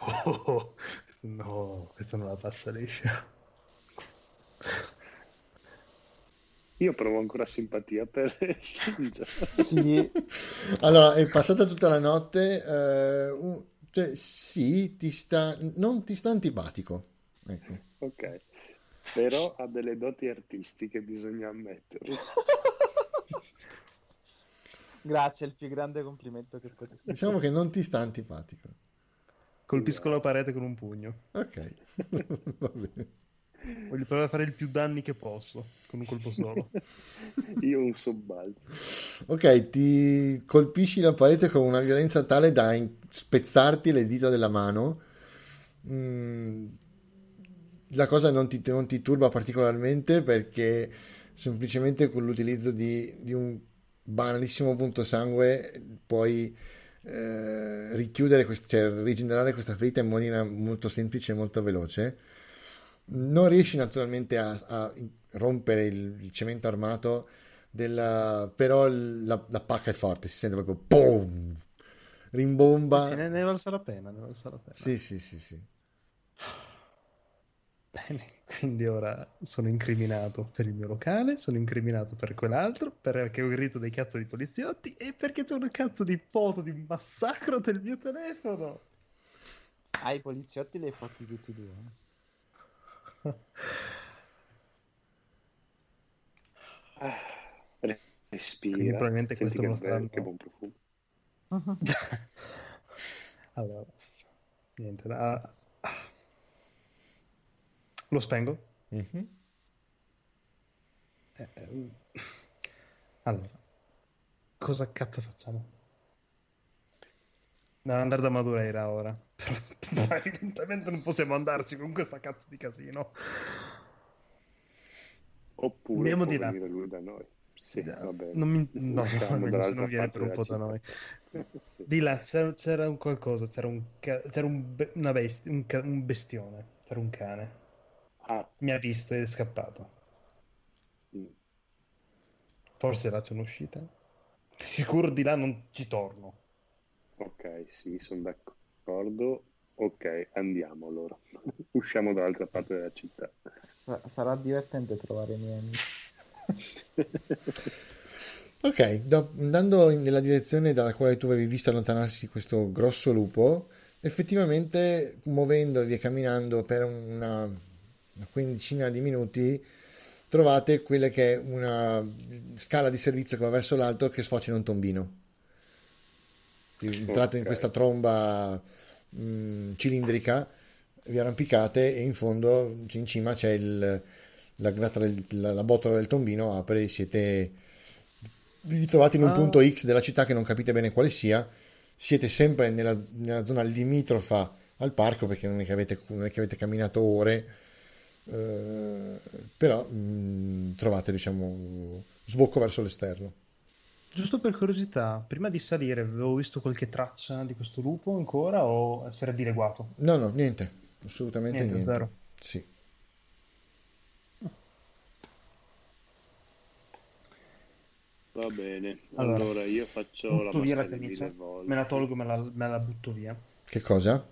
Oh, no, questa non la passa liscia. Io provo ancora simpatia per. Sì, Allora, è passata tutta la notte. eh, un- cioè, sì, ti sta, non ti sta antipatico. Ecco. Ok, però ha delle doti artistiche, bisogna ammetterlo. grazie, è il più grande complimento che potessi Diciamo che non ti sta antipatico. Colpisco la parete con un pugno. Ok, va bene. Voglio provare a fare il più danni che posso con un colpo solo. Io un sobbalzo. Ok, ti colpisci la parete con una violenza tale da in- spezzarti le dita della mano. Mm, la cosa non ti, non ti turba particolarmente perché semplicemente con l'utilizzo di, di un banalissimo punto sangue puoi eh, richiudere, quest- cioè rigenerare questa ferita in maniera molto semplice e molto veloce. Non riesci naturalmente a, a rompere il, il, cemento armato, della, però la, la, pacca è forte, si sente proprio boom, rimbomba. Sì, ne, ne valsa la pena, ne valsa la pena. Sì, sì, sì, sì. Bene, quindi ora sono incriminato per il mio locale, sono incriminato per quell'altro, perché ho grito dei cazzo di poliziotti e perché c'è una cazzo di foto di un massacro del mio telefono. Ah, i poliziotti li hai fatti tutti e due. Ah, respira. Quindi probabilmente Senti questo che, lo stanno... che buon profumo. allora, niente, da... Lo spengo? Mm-hmm. Eh, eh, allora, cosa cazzo facciamo? Devo andare da Madureira ora. Però evidentemente non possiamo andarci con questa cazzo di casino. Oppure Andiamo di là. venire lui da noi. Sì, No, bene. non mi... no, no, dall'altra non viene per un po' della da città. noi. Sì. Di là c'era, c'era un qualcosa, c'era un, c'era un, bestia, un, un bestione, c'era un cane. Ah, Mi ha visto ed è scappato. mm. Forse là c'è un'uscita. Sicuro di là non ci torno. ok, sì, sono d'accordo. Ok, andiamo allora. Usciamo dall'altra parte della città. Sa- sarà divertente trovare i miei amici. Ok, do- andando in- nella direzione dalla quale tu avevi visto allontanarsi questo grosso lupo, effettivamente muovendovi e camminando per una, una quindicina di minuti, trovate quella che è una scala di servizio che va verso l'alto che sfocia in un tombino. Entrate in Ok. questa tromba mh, cilindrica, vi arrampicate e in fondo, in cima c'è il- la, la- la botola del tombino, apre e siete vi ritrovate in un Ah. punto X della città che non capite bene quale sia, siete sempre nella, nella zona limitrofa al parco perché non è che avete, non è che avete camminato ore, eh, però mh, trovate diciamo sbocco verso l'esterno. Giusto per curiosità, prima di salire avevo visto qualche traccia di questo lupo ancora o si era dileguato? No, no, niente, assolutamente Niente, niente. zero. Sì. Va bene. Allora, Allora, io faccio la via la camicia, me la tolgo, me la, me la butto via. Che cosa?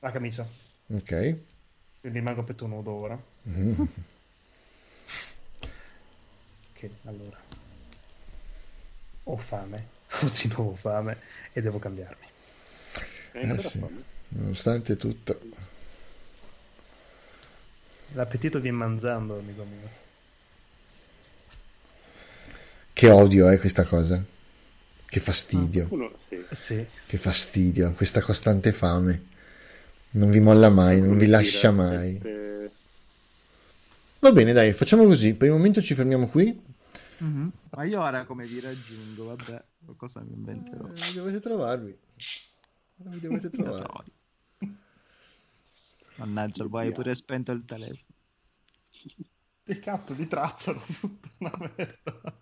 La camicia, Ok. Rimango a petto nudo ora. Ok, allora. Ho fame, ho di nuovo fame e devo cambiarmi. Eh, ancora sì. Nonostante tutto. L'appetito viene mangiando, amico mio. Che odio è questa cosa. Che fastidio. Uno, sì. Sì, Che fastidio. Questa costante fame. Non vi molla mai, non vi lascia mai. Va bene, dai, facciamo così. Per il momento ci fermiamo qui. Ma io ora come vi raggiungo? Vabbè, qualcosa mi inventerò. Eh, dovete trovarvi. Vi dovete trovare. Mannaggia, poi hai pure spento il telefono. che cazzo di traccia, puttana merda.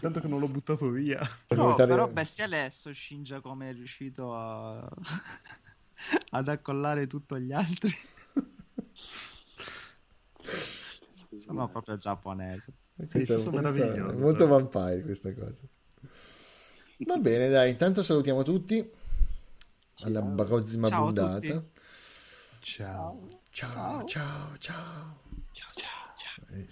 Tanto che non l'ho buttato via. Per No, però bestiale è Shinja come è riuscito a... ad accollare tutti gli altri. Sono proprio giapponese. Questa è- stato è meraviglioso. molto vampire questa cosa. Va bene, dai, intanto salutiamo tutti. Alla prossima Ciao puntata. tutti. Ciao. Ciao, ciao, ciao. Ciao ciao ciao. Eh,